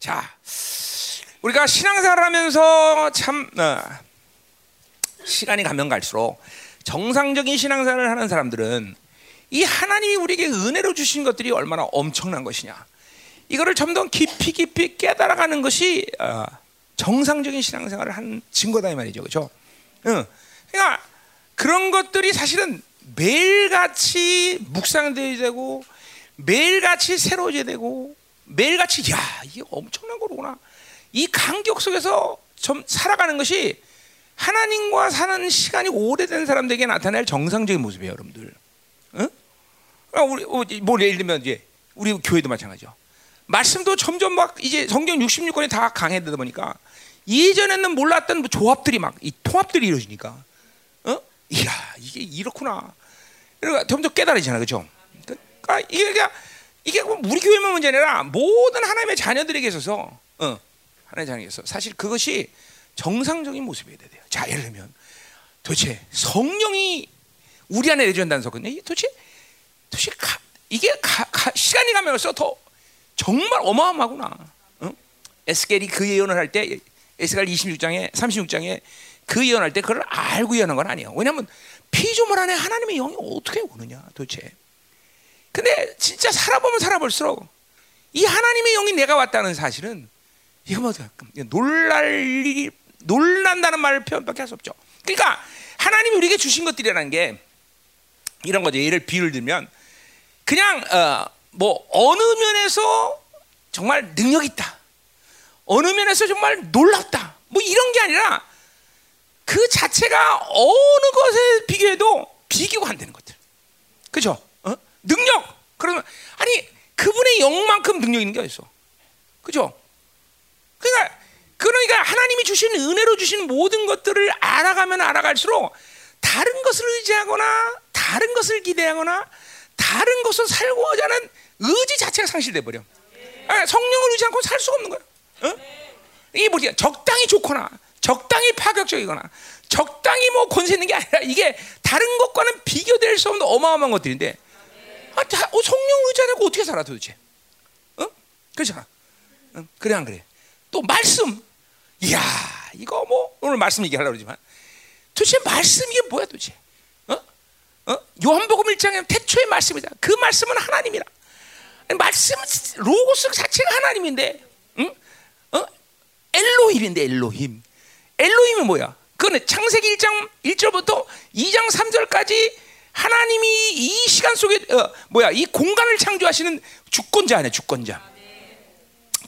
자, 우리가 신앙생활을 하면서 참 어, 시간이 가면 갈수록 정상적인 신앙생활을 하는 사람들은 이 하나님이 우리에게 은혜로 주신 것들이 얼마나 엄청난 것이냐. 이거를 좀더 깊이 깊이 깨달아가는 것이 어, 정상적인 신앙생활을 한 증거다 이 말이죠, 그렇죠? 응. 그러니까 그런 것들이 사실은 매일같이 묵상돼야 되고 매일같이 새로워져야 되고 매일같이 야 이게 엄청난 거구나 이 간격 속에서 좀 살아가는 것이 하나님과 사는 시간이 오래된 사람들에게 나타낼 정상적인 모습이에요, 여러분들. 응? 그러니까 우리 뭐 예를 들면 이제 우리 교회도 마찬가지죠. 말씀도 점점 막 이제 성경 66권이 다 강해되다 보니까 예전에는 몰랐던 뭐 조합들이 막 이 통합들이 이루어지니까 어? 이야 이게 이렇구나. 그러니까 점점 깨달아지잖아, 그렇죠? 그러니까 이게 그냥 이게 뭐 우리 교회만 문제 아니라 모든 하나님의 자녀들에게 있어서 어, 하나님의 자녀에게 있어 사실 그것이 정상적인 모습이어야 돼요. 자, 예를 들면 도대체 성령이 우리 안에 내주한다는 사건이 도대체 도대체 가, 이게 가, 가, 시간이 가면서 더 정말 어마어마하구나. 응? 에스겔이 그 예언을 할 때 에스겔 26장에 36장에 그 예언할 때 그걸 알고 예언한 건 아니에요. 왜냐하면 피조물 안에 하나님의 영이 어떻게 오느냐 도대체. 근데 진짜 살아보면 살아볼수록 이 하나님의 영이 내가 왔다는 사실은 이거 뭐 놀랄 일이 놀란다는 말 표현밖에 할 수 없죠. 그러니까 하나님이 우리에게 주신 것들이라는 게 이런 거죠. 예를 비유를 들면 그냥 어, 뭐 어느 면에서 정말 능력 있다. 어느 면에서 정말 놀랍다. 뭐 이런 게 아니라 그 자체가 어느 것에 비교해도 비교가 안 되는 것들. 그죠? 어? 능력. 그러면 아니 그분의 영만큼 능력 있는 게 어딨어? 그죠? 그러니까 그러니까 하나님이 주신 은혜로 주신 모든 것들을 알아가면 알아갈수록 다른 것을 의지하거나 다른 것을 기대하거나 다른 것을 살고자 하는 의지 자체가 상실돼 버려. 아, 성령을 의지 않고 살 수가 없는 거야. 어? 이게 뭐지? 적당히 좋거나 적당히 파격적이거나 적당히 뭐 권세 있는 게 아니라 이게 다른 것과는 비교될 수 없는 어마어마한 것들인데 아, 다, 어, 성령 의지하고 어떻게 살아 도대체? 어? 그렇잖아. 어? 그래 안 그래? 또 말씀. 이야 이거 뭐 오늘 말씀 얘기하려고 그러지만 도대체 말씀 이게 뭐야 도대체? 어? 어? 요한복음 1장에 태초의 말씀이다. 그 말씀은 하나님이라. 말씀 로고스 자체가 하나님인데, 응? 어? 엘로힘인데 엘로힘. 엘로힘은 뭐야? 그거는 창세기 1장 1절부터 2장 3절까지 하나님이 이 시간 속에 어, 뭐야 이 공간을 창조하시는 주권자 아니야 주권자.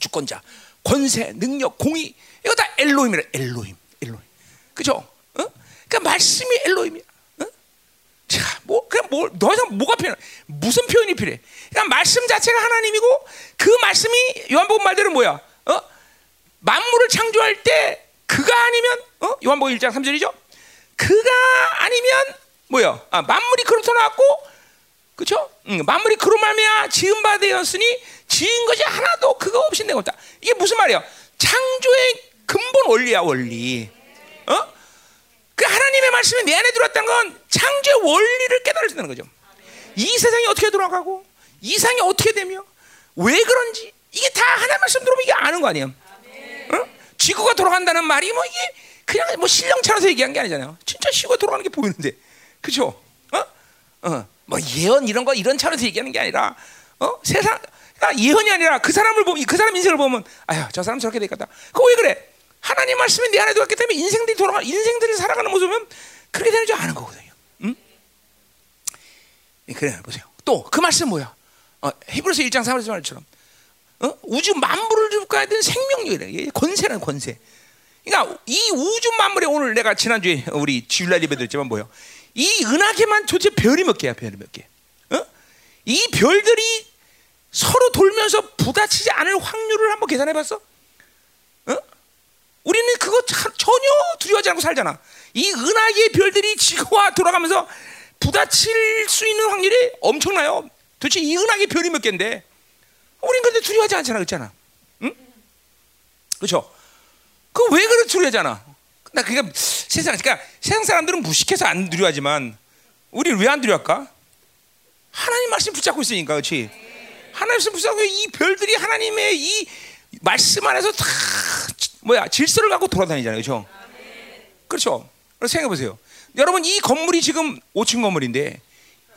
주권자, 권세, 능력, 공의 이거 다 엘로힘이라 엘로힘, 엘로힘. 그죠? 어? 그러니까 말씀이 엘로힘이야. 어? 자, 뭐 그냥 뭐더 이상 뭐가 필요? 무슨 표현이 필요해? 그러니까 말씀 자체가 하나님이고 그 말씀이 요한복음 말대로 뭐야? 어? 만물을 창조할 때 그가 아니면 어? 요한복음 1장 3절이죠. 그가 아니면 뭐야? 아, 만물이 그렇게 나왔고 그렇죠? 응, 만물이 그로 말미암아 지은 바 되었으니 지은 것이 하나도 그거 없이 된 없다. 이게 무슨 말이야? 창조의 근본 원리야 원리. 어? 그 하나님의 말씀이 내 안에 들어왔다는 건 창조의 원리를 깨달을 수 있는 거죠. 이 세상이 어떻게 돌아가고 이 세상이 어떻게 되며 왜 그런지 이게 다 하나님 말씀 들어보면 이게 아는 거 아니에요. 어? 지구가 돌아간다는 말이 뭐 이게 그냥 뭐 신령차려서 얘기한 게 아니잖아요. 진짜 지구가 돌아가는 게 보이는데, 그렇죠? 어? 어? 뭐 예언 이런 거 이런 차원에서 얘기하는 게 아니라 어? 세상 그러니까 예언이 아니라 그 사람을 보면 그 사람 인생을 보면 아휴 저 사람 저렇게 되겠다. 그거 왜 그래? 하나님 말씀이 내 안에 들어왔기 때문에 인생들이 돌아가 인생들이 살아가는 모습은 그렇게 되는 줄 아는 거거든요. 응? 그래 보세요. 또 그 말씀 뭐야? 어, 히브리서 1장 3절 말처럼 어? 우주 만물을 주가야 되는 생명력이래. 권세는 권세. 그러니까 이 우주 만물에 오늘 내가 지난주에 우리 주일날 예배 드렸지만 뭐요? 이 은하계만 도대체 별이 몇 개야? 별이 몇 개? 어? 이 별들이 서로 돌면서 부딪히지 않을 확률을 한번 계산해 봤어? 어? 우리는 그거 전혀 두려워하지 않고 살잖아. 이 은하계의 별들이 지구와 돌아가면서 부딪힐 수 있는 확률이 엄청나요. 도대체 이 은하계 별이 몇 개인데 우린 근데 두려워하지 않잖아, 그렇잖아. 응? 그렇죠? 그 왜 그렇게 두려워하잖아. 나 그러니까 세상, 그러니까 세상 사람들은 무식해서 안 두려워하지만 우리는 왜안 두려워할까? 하나님 말씀 붙잡고 있으니까, 그렇지? 하나님 말씀 붙잡고 이 별들이 하나님의 이 말씀 안에서 다 뭐야 질서를 갖고 돌아다니잖아요, 그렇죠? 그렇죠. 생각해 보세요. 여러분 이 건물이 지금 5층 건물인데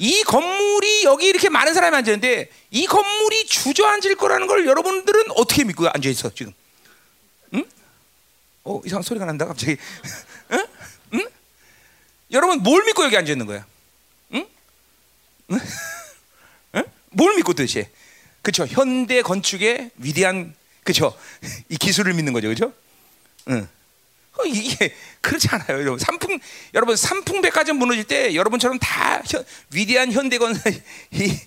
이 건물이 여기 이렇게 많은 사람이 앉았는데 이 건물이 주저앉을 거라는 걸 여러분들은 어떻게 믿고 앉아 있어 지금? 응? 어 이상 소리가 난다 갑자기. 응? 응? 여러분 뭘 믿고 여기 앉아 있는 거야? 응? 응? 응? 뭘 믿고 도대체? 그렇죠. 현대 건축의 위대한 그렇죠. 이 기술을 믿는 거죠, 그렇죠? 응. 어, 이게 그렇지 않아요, 여러분. 삼풍 여러분 삼풍백화점 무너질 때 여러분처럼 다 현, 위대한 현대 건 이,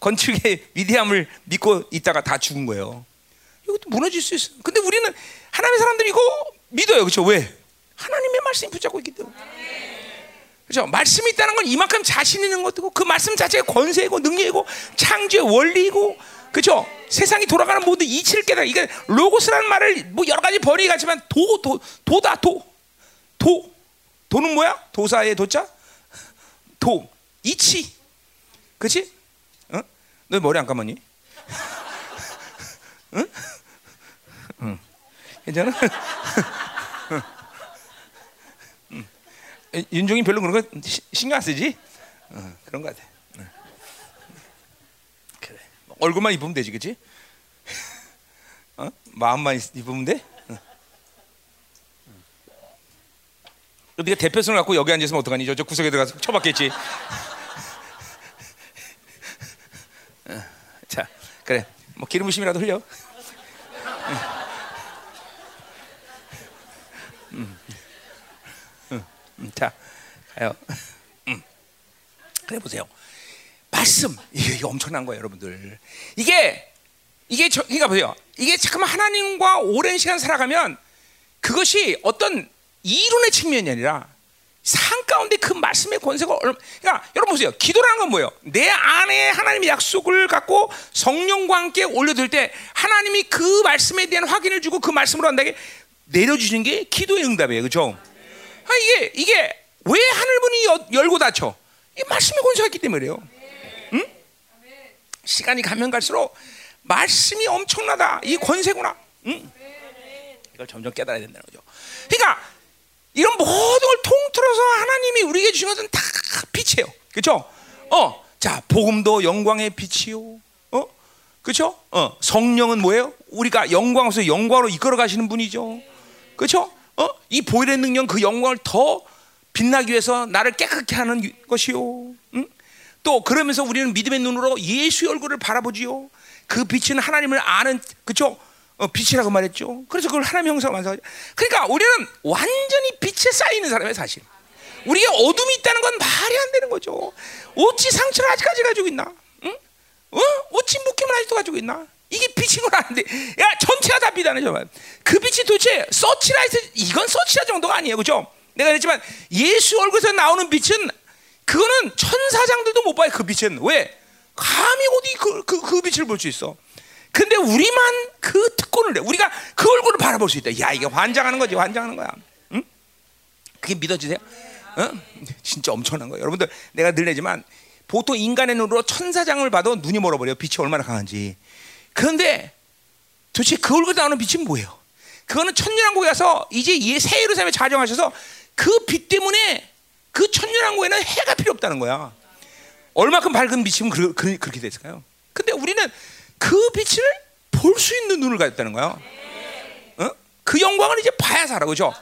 건축의 위대함을 믿고 있다가 다 죽은 거예요. 이것도 무너질 수 있어. 근데 우리는 하나님의 사람들이고 믿어요, 그렇죠? 왜? 하나님의 말씀이 붙잡고 있기 때문에. 그렇죠? 말씀이 있다는 건 이만큼 자신 있는 것이고 그 말씀 자체가 권세이고 능력이고 창조의 원리이고 그렇죠? 세상이 돌아가는 모든 이치를 깨달아. 이게 로고스라는 말을 뭐 여러 가지 벌이 같지만 도, 도, 도다, 도. 도. 도는 뭐야? 도사의 도자? 도. 이치. 그치? 어? 너 머리 안 감았니? 응? 응. 괜찮아? 응. 윤종이 별로 그런 거 신경 안 쓰지? 어, 그런 거 같아. 얼굴만 입으면 되지, 그렇지? 어? 마음만 입으면 돼? 어. 네가 대표성을 갖고 여기 앉아 있으면 어떡하니? 저쪽 구석에 들어가서 쳐봤겠지. 어. 자, 그래. 뭐 기름 부심이라도 흘려. 음. 음. 음. 자, 가요. 음. 그래 보세요. 말씀 이게 엄청난 거예요, 여러분들. 이게 이게 저, 그러니까 보세요. 이게 잠깐만 하나님과 오랜 시간 살아가면 그것이 어떤 이론의 측면이 아니라 산 가운데 그 말씀의 권세가 얼마, 그러니까 여러분 보세요. 기도라는 건 뭐예요? 내 안에 하나님의 약속을 갖고 성령과 함께 올려들 때 하나님이 그 말씀에 대한 확인을 주고 그 말씀으로 한다게 내려주시는 게 기도의 응답이에요, 그렇죠? 아, 이게 이게 왜 하늘문이 열고 닫혀? 이 말씀의 권세가 있기 때문에요. 시간이 가면 갈수록 말씀이 엄청나다. 이 권세구나. 응? 이걸 점점 깨달아야 된다는 거죠. 그러니까 이런 모든 걸 통틀어서 하나님이 우리에게 주신 것은 다 빛이에요. 그렇죠? 어, 자 복음도 영광의 빛이요. 어, 그렇죠? 어, 성령은 뭐예요? 우리가 영광에서 영광으로 이끌어 가시는 분이죠. 그렇죠? 어, 이 보일의 능력 그 영광을 더 빛나기 위해서 나를 깨끗게 하는 것이요. 응? 또 그러면서 우리는 믿음의 눈으로 예수의 얼굴을 바라보지요. 그 빛은 하나님을 아는 그죠? 어, 빛이라고 말했죠. 그래서 그걸 하나님 형상 완성하죠. 그러니까 우리는 완전히 빛에 싸이는 사람이에요, 사실. 우리가 어둠이 있다는 건 말이 안 되는 거죠. 어찌 상처를 아직까지 가지고 있나? 응? 어? 어찌 묶임을 아직도 가지고 있나? 이게 빛인 건 아는데, 야 전체가 다 빛하네 정말. 그 빛이 도대체 서치라이트 이건 서치라 정도가 아니에요, 그죠? 내가 그랬지만 예수 얼굴에서 나오는 빛은 그거는 천사장들도 못 봐요. 그 빛은 왜? 감히 어디 그, 그, 그 빛을 볼 수 있어. 근데 우리만 그 특권을 내. 우리가 그 얼굴을 바라볼 수 있다. 야, 이게 환장하는 거지. 환장하는 거야. 응? 그게 믿어지세요? 어? 진짜 엄청난 거예요. 여러분들, 내가 늘 내지만 보통 인간의 눈으로 천사장을 봐도 눈이 멀어버려요. 빛이 얼마나 강한지. 그런데 도대체 그 얼굴에 나오는 빛이 뭐예요? 그거는 천년왕국에 가서 이제 새 예루살렘에 자정하셔서 그 빛 때문에 그 천년왕국에는 해가 필요 없다는 거야. 얼마큼 밝은 빛이면 그, 그, 그렇게 됐을까요? 근데 우리는 그 빛을 볼 수 있는 눈을 가졌다는 거야. 어? 그 영광을 이제 봐야 살아, 그죠?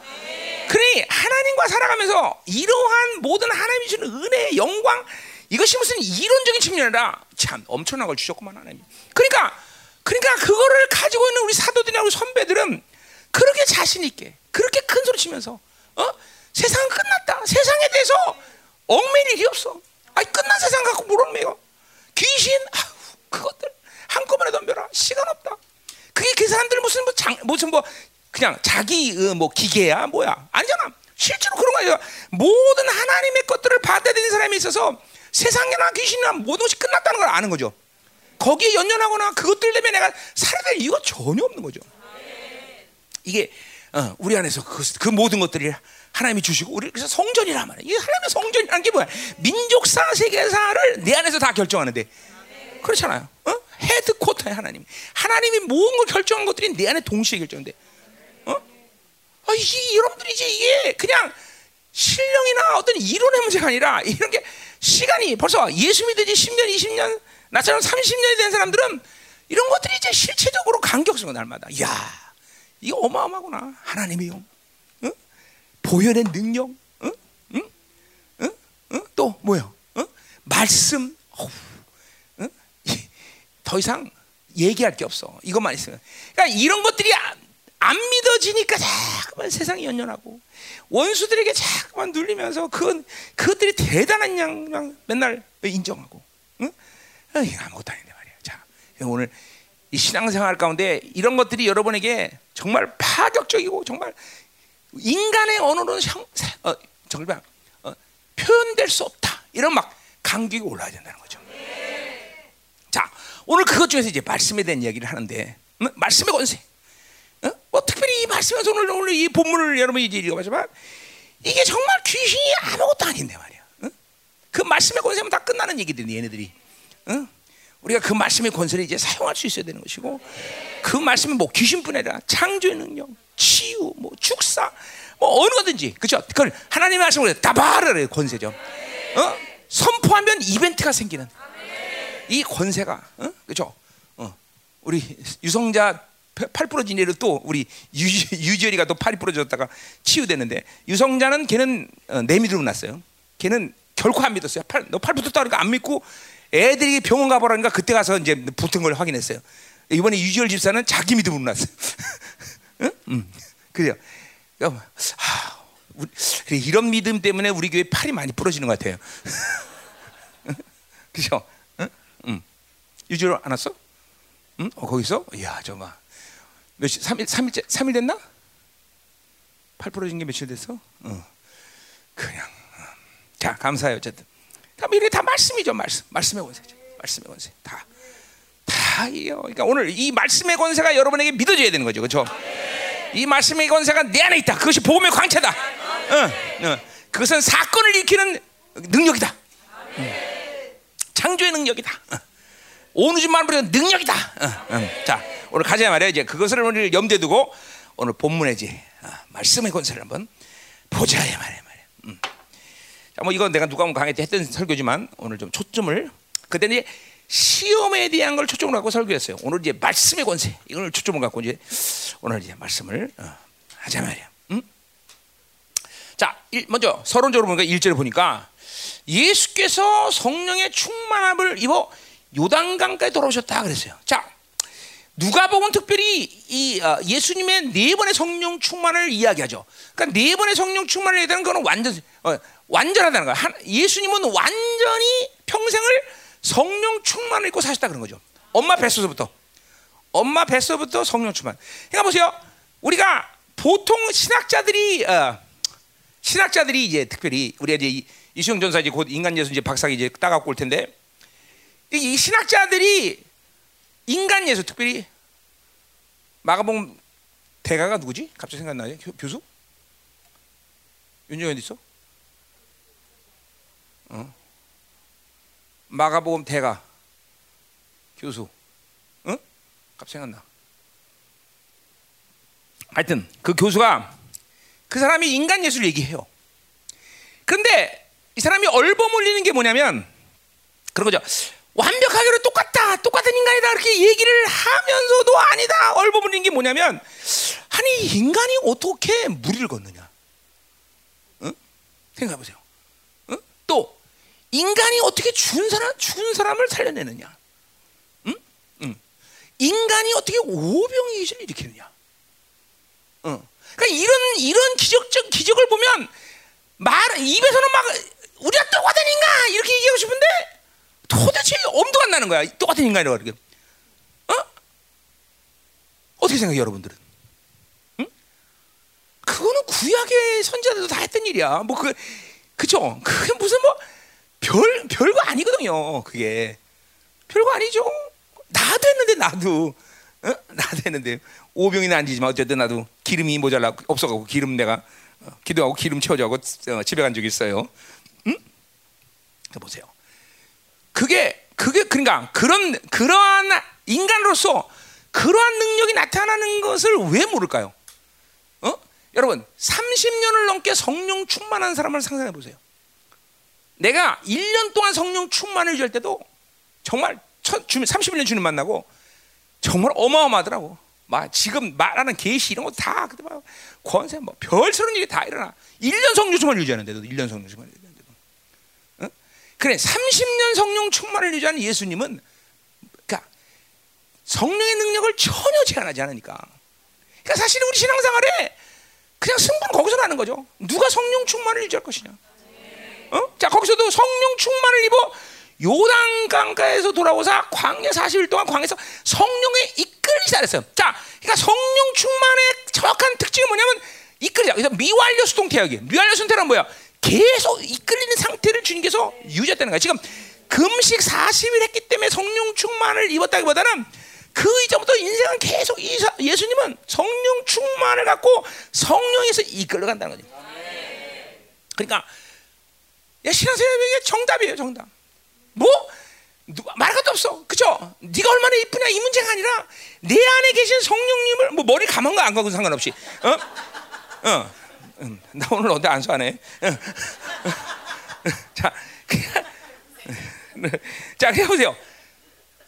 그러니 하나님과 살아가면서 이러한 모든 하나님이 주는 은혜, 영광 이것이 무슨 이론적인 측면이 아니라 참 엄청난 걸 주셨구만 하나님. 그러니까 그러니까 그거를 가지고 있는 우리 사도들이나 우리 선배들은 그렇게 자신 있게 그렇게 큰 소리 치면서 어? 세상은 끝났다. 세상에 대해서 얽매일 일이 없어. 아니 끝난 세상 갖고 뭘 얽매여? 귀신, 아우, 그것들 한꺼번에 덤벼라. 시간 없다. 그게 그 사람들 무슨 뭐 장, 무슨 뭐 그냥 자기 어, 뭐 기계야 뭐야 아니잖아. 실제로 그런 거예요. 모든 하나님의 것들을 받아들이는 사람이 있어서 세상이나 귀신이나 모든 것이 끝났다는 걸 아는 거죠. 거기에 연연하거나 그것들 때문에 내가 살아야 될 이유가 전혀 없는 거죠. 이게 어, 우리 안에서 그, 그 모든 것들이 하나님이 주시고 우리 그래서 성전이란 말이야. 이 하나님의 성전이라는 게 뭐야? 민족사 세계사를 내 안에서 다 결정하는데 그렇잖아요. 어? 헤드코터야 하나님. 하나님이 모든 걸 결정한 것들이 내 안에 동시에 결정돼. 어? 아, 이 여러분들이 이제 이게 그냥 실령이나 어떤 이론의 문제가 아니라 이런 게 시간이 벌써 예수 믿은 지 10년, 20년, 나처럼 30년이 된 사람들은 이런 것들이 이제 실체적으로 간격성을 날마다. 야, 이거 어마어마구나. 하나님의 영. 응? 보혈의 능력. 응? 응? 응? 응? 또 뭐요? 응? 말씀. 어후. 응? 더 이상 얘기할 게 없어. 이것만 있으면. 그러니까 이런 것들이 안, 안 믿어지니까 자꾸만 세상이 연연하고 원수들에게 자꾸만 눌리면서 그건 그것들이 대단한 양, 양 맨날 인정하고. 응? 에이, 아무것도 아닌데 말이야. 자, 오늘 이 신앙생활 가운데 이런 것들이 여러분에게 정말 파격적이고 정말 인간의 언어로는 형, 어, 정말 어, 표현될 수 없다. 이런 막 감격이 올라야 된다는 거죠. 자, 오늘 그것 중에서 이제 말씀에 대한 이야기를 하는데 음? 말씀의 권세. 어? 뭐 특별히 이 말씀에서 오늘 오늘 이 본문을 여러분이 이제 읽어봤지만 이게 정말 귀신이 아무것도 아닌데 말이야. 어? 그 말씀의 권세면 다 끝나는 얘기들이 얘네들이. 어? 우리가 그 말씀의 권세를 이제 사용할 수 있어야 되는 것이고 그 말씀은 뭐 귀신뿐 아니라 창조의 능력, 치유, 뭐 축사, 뭐 어느 거든지 그죠? 그걸 하나님의 말씀으로 다바르의 권세죠. 어? 선포하면 이벤트가 생기는 이 권세가 어? 그죠? 어. 우리 유성자 팔 부러진 예로 또 우리 유지, 유지열이가 또 팔이 부러졌다가 치유되는데 유성자는 걔는 어, 내 믿음으로 났어요. 걔는 결코 안 믿었어요. 팔, 너팔 붙었다 그러니까 안 믿고 애들이 병원 가보라니까 그때 가서 이제 붙은 걸 확인했어요. 이번에 유지열 집사는 자기 믿음으로 났어요. 응? 음. 그래요. 하, 우리, 이런 믿음 때문에 우리 교회 팔이 많이 부러지는 것 같아요. 그죠? 응? 응. 유지열 안 왔어? 응? 어, 거기서? 이야, 정말. 며칠, 3일, 3일째, 3일 됐나? 팔 부러진 게 며칠 됐어? 어. 그냥. 어. 자, 감사해요, 어쨌든. 이게 다 말씀이죠, 말씀. 말씀의 권세죠. 말씀의 권세. 다. 다 이요. 그러니까 오늘 이 말씀의 권세가 여러분에게 믿어져야 되는 거죠. 그렇죠? 이 말씀의 권세가 내 안에 있다. 그것이 복음의 광채다. 어, 어. 그것은 사건을 일으키는 능력이다. 음. 창조의 능력이다. 어. 온 우주 만물의 능력이다. 어, 음. 자, 오늘 가자 말이야. 이제 그것을 오늘 염두에 두고 오늘 본문에 이제 어, 말씀의 권세를 한번 보자 말이야 말이야. 뭐 이건 내가 누가 강의 때 했던 설교지만 오늘 좀 초점을 그때 이제 시험에 대한 걸 초점을 갖고 설교했어요. 오늘 이제 말씀의 권세 이걸 초점을 갖고 이제 오늘 이제 말씀을 어, 하자 말이야. 음? 자, 일, 먼저 서론적으로 보니까 1절을 보니까 예수께서 성령의 충만함을 입어 요단강까지 돌아오셨다 그랬어요. 자, 누가복음 특별히 이 어, 예수님의 네 번의 성령 충만을 이야기하죠. 그러니까 네 번의 성령 충만을 얘기하는 거는 완전 어, 완전하다는 거야. 한, 예수님은 완전히 평생을 성령 충만을 입고 사셨다 그런 거죠. 엄마 뱃속부터 엄마 뱃속부터 성령 충만. 그러니까 보세요. 우리가 보통 신학자들이 어, 신학자들이 이제 특별히 우리가 이제 이수영 전사 이제 곧 인간 예수 이제 박사기 이제 따갖고 올 텐데 이 신학자들이 인간 예수 특별히 마가봉 대가가 누구지? 갑자기 생각나요? 교수? 윤정현 있어? 어? 마가복음 대가 교수, 응? 갑자기 생각나. 하여튼 그 교수가 그 사람이 인간 예수를 얘기해요. 그런데 이 사람이 얼버물리는 게 뭐냐면 그런 거죠. 완벽하게로 똑같다, 똑같은 인간이다 이렇게 얘기를 하면서도 아니다 얼버무리는 게 뭐냐면 아니 인간이 어떻게 무리를 걷느냐? 응? 생각해 보세요. 인간이 어떻게 죽은 사람 죽은 사람을 살려내느냐? 응? 응. 인간이 어떻게 오병이신을 일으키느냐? 응. 그러니까 이런 이런 기적적 기적을 보면 말 입에서는 막 우리가 똑같은 인간 이렇게 얘기하고 싶은데 도대체 엄두가 안 나는 거야. 똑같은 인간이라고 그러게. 어? 어떻게 생각해 여러분들은? 응? 그거는 구약의 선지자들도 다 했던 일이야. 뭐 그 그죠? 그게 무슨 뭐 별 별거 아니거든요. 그게 별거 아니죠. 나도 했는데 나도 어? 나도 했는데 오병이는 아니지만 어쨌든 나도 기름이 모자라 없어가고 기름 내가 어, 기도하고 기름 채워주고 어, 집에 간 적이 있어요. 응? 보세요. 그게 그게 그러니까 그런 그러한 인간으로서 그러한 능력이 나타나는 것을 왜 모를까요? 어? 여러분, 30년을 넘게 성령 충만한 사람을 상상해 보세요. 내가 1년 동안 성령 충만을 유지할 때도 정말 첫, 주님, 31년 주님 만나고 정말 어마어마하더라고. 막 지금 말하는 계시 이런 거 다 그때 막 권세 뭐 별처럼 일이 다 일어나. 1년 성령 충만을 유지하는데도 1년 성령 충만을 유지하는데도. 어? 그래 30년 성령 충만을 유지하는 예수님은 그러니까 성령의 능력을 전혀 제한하지 않으니까. 그러니까 사실은 우리 신앙생활에 그냥 승부는 거기서 나는 거죠. 누가 성령 충만을 유지할 것이냐. 어? 자 거기서도 성령 충만을 입어 요단 강가에서 돌아오사 광야 40일 동안 광에서 성령의 이끌리지 잘했어요. 자, 그러니까 성령 충만의 정확한 특징은 뭐냐면 이끌리자. 그래서 미완료 수동 태역이 미완료 수동 태역은 뭐야? 계속 이끌리는 상태를 주님께서 유지했다는 거야. 지금 금식 40일 했기 때문에 성령 충만을 입었다기보다는 그 이전부터 인생은 계속 예수님은 성령 충만을 갖고 성령에서 이끌어간다는 거지. 그러니까 신앙생활의 정답이에요, 정답. 뭐 말할 것도 없어. 그죠? 네가 얼마나 이쁘냐 이 문제가 아니라 내 안에 계신 성령님을 뭐 머리 감은 거 안 가고 상관없이. 어? 어. 음, 나 오늘 어디 안수하네. 어. 자, 자, 그래 보세요.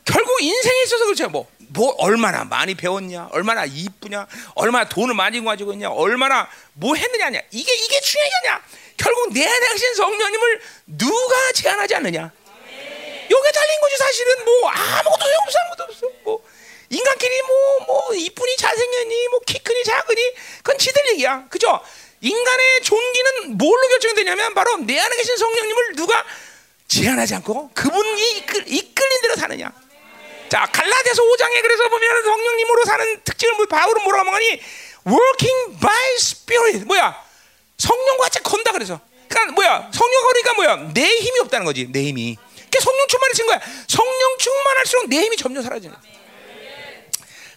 결국 인생에 있어서 그렇죠. 뭐, 뭐 얼마나 많이 배웠냐, 얼마나 이쁘냐, 얼마나 돈을 많이 가지고 있냐, 얼마나 뭐 했느냐냐. 이게 이게 중요하냐. 결국 내 안에 계신 성령님을 누가 제한하지 않느냐. 여기에 달린 거지 사실은. 뭐 아무것도 소용없어 아무것도 없어. 뭐 인간끼리 뭐뭐 이쁘니 잘생겼니? 뭐 키 크니 작으니? 그건 지들 얘기야. 그죠? 인간의 존귀는 뭘로 결정되냐면 바로 내 안에 계신 성령님을 누가 제한하지 않고 그분이 이끌, 이끌린 대로 사느냐. 자 갈라디아서 5장에 그래서 보면 성령님으로 사는 특징을 뭐 바울은 뭐라고 하니? Working by spirit. 뭐야 성령과 같이 건다 그래서 그러니까 뭐야 성령 거리가 뭐야 내 힘이 없다는 거지 내 힘이 그러니까 성령 충만해진 거야. 성령 충만할수록 내 힘이 점점 사라지는 거야.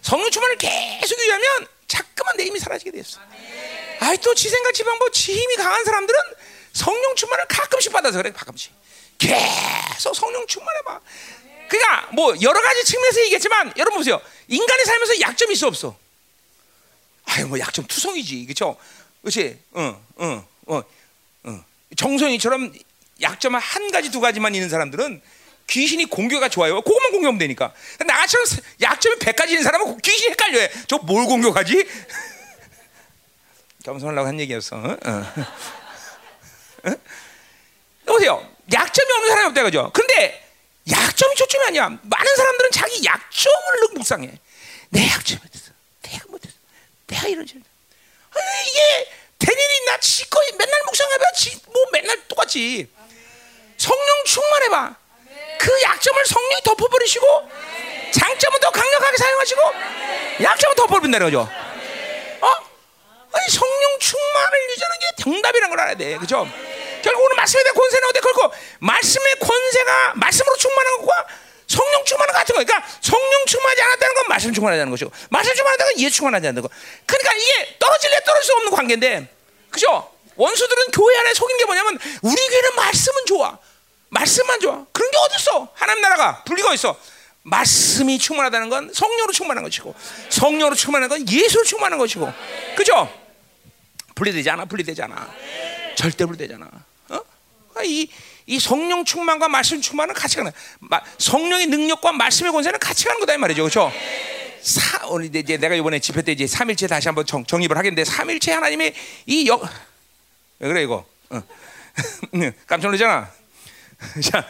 성령 충만을 계속 유지하면 자꾸만 내 힘이 사라지게 됐어. 아이 또 지 생각 지 방법 지 힘이 강한 사람들은 성령 충만을 가끔씩 받아서 그래 가끔씩 계속 성령 충만해봐. 그러니까 뭐 여러 가지 측면에서 얘기했지만 여러분 보세요. 인간이 살면서 약점이 있어 없어? 아유 뭐 약점 투성이지 그렇죠? 그렇지? 응, 응, 어, 응. 정성이처럼 약점은 한 가지 두 가지만 있는 사람들은 귀신이 공격가 좋아요. 그것만 공격하면 되니까. 나처럼 약점이 100가지 있는 사람은 귀신이 헷갈려요. 저 뭘 공격하지? 겸손하려고 한 얘기였어. 어? 어? 보세요. 약점이 없는 사람이 없다 그죠? 근데 약점이 초점이 아니야. 많은 사람들은 자기 약점을 묵상해. 내 약점이 어딨어? 내가 못했어. 내가 이런 줄. 이게 대일이 나 지거 맨날 묵상해봐. 뭐 맨날 똑같지. 성령 충만해봐. 그 약점을 성령이 덮어버리시고 장점은 더 강력하게 사용하시고 약점은 덮어버린다는 거죠. 어? 아니 성령 충만을 유지하는 게 정답이라는 걸 알아야 돼. 그죠? 결국 오늘 말씀에 대한 권세는 어디 걸고 말씀의 권세가 말씀으로 충만한 것과 성령 충만한 것 같은 거. 그러니까 성령 충만하지 않았다는 건 말씀 충만하다는 것이고 말씀 충만하다는 건 예수 충만하지 않는 거. 그러니까 이게 떨어질래 떨어질 수 없는 관계인데, 그죠? 원수들은 교회 안에 속인 게 뭐냐면 우리 교회는 말씀은 좋아. 말씀만 좋아. 그런 게 어딨어? 하나님 나라가 분리가 있어. 말씀이 충만하다는 건 성령으로 충만한 것이고 성령으로 충만한 건 예수로 충만한 것이고 그죠? 분리되지 않아 분리되지 않아 절대 분리되잖아 어? 그러니까 이, 이 성령 충만과 말씀 충만은 같이 가는 성령의 능력과 말씀의 권세는 같이 가는 거다 이 말이죠 그렇죠? 사, 오늘 이제 내가 이번에 집회 때 이제 삼일체 다시 한번 정, 정립을 하겠는데 삼일체 하나님의 이 역, 왜 그래 이거? 어. 깜짝 놀라잖아. 자,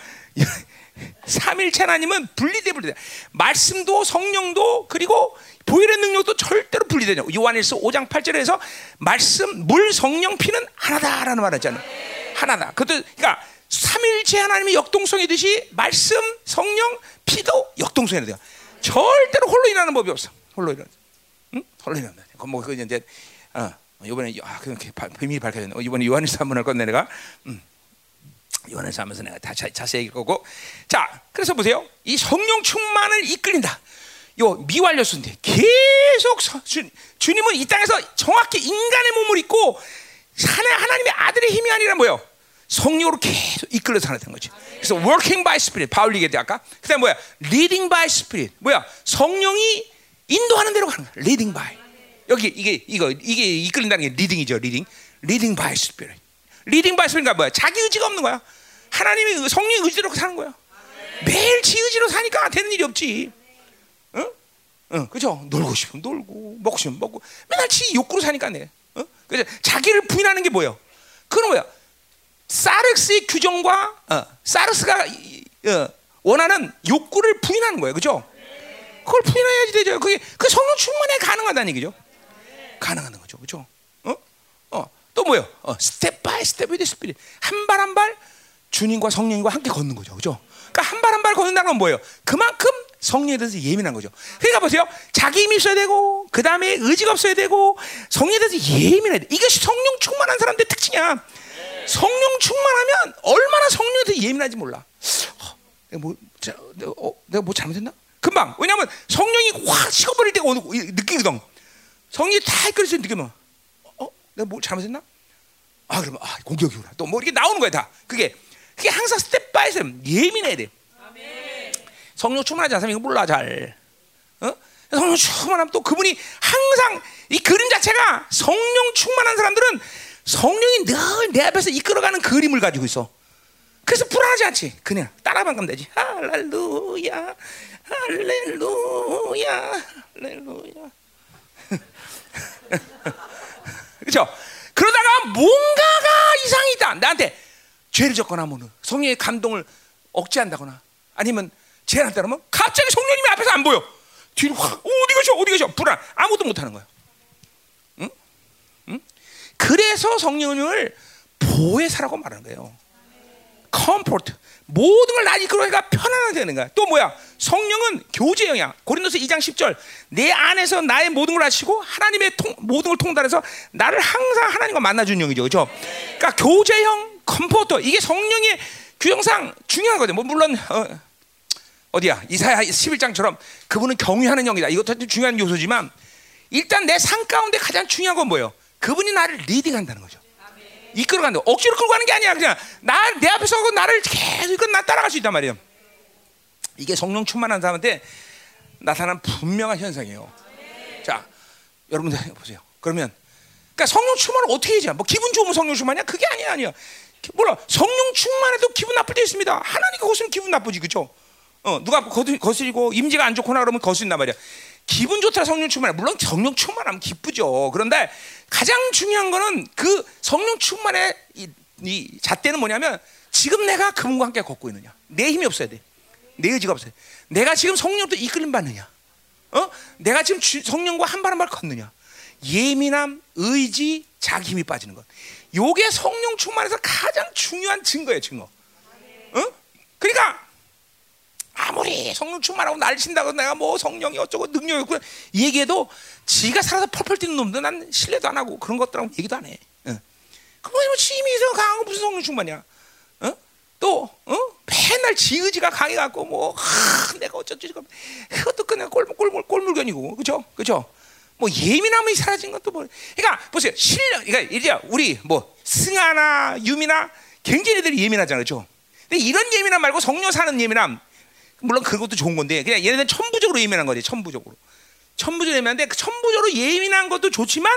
삼일체 하나님은 분리돼 분리돼. 말씀도 성령도 그리고 보혈의 능력도 절대로 분리되냐. 요한일서 5장 8절에서 말씀, 물, 성령, 피는 하나다라는 말을 했잖아. 하나다. 그것도 그러니까 삼일체 하나님의 역동성이듯이 말씀, 성령, 피도 역동성이 돼요. 절대로 홀로 일하는 법이 없어. 홀로 일하는. 응? 홀로 일하는. 뭐그 이제 어, 이번에 아, 그 비밀이 밝혀졌네. 이번에 요한일서 한번 할 건데 내가. 음. 요한에서 하면서 내가 다 자, 세히 얘기할 거고. 자, 그래서 보세요. 이 성령 충만을 이끌린다. 요 미완료수인데 계속 서, 주, 주님은 이 땅에서 정확히 인간의 몸을 입고 하나, 하나님의 아들의 힘이 아니라 뭐요? 성령으로 계속 이끌려 사는 거지. 그래서 walking by spirit 바울 얘기했대 아까. 그다음 뭐야? leading by spirit. 뭐야? 성령이 인도하는 대로 가는 거야. leading by. 여기 이게 이거 이게 이끌린다는 게 leading이죠. leading. leading by spirit. leading by spirit가 뭐야? 자기 의지가 없는 거야. 하나님의 성령의 의지대로 사는 거야. 매일 지 의지로 사니까 되는 일이 없지. 응? 응, 그죠? 놀고 싶으면 놀고, 먹고 싶으면 먹고, 맨날 지 욕구로 사니까 내. 어? 그래서 자기를 부인하는 게 뭐예요? 그건 뭐야? 사르크스의 규정과 어, 사르크스가 어, 원하는 욕구를 부인하는 거예요, 그죠? 그걸 부인해야지 되죠. 그게 그 성령 충만에 가능하다는 얘기죠. 가능한 거죠, 그죠? 어? 어, 또 뭐요? 어, step by step with spirit 한발 한 발 주님과 성령과 함께 걷는 거죠, 그죠? 그러니까 한 발 한 발 걷는다는 건 뭐예요? 그만큼 성령에 대해서 예민한 거죠. 그러니까 보세요. 자기 힘이 있어야 되고, 그 다음에 의지가 없어야 되고, 성령에 대해서 예민해야 돼. 이것이 성령 충만한 사람들의 특징이야. 성령 충만하면 얼마나 성령에 대해서 예민한지 몰라. 어, 내가 뭐, 자, 내가, 어, 내가 뭐 잘못했나? 금방. 왜냐하면 성령이 확 식어버릴 때가 오는, 느끼거든. 성령이 다때 느끼면, 어, 내가 뭐 잘못했나? 아, 그러면, 아, 공격이구나. 또뭐 이렇게 나오는 거야, 다. 그게, 그게 항상 step by step 예민해야 돼. 성령 충만하지 않으면 이거 몰라 잘. 어? 성령 충만하면 또 그분이 항상 이 그림 자체가 성령 충만한 사람들은 성령이 늘 내 앞에서 이끌어가는 그림을 가지고 있어. 그래서 불안하지 않지. 그냥 따라만 가면 되지. 할렐루야, 할렐루야, 할렐루야. 그렇죠? 그러다가 뭔가가 이상이다. 나한테 죄를 졌거나 뭐는 성령의 감동을 억제한다거나 아니면 제한 따르면 갑자기 성령님이 앞에서 안 보여. 뒤로 확 어디 가셔 어디 가셔 불안 아무도 못 하는 거야. 그래서 성령을 보혜사라고 말하는 거예요. comfort 모든 걸 나 이끌어가 편안하게 되는 거야. 또 뭐야? 성령은 교제 영이야. 고린도서 2장 10절 내 안에서 나의 모든 걸 아시고 하나님의 통, 모든 걸 통달해서 나를 항상 하나님과 만나 주는 영이죠. 그렇죠? 그러니까 교제 영 comforter 이게 성령의 규정상 중요하거든요. 뭐 물론 어, 어디야? 이사야 11장처럼 그분은 경외하는 영이다. 이것도 중요한 요소지만 일단 내 삶 가운데 가장 중요한 건 뭐예요? 그분이 나를 leading한다는 거죠. 이끌어 간다. 억지로 끌고 가는 게 아니야. 그냥 나 내 앞에 서 고 나를 계속 나 따라갈 수 있단 말이에요. 이게 성령 충만한 사람한테 나타난 분명한 현상이에요. 자, 여러분들 보세요. 그러면 그러니까 성령 충만을 어떻게 해야 뭐 기분 좋으면 성령 충만이야? 그게 아니야, 아니야. 뭐라 성령 충만해도 기분 나쁠 때 있습니다. 하나님과 거스면 기분 나쁘지, 그렇죠? 어, 누가 거스리고 임지가 안 좋거나 그러면 거스린단 말이야. 기분 좋다 성령 충만해. 물론 성령 충만하면 기쁘죠. 그런데 가장 중요한 거는 그 성령 충만의 이, 이 잣대는 뭐냐면 지금 내가 그분과 함께 걷고 있느냐. 내 힘이 없어야 돼. 내 의지가 없어야 돼. 내가 지금 성령도 이끌림 받느냐. 어? 내가 지금 주, 성령과 한 발 한 발 걷느냐. 예민함, 의지, 자기 힘이 빠지는 것. 요게 성령 충만에서 가장 중요한 증거예요, 증거. 어? 그러니까 아무리 성령 충만하고 날씬다고 내가 뭐 성령이 어쩌고 능력이 없고 얘기해도 지가 살아서 펄펄 뛰는 놈들 난 신뢰도 안 하고 그런 것들하고 얘기도 안 해. 응. 그뭐 힘이 강한 거 무슨 성령 충만이야? 어? 또 어? 맨날 지 의지가 강해갖고 뭐 하, 내가 어쩌지 그것도 그냥 꼴, 꼴, 꼴물견이고 그죠? 그죠? 뭐 예민함이 사라진 것도 뭐 그러니까 보세요 실력 그러니까 이제 우리 뭐 승아나 유미나 굉장히 애들이 예민하잖아요, 그죠? 근데 이런 예민함 말고 성령 사는 예민함 물론 그것도 좋은 건데 그냥 얘네는 천부적으로 예민한 거지 천부적으로. 천부적으로 예민한데 그 천부적으로 예민한 것도 좋지만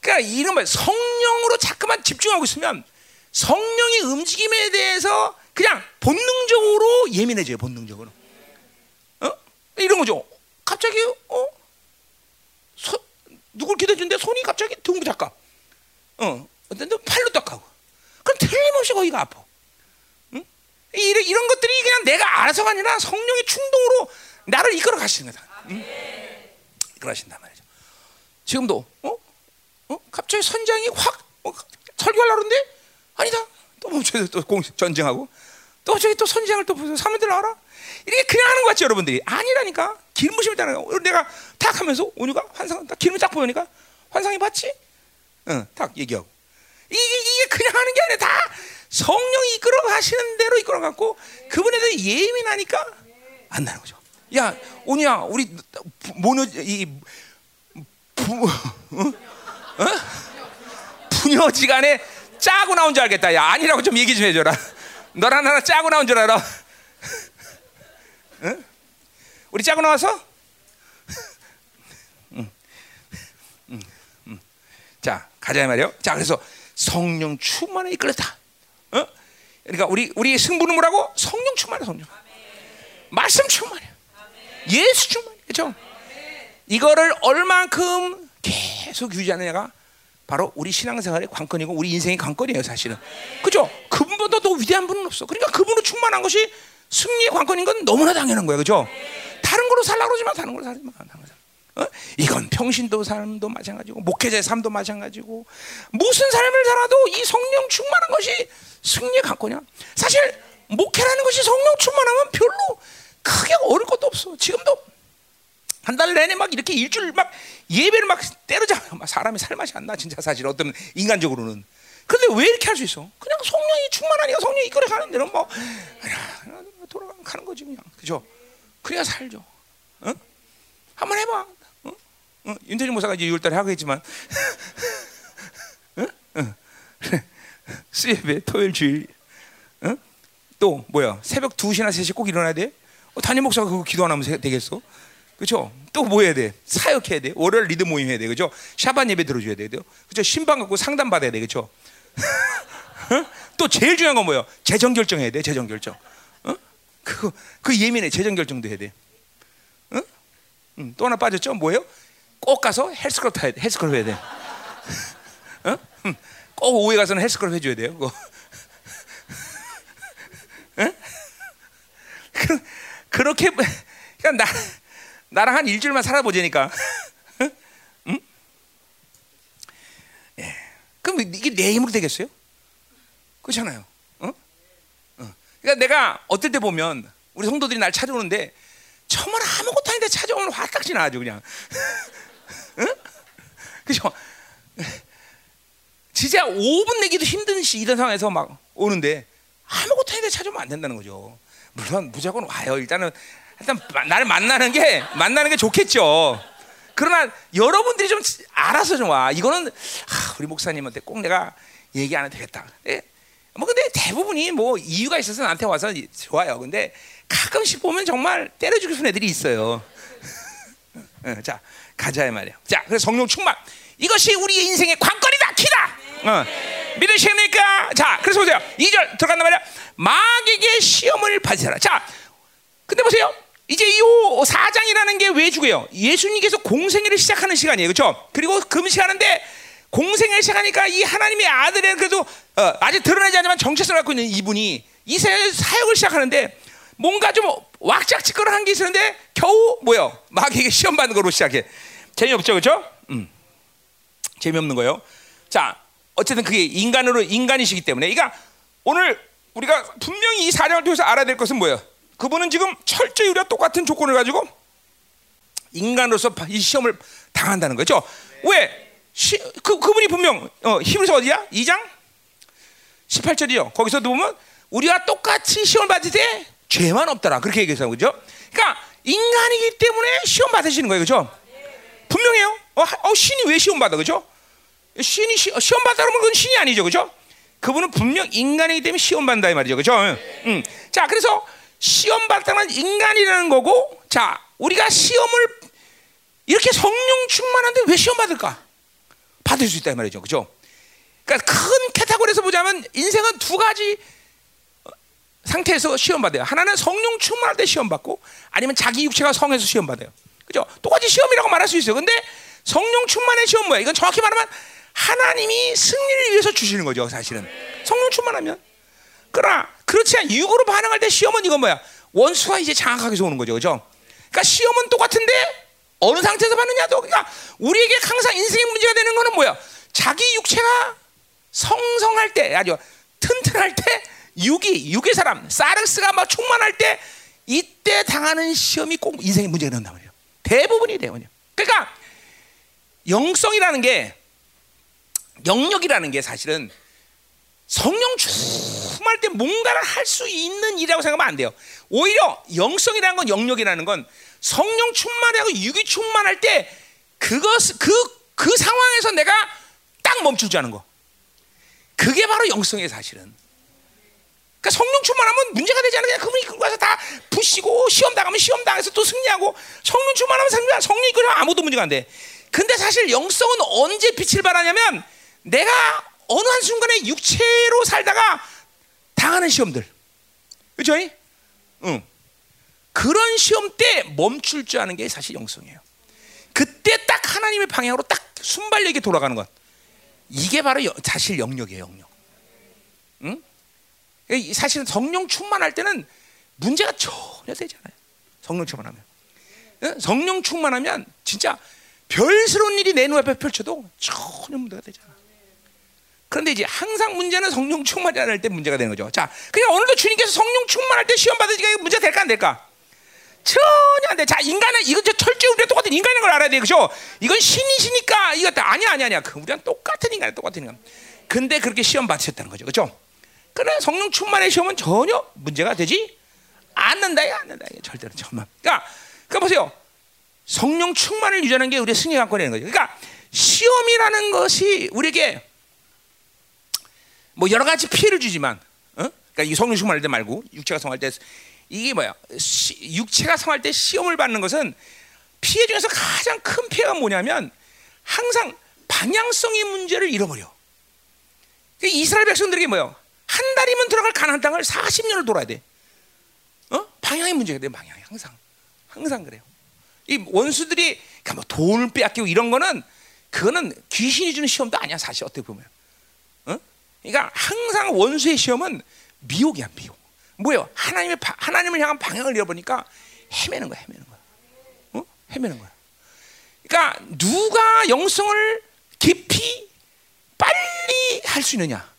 그러니까 이런 말 성령으로 자꾸만 집중하고 있으면 성령의 움직임에 대해서 그냥 본능적으로 예민해져요 본능적으로. 어? 이런 거죠. 갑자기 어? 소, 누굴 기대주는데 손이 갑자기 둥구 닦아. 어. 어떤 팔로 닦하고. 그럼 틀림없이 거기가 아파 이런, 이런 것들이 그냥 내가 알아서가 아니라 성령의 충동으로 나를 이끌어 가시는 거다. 응? 이끌어 가신단 말이죠. 지금도 어? 어? 갑자기 선장이 확 어, 설교하려고 그러는데 아니다. 또 멈춰서 또 공, 전쟁하고 또 저기 또 선장을 또 보세요. 사람들 알아? 이게 그냥 하는 거 같지 여러분들이 아니라니까 기름부심이 있다는 거. 내가 탁 하면서 온유가 환상 딱 기름을 딱 보니까 환상이 봤지? 응, 탁 얘기하고 이게, 이게 그냥 하는 게 아니라 다 성령이 이끌어 가시는 대로 이끌어 갖고 그분에 대해 예민하니까 안 나는 거죠. 야, 오냐, 우리 모녀 이 부, 어? 어? 부녀지간에 짜고 나온 줄 알겠다. 야 아니라고 좀 얘기 좀 해줘라. 너랑 나랑 짜고 나온 줄 알아. 응? 우리 짜고 나와서? 자 가자 말이요. 자 그래서 성령 충만에 이끌었다. 어? 그러니까 우리 우리 승부는 뭐라고? 성령 충만해 성령. 말씀 충만해. 예수 충만해. 그렇죠? 이거를 얼만큼 계속 유지하느냐가 바로 우리 신앙생활의 관건이고 우리 인생의 관건이에요, 사실은. 그죠? 그분보다 더 위대한 분은 없어. 그러니까 그분으로 충만한 것이 승리의 관건인 건 너무나 당연한 거예요, 그죠? 다른 걸로 살라 그러지만 다른 걸로 살지 마. 어? 이건 평신도 삶도 마찬가지고 목회자의 삶도 마찬가지고 무슨 삶을 살아도 이 성령 충만한 것이 승리의 관건이야. 사실 목회라는 것이 성령 충만하면 별로 크게 어릴 것도 없어. 지금도 한 달 내내 막 이렇게 일주일 막 예배를 막 때려잡아. 막 사람이 살 맛이 안 나, 진짜 사실 어떤 인간적으로는. 그런데 왜 이렇게 할 수 있어? 그냥 성령이 충만하니까 성령이 이끌어 가는 대로 뭐 돌아가는 거지 그냥. 그죠? 그래야 살죠. 어? 한번 해봐. 어? 어? 윤태진 목사가 이제 6월달에 하겠지만 어? 어. 수예배 토요일 주일 어? 또 뭐야 새벽 2시나 3시 꼭 일어나야 돼? 어, 담임 목사가 그거 기도 안 하면 되겠어? 그렇죠? 또 뭐 해야 돼? 사역해야 돼. 월요일 리드 모임 해야 돼. 그죠? 샤반 예배 들어줘야 돼. 그죠? 신방 갖고 상담 받아야 돼. 그죠? 또 제일 중요한 건 뭐예요? 재정 결정해야 돼. 재정 결정. 어? 그거 그 예민해. 재정 결정도 해야 돼. 어? 음, 또 하나 빠졌죠? 뭐예요? 꼭 가서 헬스클럽 타야 돼. 헬스클럽 해야 돼. 어? 음, 꼭 오후에 가서는 헬스클럽 해줘야 돼요. 그거. 어? 그렇게 그러니까 나 나랑 한 일주일만 살아보자니까. 응? 예. 그럼 이게 내 힘으로 되겠어요? 그렇잖아요. 어? 어. 그러니까 내가 어떨 때 보면 우리 성도들이 날 찾아오는데 정말 아무것도 아닌데 찾아오면 화딱지 나죠 그냥. 응? 그죠? 진짜 5분 내기도 힘든 시 이런 상황에서 막 오는데 아무것도 아닌데 찾아오면 안 된다는 거죠. 물론 무조건 와요. 일단은 일단 나를 만나는 게 만나는 게 좋겠죠. 그러나 여러분들이 좀 알아서 좀 와. 이거는 아, 우리 목사님한테 꼭 내가 얘기 안 해도 되겠다. 네? 뭐 근데 대부분이 뭐 이유가 있어서 나한테 와서 좋아요. 근데 가끔씩 보면 정말 때려 죽일 수 애들이 있어요. 어, 자 가자 말이야. 자 그래서 성령 충만 이것이 우리의 인생의 관건이다 키다. 어. 믿으십니까? 자 그래서 보세요. 2절 들어간단 말이야. 마귀에게 시험을 받으라. 자 근데 보세요. 이제 이 4장이라는 게 왜 죽어요? 예수님께서 공생애를 시작하는 시간이에요. 그렇죠? 그리고 금시하는데 공생애를 시작하니까 이 하나님의 아들의 그래도 어, 아직 드러나지 않지만 정체성을 갖고 있는 이분이 이 사역을 시작하는데 뭔가 좀 왁작지껄한 게 있었는데 겨우 뭐요? 마귀에게 시험 받는 거로 시작해. 재미없죠, 그렇죠? 음. 재미없는 거예요. 자, 어쨌든 그게 인간으로 인간이시기 때문에, 그러니까 오늘 우리가 분명히 이 사장을 통해서 알아야 될 것은 뭐예요? 그분은 지금 철저히 우리와 똑같은 조건을 가지고 인간으로서 이 시험을 당한다는 거죠. 왜? 시, 그, 그분이 분명 어, 히브리서 어디야? 2장 18절이요. 거기서도 보면 우리와 똑같이 시험을 받을 때 죄만 없더라. 그렇게 얘기해서 그죠? 그러니까 인간이기 때문에 시험 받으시는 거예요. 그죠? 분명해요. 어, 어, 신이 왜 시험 받아? 그죠? 신이 시, 시험 받다 그러면 그건 신이 아니죠. 그죠? 그분은 분명 인간이기 때문에 시험 받는다 이 말이죠. 그죠? 음. 자, 그래서 시험 받다는 인간이라는 거고, 자, 우리가 시험을 이렇게 성령 충만한데 왜 시험 받을까? 받을 수 있다 이 말이죠, 그죠? 그러니까 큰 캐타고리에서 보자면 인생은 두 가지 상태에서 시험 받아요. 하나는 성령 충만할 때 시험 받고, 아니면 자기 육체가 성에서 시험 받아요. 그죠? 똑같이 시험이라고 말할 수 있어요. 근데 성령 충만의 시험 뭐야? 이건 정확히 말하면 하나님이 승리를 위해서 주시는 거죠, 사실은. 성령 충만하면. 그러나 그렇지 않아 육으로 반응할 때 시험은 이건 뭐야? 원수가 이제 장악하게 오는 거죠, 그죠? 그러니까 시험은 똑같은데 어느 상태에서 받느냐도 그러니까 우리에게 항상 인생의 문제가 되는 거는 뭐야? 자기 육체가 성성할 때 아주 튼튼할 때 육이 육의 사람 사르스가 막 충만할 때 이때 당하는 시험이 꼭 인생의 문제가 된단 말이에요. 대부분이 대부분이요. 그러니까 영성이라는 게 영역이라는 게 사실은 성령 충만할 때 뭔가를 할 수 있는 일이라고 생각하면 안 돼요. 오히려 영성이라는 건 영역이라는 건 성령 충만하고 육이 충만할 때 그것 그, 그 상황에서 내가 딱 멈추지 않은 거. 그게 바로 영성의 사실은. 그러니까 성령 충만하면 문제가 되지 않아요. 그냥 그분이 그거 가서 다 부시고 시험 당하면 시험 당해서 또 승리하고 성령 충만하면 성령 성령 이 끌면 아무도 문제가 안 돼. 근데 사실 영성은 언제 빛을 발하냐면 내가 어느 한 순간에 육체로 살다가 당하는 시험들, 그렇죠? 응. 그런 시험 때 멈출 줄 아는 게 사실 영성이에요. 그때 딱 하나님의 방향으로 딱 순발력이 돌아가는 것. 이게 바로 여, 사실 영역이에요, 영역. 응? 사실은 성령 충만할 때는 문제가 전혀 되지 않아요. 성령 충만하면. 응? 성령 충만하면 진짜 별스러운 일이 내 눈앞에 펼쳐도 전혀 문제가 되잖아. 그런데 이제 항상 문제는 성령 충만이 안 할 때 문제가 되는 거죠. 자, 그냥 오늘도 주님께서 성령 충만할 때 시험 받으니까 문제 될까 안 될까? 전혀 안 돼. 자, 인간은 이건 철저히 우리가 똑같은 인간인 걸 알아야 돼. 그죠? 이건 신이시니까 이거 아니야, 아니야, 아니야. 그 우리랑 똑같은 인간이야, 똑같은 인간. 근데 그렇게 시험 받으셨다는 거죠. 그죠? 그러나 성령 충만의 시험은 전혀 문제가 되지 않는다, 않는다. 절대로 정말. 그러니까, 그러니까 보세요. 성령 충만을 유지하는 게 우리의 승리 관건이라는 거죠. 그러니까 시험이라는 것이 우리에게 뭐 여러 가지 피해를 주지만, 어? 그러니까 이 성령 충만할 때 말고 육체가 성할 때 이게 뭐야? 시, 육체가 성할 때 시험을 받는 것은 피해 중에서 가장 큰 피해가 뭐냐면 항상 방향성의 문제를 잃어버려. 그러니까 이스라엘 백성들에게 뭐요? 한 달이면 들어갈 가나안 땅을 40년을 돌아야 돼. 어? 방향의 문제가 돼. 방향이 항상 항상 그래요. 이 원수들이 그러니까 뭐 돈을 빼앗기고 이런 거는 그거는 귀신이 주는 시험도 아니야 사실 어떻게 보면. 어? 그러니까 항상 원수의 시험은 미혹이야 미혹. 뭐예요? 하나님의 하나님을 향한 방향을 잃어보니까 헤매는 거야, 헤매는 거야. 어? 헤매는 거야. 그러니까 누가 영성을 깊이 빨리 할 수 있느냐?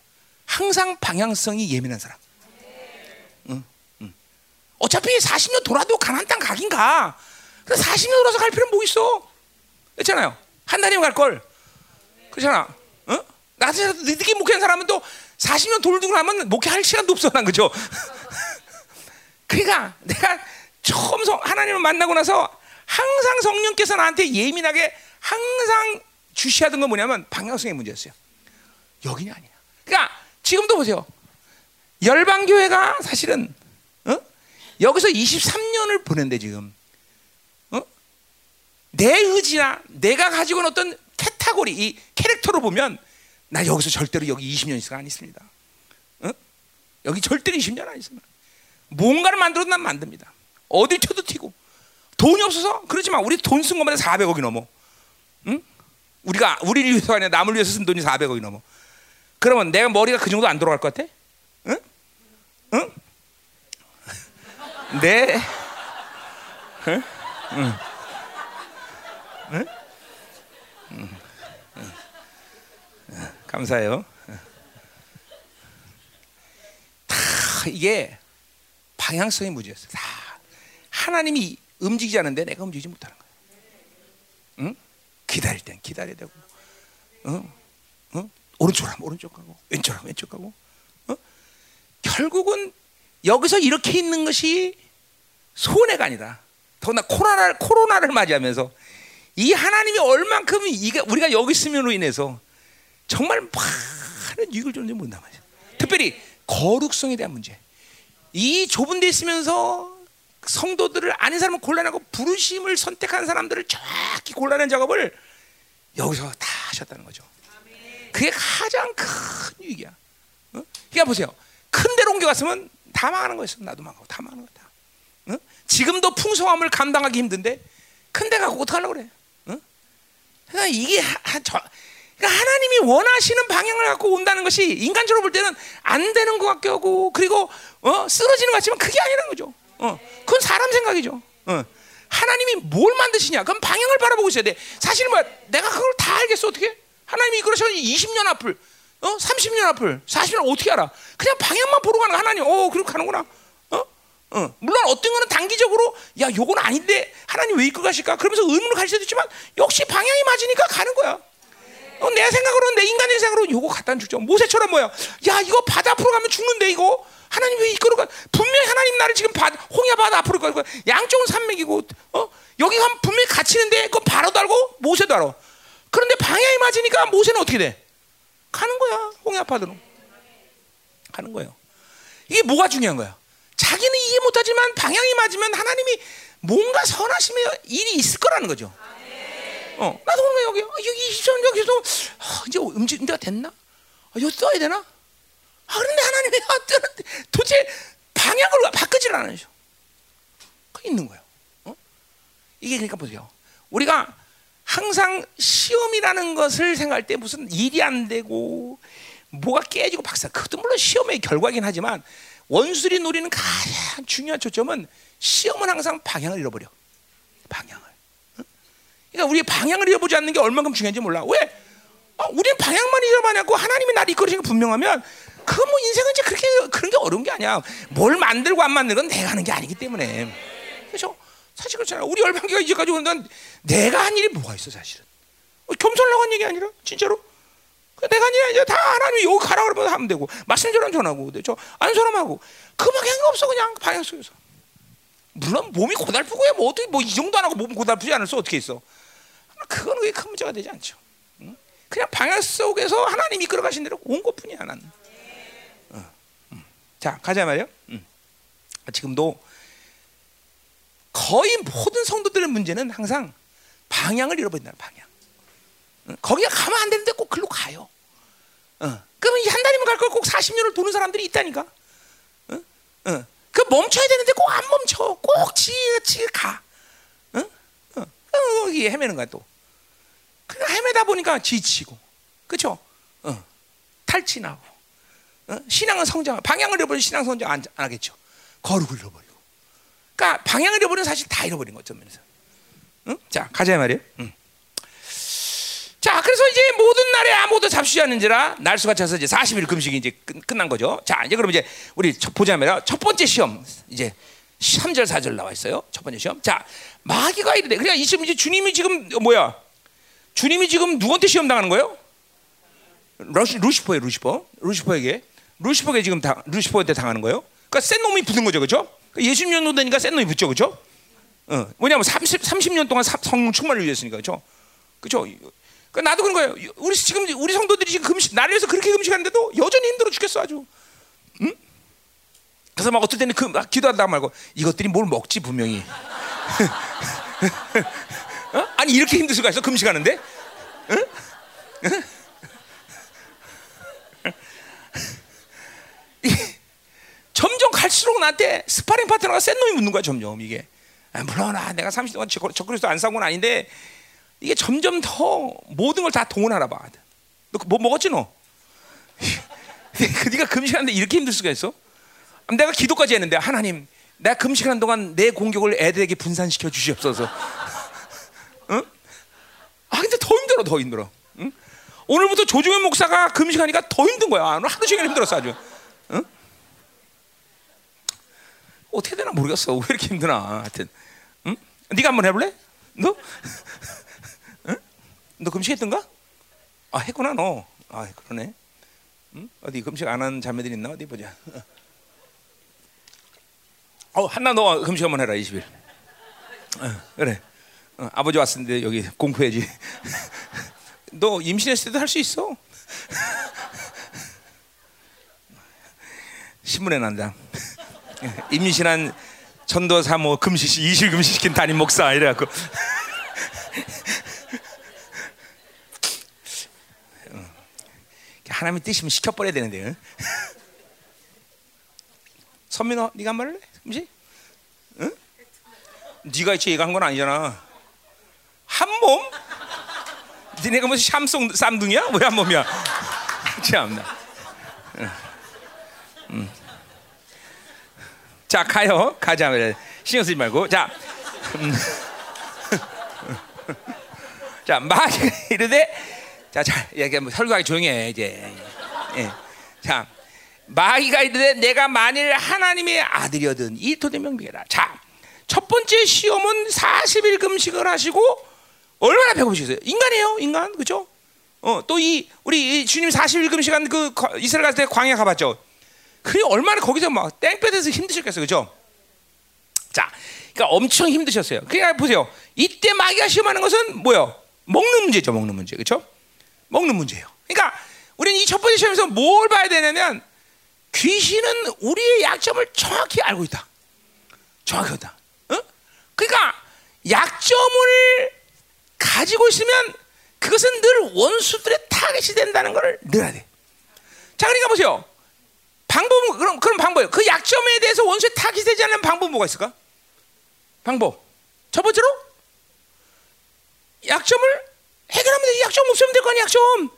항상 방향성이 예민한 사람. 응, 응. 어차피 40년 돌아도 가난 땅 가긴 가. 40년 돌아서 갈 필요는 뭐 있어? 그렇잖아요. 한 달이면 갈 걸. 그렇잖아. 어? 나한테 늦게 목회한 사람은 또 40년 돌고 나면 목회할 시간도 없어, 난 그죠? 그러니까 내가 처음 성, 하나님을 만나고 나서 항상 성령께서 나한테 예민하게 항상 주시하던 건 뭐냐면 방향성의 문제였어요. 여기냐 아니냐. 그러니까 지금도 보세요. 열방 교회가 사실은 어? 여기서 23년을 보낸데 지금 어? 내 의지나 내가 가지고 있는 어떤 캐타고리 이 캐릭터로 보면 나 여기서 절대로 여기 20년 있을 안 있습니다. 어? 여기 절대로 20년 안 있습니다. 뭔가를 만들어도 난 만듭니다. 어디 튀도 튀고 돈이 없어서 그렇지만 우리 돈 쓴 것만 400억이 넘어. 응? 우리가 우리를 위해서 아니라 남을 위해서 쓴 돈이 400억이 넘어. 그러면 내가 머리가 그 정도 안 돌아갈 것 같아? 응? 응? 네. 응? 응. 응? 응. 응. 감사해요. 다 이게 방향성의 문제였어요. 다 하나님이 움직이지 않는데 내가 움직이지 못하는 거예요. 응? 기다릴 땐 기다려야 되고, 응? 응? 오른쪽 하면 오른쪽 가고, 왼쪽 하면 왼쪽 가고, 어? 결국은 여기서 이렇게 있는 것이 손해가 아니다. 더나 코로나를 코로나를 맞이하면서 이 하나님이 얼만큼 이가 우리가 여기 있음으로 인해서 정말 많은 유익을 주는지 모른단 말이야. 특별히 거룩성에 대한 문제. 이 좁은 데 있으면서 성도들을 아닌 사람은 곤란하고 부르심을 선택한 사람들을 정확히 골라낸 작업을 여기서 다 하셨다는 거죠. 그게 가장 큰 유익이야. 어? 그러니까 보세요. 큰 데로 옮겨갔으면 다 망하는 거였어. 나도 망하고 다 망하는 거다. 어? 지금도 풍성함을 감당하기 힘든데 큰 데 가고 어떡하려고 그래. 어? 그러니까 이게 하, 저, 그러니까 하나님이 원하시는 방향을 갖고 온다는 것이 인간적으로 볼 때는 안 되는 것 같기도 하고 그리고 어, 쓰러지는 것 같지만 그게 아니라는 거죠. 어, 그건 사람 생각이죠. 어. 하나님이 뭘 만드시냐? 그럼 방향을 바라보고 있어야 돼. 사실 뭐야? 내가 그걸 다 알겠어 어떻게? 하나님이 그러셔 20년 앞을, 어, 30년 앞을, 40년 어떻게 알아? 그냥 방향만 보러 가는 하나님. 어, 그렇게 가는구나. 어, 어. 물론 어떤 거는 단기적으로 야, 요건 아닌데 하나님 왜 이끌 가실까? 그러면서 의문을 가질 수도 있지만 역시 방향이 맞으니까 가는 거야. 어, 내 생각으로는 내 인간의 생각으로 요거 갖다 주죠. 모세처럼 뭐야? 야 이거 바다 앞으로 가면 죽는데 이거 하나님 왜 이끌어 가? 분명히 하나님 나를 지금 바, 홍해 바다 앞으로 가고 양쪽은 산맥이고 어 여기 가면 분명히 갇히는데 그건 바로도 알고 모세도 알아. 그런데 방향이 맞으니까 모세는 어떻게 돼? 가는 거야. 홍해 아파도로. 가는 거예요. 이게 뭐가 중요한 거야? 자기는 이해 못하지만 방향이 맞으면 하나님이 뭔가 선하심의 일이 있을 거라는 거죠. 어, 나도 거야 여기 아, 여기 이전 여기서 아, 이제 때가 됐나? 아, 여기 써야 되나? 아, 그런데 하나님이 아, 뜨는데 도대체 방향을 바꾸질 않으셔. 그 있는 거예요. 어? 이게 그러니까 보세요. 우리가 항상 시험이라는 것을 생각할 때 무슨 일이 안 되고 뭐가 깨지고 박살. 그것도 물론 시험의 결과긴 하지만 원수들이 노리는 가장 중요한 초점은 시험은 항상 방향을 잃어버려. 방향을. 어? 그러니까 우리 방향을 잃어보지 않는 게 얼마큼 중요한지 몰라. 왜? 아, 우리는 방향만 잃어버냐고 하나님이 나를 이끌으신 게 분명하면 그 뭐 인생은 이제 그렇게 그런 게 어려운 게 아니야. 뭘 만들고 안 만드는 건 내가 하는 게 아니기 때문에. 그렇죠? 사실 그렇잖아. 우리 열방기가 이제까지 건 내가 한 일이 뭐가 있어 사실은. 어, 겸손하고 한 얘기 아니라 진짜로. 그 내가 아니라 이제 다 하나님이 여기 가라 그러면 하면 되고 말씀 전환 전하고 그죠? 안전함하고 그 방향이 없어 그냥 방향 속에서. 물론 몸이 고달프고야 뭐 어떻게 뭐 이 정도 안 하고 몸 고달프지 않을 수 어떻게 있어? 그건 그게 큰 문제가 되지 않죠. 응? 그냥 방향 속에서 하나님이 이끌어 가신 대로 온 것뿐이야 나는. 자 가자 말이요. 음. 지금도 거의 모든 성도들의 문제는 항상 방향을 잃어버린다는 방향. 응? 거기가 가면 안 되는데 꼭 글로 가요. 어. 그러면 한 달이면 갈 걸 꼭 40년을 도는 사람들이 있다니까. 어? 어. 그 멈춰야 되는데 꼭 안 멈춰. 꼭 지가 지 가. 응? 어? 어, 여기 헤매는 거야 또. 그 헤매다 보니까 지치고, 그렇죠? 어. 탈진하고, 어? 신앙은 성장, 방향을 잃어버린 신앙 성장 안, 안 하겠죠. 거룩을 잃어버리고. 그러니까 방향을 잃어버리면 사실 다 잃어버린 거죠, 면에서. 응? 자 가자 말이에요. 응. 자, 그래서 이제 모든 날에 아무도 잡수지 않는지라 날수가 차서 이제 40일 금식이 이제 끝, 끝난 거죠. 자, 이제 그럼 이제 우리 보자면 첫 번째 시험 이제 3절 4절 나와 있어요. 첫 번째 시험. 자, 마귀가 이르되. 그러니까 이 지금 이제 주님이 지금 뭐야? 주님이 지금 누구한테 시험 당하는 거예요? 러시, 루시퍼에 루시퍼. 루시퍼에게 루시퍼에게 지금 당, 루시퍼한테 당하는 거예요. 그러니까 센 놈이 붙은 거죠. 그렇죠? 예수님 년 되니까 센 놈이 붙죠. 그렇죠? 어, 뭐냐면 30, 30년 동안 성령 충만을 위했으니까. 그렇죠? 그렇죠? 그 나도 그런 거예요. 우리 지금 우리 성도들이 지금 금식 나를 위해서 그렇게 금식하는데도 여전히 힘들어 죽겠어 아주. 응? 그래서 막 어떨 때는 그 막 기도하다 말고 이것들이 뭘 먹지 분명히. 어? 아니 이렇게 힘들 수가 있어 금식하는데? 응? 응? 갈수록 나한테 스파링 파트너가 센 놈이 붙는 거야 점점 이게. 아, 물론 아, 내가 30동안 적그리스도 안건 아닌데 이게 점점 더 모든 걸 다 동원하나 봐. 너 뭐 먹었지 너? 네가 금식하는데 이렇게 힘들 수가 있어? 내가 기도까지 했는데 하나님, 내가 금식하는 동안 내 공격을 애들에게 분산시켜 주시옵소서. 응? 아 근데 더 힘들어, 더 힘들어. 응? 오늘부터 조중현 목사가 금식하니까 더 힘든 거야. 하루 종일 힘들었어 아주. 응? 어떻게 되나 모르겠어. 왜 이렇게 힘드나. 하여튼, 응? 네가 한번 해볼래? 너? 너 금식했던가? 아 했구나 너. 아 그러네. 응? 어디 금식 안 하는 자매들 있나 어디 보자. 어 한나 너 금식 한번 해라 20일. 어, 그래. 어, 아버지 왔는데 여기 공부해야지. 너 임신했을 때도 할 수 있어. 신문에 난다. 임신한 전도사 뭐 금식 이실 금식 시킨 담임 목사 이래갖고. 하나님 뜻이면 시켜버려야 되는데. 응? 선민아, 네가 한말 할래? 금식? 응? 네가 있지 얘가 한건 아니잖아. 한 몸? 니네가 무슨 샴송 쌈둥이야? 왜 한 몸이야? 참나. 응. 응. 자 가요. 가자. 신경 쓰지 말고. 자. 음. 자, 막 이르되 자, 자, 이렇게 뭐 설교하기 조용히 해 이제. 예. 자, 마귀가 이르되 내가 만일 하나님의 아들이거든 이 도대 명백이라. 자, 첫 번째 시험은 40일 금식을 하시고 얼마나 배고프시겠어요? 인간이에요, 인간, 그렇죠? 어, 또 이 우리 주님 40일 금식한 그 이스라엘 갔을 때 광야 가봤죠. 그게 얼마나 거기서 막 땡볕에서 힘드셨겠어요, 그렇죠? 자, 그러니까 엄청 힘드셨어요. 그러니까 보세요. 이때 마귀가 시험하는 것은 뭐요? 먹는 문제죠, 먹는 문제, 그렇죠? 먹는 문제예요. 그러니까 우리는 이 첫 번째 시험에서 뭘 봐야 되냐면 귀신은 우리의 약점을 정확히 알고 있다. 정확히 알다. 어? 그러니까 약점을 가지고 있으면 그것은 늘 원수들의 타겟이 된다는 것을 늘어야 돼. 자, 그러니까 보세요. 방법은 그럼 그런 방법이에요. 그 약점에 대해서 원수의 타깃이 되지 않는 방법 은 뭐가 있을까? 방법. 첫 번째로 약점을 해결하면 돼. 약점 없으면 될 거 아니야. 약점.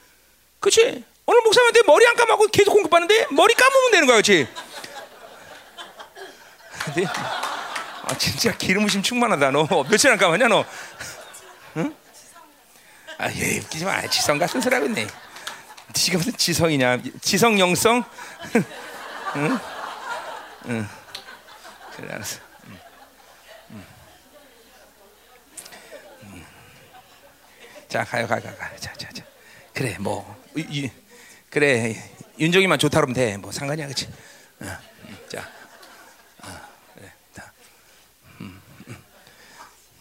그렇지? 오늘 목사님한테 머리 안 감고 계속 공급하는데 머리 감으면 되는 거야, 그렇지? 아, 진짜 기름부심 충만하다. 너 며칠 안 감았냐, 너? 응? 아, 예, 웃기지 마. 지성 같은 소리 하고 있네. 지금 무슨 지성이냐? 지성 영성? 응? 응. 그래 알았어. 응. 응. 응. 자 가요 가요 가요. 자자 자. 그래 뭐 이, 이, 그래 윤정이만 좋다 그러면 돼. 뭐 상관이야 그렇지? 어, 자. 어, 그래. 자. 음, 음,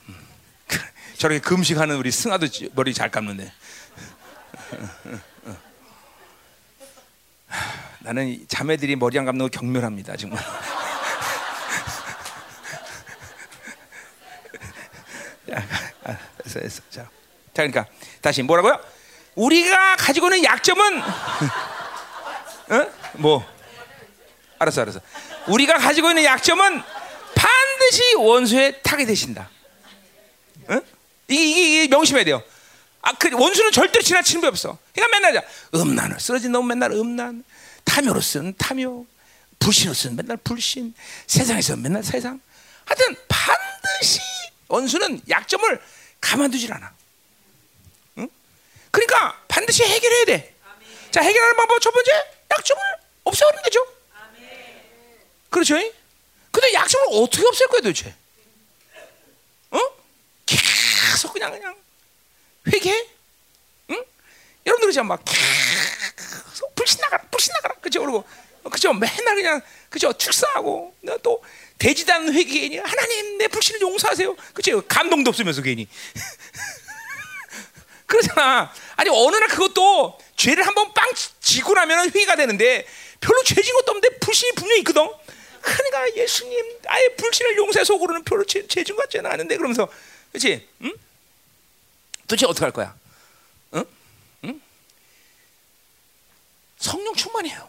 음. 저렇게 금식하는 우리 승아도 머리 잘 감는데. 나는 자매들이 머리 안 감는 거 경멸합니다 정말. 아, 됐어, 됐어. 자, 자, 그러니까 다시 뭐라고요? 우리가 가지고 있는 약점은, 어? 뭐? 알았어, 알았어. 우리가 가지고 있는 약점은 반드시 원수의 타게 되신다. 어? 이게, 이게 명심해야 돼요. 아, 그 원수는 절대로 지나치는 법 없어. 그러니까 맨날 음란을 쓰러진 놈 맨날 음란. 탐욕으로서는 탐욕, 불신으로서는 맨날 불신, 세상에서 맨날 세상. 하여튼 반드시 원수는 약점을 가만두질 않아. 응? 그러니까 반드시 해결해야 돼. 자, 해결하는 방법 첫 번째, 약점을 없애버리는 거죠. 그렇죠? 근데 약점을 어떻게 없앨 거야 도대체? 어? 계속 그냥 그냥 회개? 응? 여러분들 그죠? 막 불신 나가라, 불신 나가라. 그죠? 그리고 그죠? 맨날 그냥 그죠? 축사하고 또 않는 회개니 하나님 내 불신을 용서하세요. 그죠? 감동도 없으면서 괜히 그러잖아. 아니 어느 날 그것도 죄를 한번 빵 지고 나면 회개가 되는데 별로 죄진 것도 없는데 불신이 분명히 있거든. 그러니까 예수님 아예 불신을 용서해 속으로는 별로 죄, 죄진 것 같지는 않은데 그러면서 그렇지? 응? 도대체 어떻게 할 거야? 성령 충만해요.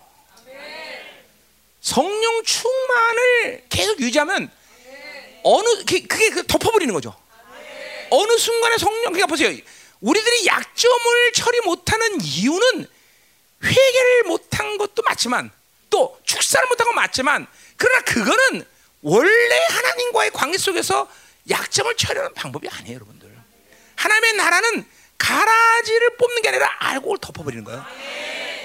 성령 충만을 계속 유지하면 어느 그게, 그게 그 덮어버리는 거죠. 어느 순간에 성령 그러니까 보세요. 우리들이 약점을 처리 못하는 이유는 회개를 못한 것도 맞지만 또 축사를 못한 건 맞지만 그러나 그거는 원래 하나님과의 관계 속에서 약점을 처리하는 방법이 아니에요, 여러분들. 하나님의 나라는 가라지를 뽑는 게 아니라 알곡을 덮어버리는 거예요.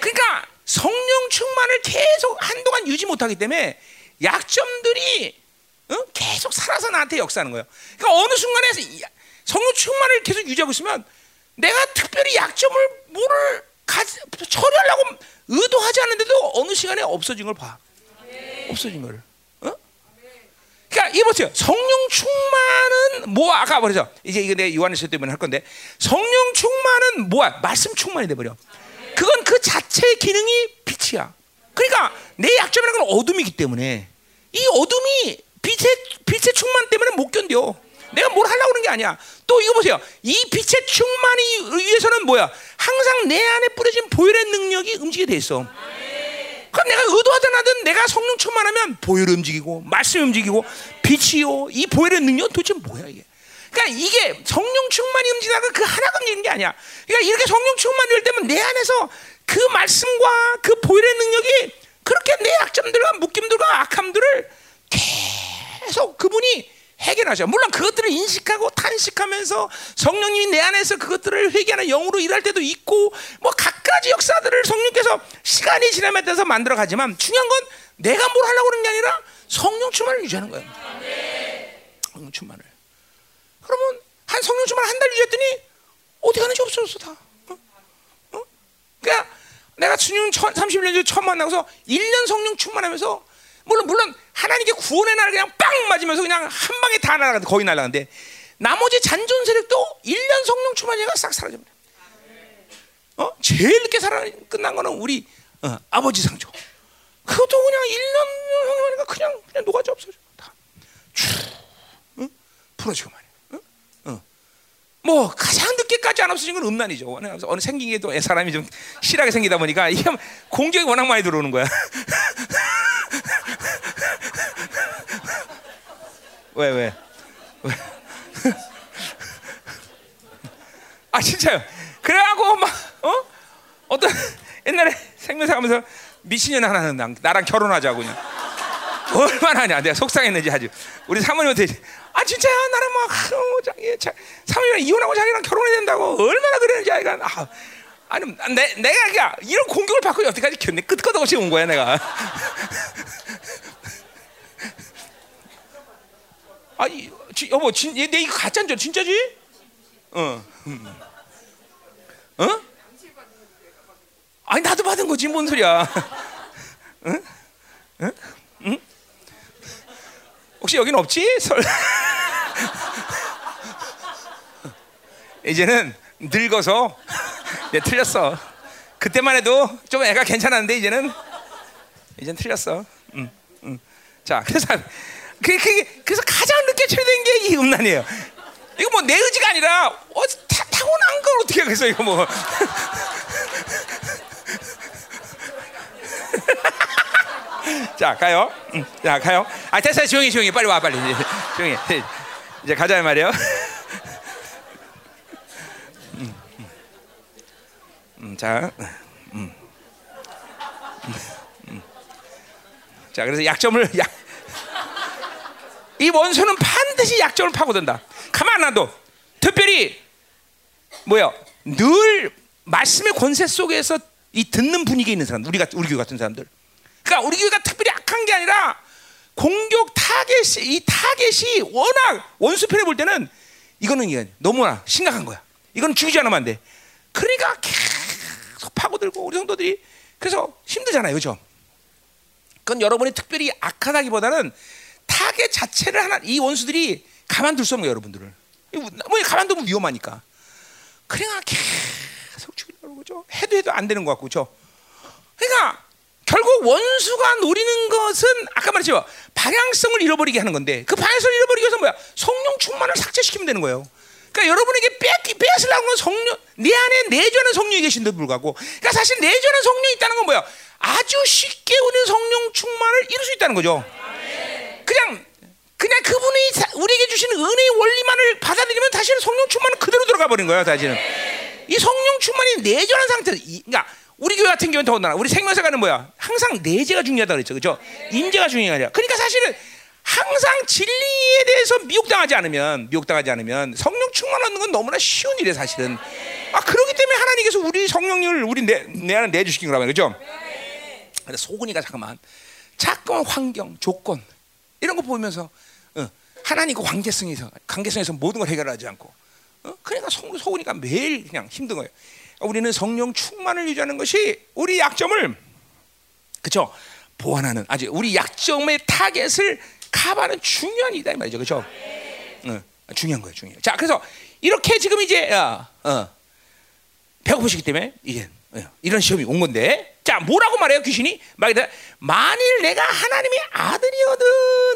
그러니까 성령 충만을 계속 한동안 유지 못하기 때문에 약점들이 어? 계속 살아서 나한테 역사하는 거예요. 그러니까 어느 순간에 성령 충만을 계속 유지하고 있으면 내가 특별히 약점을 뭐를 처리하려고 의도하지 않는데도 어느 시간에 없어진 걸 봐. 없어진 걸. 어? 그러니까 이 보세요. 성령 충만은 뭐 아까 말했죠. 이제 이거 내 요한에서 때문에 할 건데 성령 충만은 뭐야? 말씀 충만이 돼 버려. 그건 그 자체의 기능이 빛이야. 그러니까 내 약점이라는 건 어둠이기 때문에 이 어둠이 빛의 빛의 충만 때문에 못 견뎌. 내가 뭘 하려고 그러는 게 아니야. 또 이거 보세요. 이 빛의 충만이 위해서는 뭐야? 항상 내 안에 뿌려진 보혈의 능력이 움직이게 돼 있어. 그럼 내가 의도하든 하든 내가 성령 충만하면 보혈 움직이고 말씀 움직이고 빛이요. 이 보혈의 능력 도대체 뭐야 이게? 그러니까 이게 성령 충만이 움직이다가 그 하나가 움직이는 게 아니야. 그러니까 이렇게 성령 충만이 될 때면 내 안에서 그 말씀과 그 보혈의 능력이 그렇게 내 약점들과 묶임들과 악함들을 계속 그분이 해결하죠. 물론 그것들을 인식하고 탄식하면서 성령님이 내 안에서 그것들을 회개하는 영으로 일할 때도 있고 뭐 각가지 역사들을 성령께서 시간이 지나면 따라서 만들어 가지만 중요한 건 내가 뭘 하려고 그러는 게 아니라 성령 충만을 유지하는 거예요. 성령 충만을. 그러면 한 성령 충만 한 달 유지했더니 어디 가는지 없어졌어 다. 어? 어? 그러니까 내가 주님 30년 전에 처음 만나서 1년 성령 충만하면서 물론 물론 하나님께 구원의 날 그냥 빵 맞으면서 그냥 한 방에 다 날아가는데 거의 날아가는데 나머지 잔존 세력도 1년 성령 충만이가 싹 사라져버려. 어? 제일 늦게 살아 끝난 거는 우리 어, 아버지 상조. 그것도 그냥 1년 형이니까 그냥 그냥 녹아지 없어져. 다. 쭉 응? 풀어지고? 어. 뭐 가장 늦게까지 안 없어진 건 음란이죠. 어느, 생긴 게 또 사람이 좀 실하게 생기다 보니까 이게 공격이 워낙 많이 들어오는 거야. 왜 왜? 왜? 아 진짜요. 그래갖고 막 어? 어떤 옛날에 생명사 하면서 미친년 하나는 나- 나랑 결혼하자고 그냥 얼마나 하냐 내가 속상했는지 아주 우리 사모님한테 아 진짜야 나는 막 어, 자기 자, 사모님이랑 이혼하고 자기랑 결혼해야 된다고 얼마나 그랬는지 아이가 아, 아니 내, 내가 그냥 이런 공격을 받고 여태까지 견내 끄떡없이 온 거야 내가 아 이, 지, 여보 진, 얘, 내 이거 가짜인 줄 진짜지? 어 음. 어? 아니 나도 받은 거지 뭔 소리야? 응? 응? 응? 혹시 여기는 없지? 설... 이제는 늙어서 이제 틀렸어. 그때만 해도 좀 애가 괜찮았는데 이제는 이제는 틀렸어. 응, 응. 자, 그래서 그, 그, 그래서 가장 늦게 처리된 게 이 음란이에요. 이거 뭐 내 의지가 아니라 어, 타, 타고난 걸 어떻게 하겠어 이거 뭐. 자 가요. 음, 자 가요. 아 됐어요. 조용히 조용히 빨리 와 빨리 조용히 이제 가자 말이요. 음, 음. 음, 자, 음. 음. 자 그래서 약점을 약. 이 원수는 반드시 약점을 파고든다. 가만 안 놔둬. 특별히 뭐야? 늘 말씀의 권세 속에서 이 듣는 분위기에 있는 사람, 우리가 우리 교회 같은 사람들. 그러니까 우리 교회가 특별히 악한 게 아니라 공격 타겟이 이 타겟이 워낙 원수 편에 볼 때는 이거는 이게 너무나 심각한 거야. 이건 죽이지 않으면 안 돼. 그러니까 계속 파고들고 우리 성도들이 그래서 힘들잖아요, 그죠? 그건 여러분이 특별히 악하다기보다는 타겟 자체를 하나 이 원수들이 가만둘 수 없는 거예요, 여러분들을. 뭐 가만두면 위험하니까. 그러니까 계속 죽이려고 그죠? 해도 해도 안 되는 것 같고, 그죠? 그러니까 결국 원수가 노리는 것은 아까 말했죠 방향성을 잃어버리게 하는 건데 그 방향성을 잃어버리기 위해서 뭐야 성령 충만을 삭제시키면 되는 거예요. 그러니까 여러분에게 뺏기 뺏으려고 하는 성령 내 안에 내주하는 성령이 계신데도 불구하고 그러니까 사실 내주하는 성령이 있다는 건 뭐야 아주 쉽게 오는 성령 충만을 이룰 수 있다는 거죠. 그냥 그냥 그분이 우리에게 주시는 은혜의 원리만을 받아들이면 다시는 성령 충만은 그대로 들어가 버린 거예요. 다시는 이 성령 충만이 내주하는 상태 그러니까 우리 교회 같은 경우는 더군다나 우리 생명사가는 뭐야? 항상 내재가 중요하다 그랬죠, 그렇죠? 임재가 중요하냐? 그러니까 사실은 항상 진리에 대해서 미혹당하지 않으면 미혹당하지 않으면 성령 충만 얻는 건 너무나 쉬운 일이에요, 사실은. 아 그렇기 때문에 하나님께서 우리 성령을 우리 내, 내 안에 내 주시킨 거라면 그죠? 근데 소근이가 잠깐만 자꾸만 환경, 조건 이런 거 보면서 어, 하나님 그 관계성에서 관계성에서 모든 걸 해결하지 않고 어? 그러니까 소, 소근이가 매일 그냥 힘든 거예요. 우리는 성령 충만을 유지하는 것이 우리 약점을 그렇죠 보완하는 아주 우리 약점의 타겟을 커버하는 중요한 이다 이 말이죠. 그렇죠 어, 중요한 거예요 중요해 자 그래서 이렇게 지금 이제 어, 어, 배고프시기 때문에 이제 어, 이런 시험이 온 건데 자 뭐라고 말해요 귀신이? 말이다 만일 내가 하나님의 아들이거든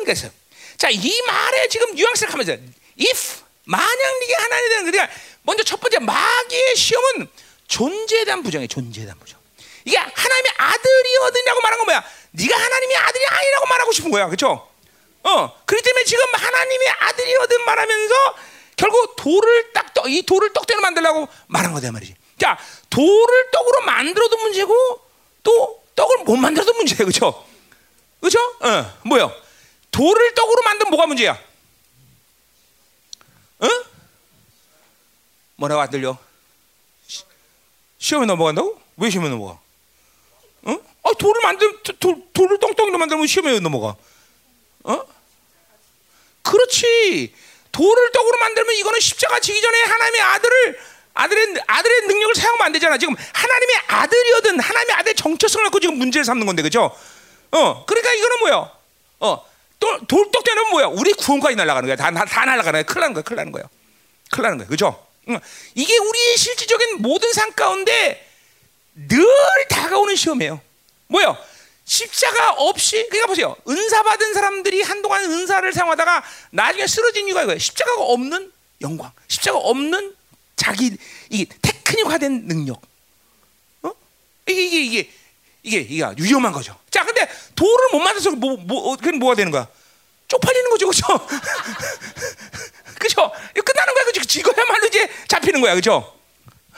그래서. 자이 말에 지금 뉘앙스를 하면서 if 만약 네가 하나님이 되는 그러니까 먼저 첫 번째 마귀의 시험은 존재에 대한 부정이에요. 존재에 대한 부정. 이게 하나님의 아들이거든이라고 말한 건 뭐야? 네가 하나님의 아들이 아니라고 말하고 싶은 거야. 그렇죠? 어. 그렇기 때문에 지금 하나님의 아들이거든 말하면서 결국 돌을 딱 이 돌을 떡대로 만들려고 말한 거다 말이지. 자, 돌을 떡으로 만들어도 문제고 또 떡을 못 만들어도 문제예요. 그렇죠? 그렇죠? 어. 뭐요? 돌을 떡으로 만들면 뭐가 문제야? 어? 뭐라고 안 들려? 시험에 넘어간다고? 왜 시험에 넘어가? 어? 아, 돌을 만들 돌, 돌을 똥똥이로 만들면 시험에 넘어가. 어? 그렇지. 돌을 떡으로 만들면 이거는 십자가 지기 전에 하나님의 아들을 아들의 아들의 능력을 사용하면 안 되잖아. 지금 하나님의 아들이거든 하나님의 아들의 정체성을 갖고 지금 문제를 삼는 건데, 그죠? 어, 그러니까 이거는 뭐야? 어, 돌 돌떡 되는 뭐야? 우리 구원까지 날아가는 거야. 다, 다, 다 날아가는 거야. 큰일 나는 거야. 큰일 나는 거야. 큰일 나는 거야. 그죠? 이게 우리의 실질적인 모든 삶 가운데 늘 다가오는 시험이에요. 뭐요? 십자가 없이 그러니까 보세요. 은사 받은 사람들이 한동안 은사를 사용하다가 나중에 쓰러진 이유가 이거예요. 십자가가 없는 영광, 십자가 없는 자기 이 테크닉화된 능력. 어? 이게 이게 이게 이게 이게 위험한 거죠. 자, 근데 도를 못 맞아서 뭐, 뭐, 그건 뭐가 되는 거야? 쪽팔리는 거죠, 그죠? 그죠? 끝나는 거야, 그죠? 지거야말로 이제 잡히는 거야, 그죠?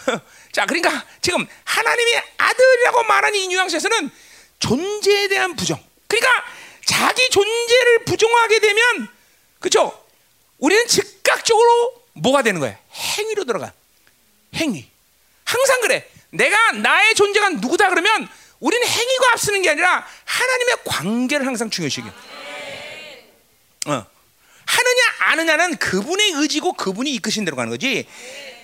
자, 그러니까 지금 하나님의 아들이라고 말하는 이 뉘앙스에서는 존재에 대한 부정. 그러니까 자기 존재를 부정하게 되면, 그죠? 우리는 즉각적으로 뭐가 되는 거야? 행위로 들어가. 행위. 항상 그래. 내가 나의 존재가 누구다 그러면 우리는 행위가 앞서는 게 아니라 하나님의 관계를 항상 중요시해. 어. 하느냐 아느냐는 그분의 의지고 그분이 이끄신 대로 가는 거지.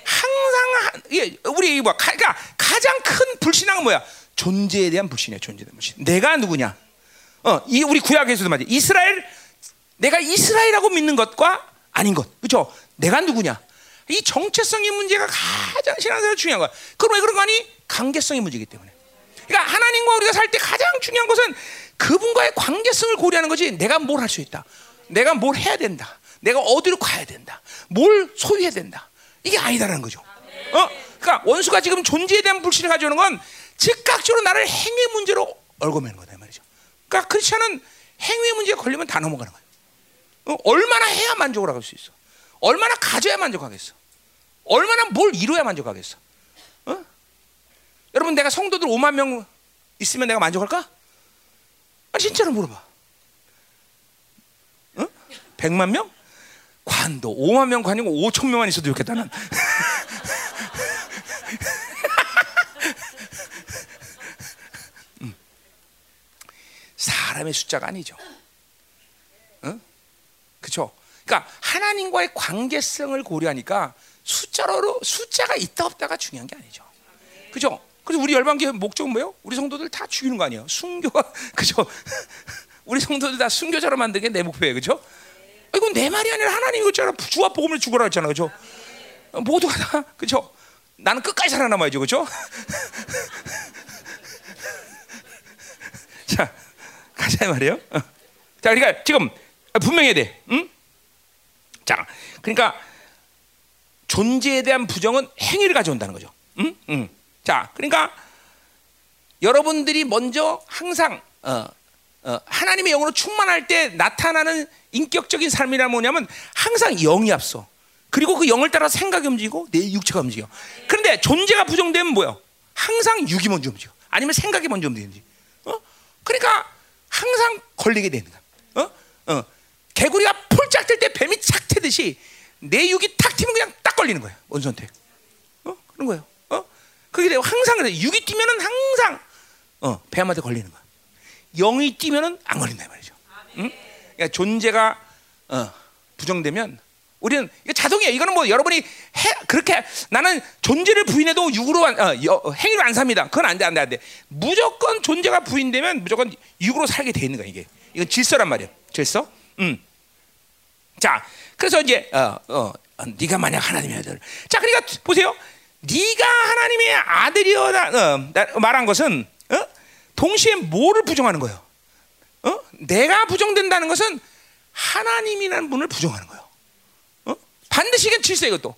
항상 예, 우리 뭐 그러니까 가장 큰 불신앙은 뭐야? 존재에 대한 불신이야. 존재에 대한 불신. 내가 누구냐? 어, 이 우리 구약에서도 말이야. 이스라엘 내가 이스라엘이라고 믿는 것과 아닌 것. 그렇죠? 내가 누구냐? 이 정체성의 문제가 가장 신앙생활 중요한 거야. 그럼 왜 그런 거 아니? 관계성의 문제이기 때문에. 그러니까 하나님과 우리가 살 때 가장 중요한 것은 그분과의 관계성을 고려하는 거지. 내가 뭘 할 수 있다. 내가 뭘 해야 된다. 내가 어디로 가야 된다. 뭘 소유해야 된다. 이게 아니다라는 거죠. 어? 그러니까 원수가 지금 존재에 대한 불신을 가져오는 건 즉각적으로 나를 행위 문제로 얽어매는 거다 말이죠. 그러니까 크리스천은 행위 문제에 걸리면 다 넘어가는 거예요. 어? 얼마나 해야 만족을 할 수 있어? 얼마나 가져야 만족하겠어? 얼마나 뭘 이루어야 만족하겠어? 어? 여러분 내가 성도들 5만 명 있으면 내가 만족할까? 아 진짜로 물어봐. 어? 100만 명? 관도 5만 명 관이고 5천 명만 있어도 좋겠다 난. 음. 사람의 숫자가 아니죠. 어? 그렇죠? 그러니까 하나님과의 관계성을 고려하니까 숫자로 숫자가 있다 없다가 중요한 게 아니죠. 그죠? 그래서 우리 열방교회 목적은 뭐예요? 우리 성도들 다 죽이는 거 아니에요? 순교가 그죠? 우리 성도들 다 순교자로 만드는 게 내 목표예요. 그죠? 이건 내 말이 아니라 하나님이 그랬잖아. 주와 복음을 죽으라 했잖아. 그죠? 모두가 다 그죠? 나는 끝까지 살아남아야죠. 그죠? 자, 가자 말이에요. 자, 그러니까 지금 분명해야 돼. 응? 자, 그러니까 존재에 대한 부정은 행위를 가져온다는 거죠. 응? 응. 자, 그러니까 여러분들이 먼저 항상 어, 어, 하나님의 영으로 충만할 때 나타나는 인격적인 삶이란 뭐냐면 항상 영이 앞서. 그리고 그 영을 따라 생각이 움직이고 내 육체가 움직여. 그런데 존재가 부정되면 뭐요? 항상 육이 먼저 움직여. 아니면 생각이 먼저 움직이지. 어? 그러니까 항상 걸리게 되는 거야. 어? 어. 개구리가 폴짝 뜰 때 뱀이 착 트듯이 내 육이 탁 튀면 그냥 딱 걸리는 거야. 원선택. 어? 그런 거예요. 어? 그게 되고 항상 그래. 육이 뛰면은 항상 어, 뱀한테 걸리는 거야. 영이 뛰면은 안 걸린다 말이죠. 응? 그러니까 존재가 어, 부정되면 우리는 이거 자동이에요. 이거는 뭐 여러분이 해, 그렇게 나는 존재를 부인해도 육으로 안, 어, 여, 행위로 안 삽니다. 그건 안 돼, 안 돼, 안 돼. 무조건 존재가 부인되면 무조건 육으로 살게 돼 있는 거야 이게. 이건 질서란 말이야. 질서. 음. 자, 그래서 이제 어, 어, 네가 만약 하나님의 아들. 자, 그러니까 보세요. 네가 하나님의 아들이어다 어, 말한 것은 어? 동시에 뭐를 부정하는 거예요? 어? 내가 부정된다는 것은 하나님이라는 분을 부정하는 거예요. 어? 반드시 이게 질서 이것도.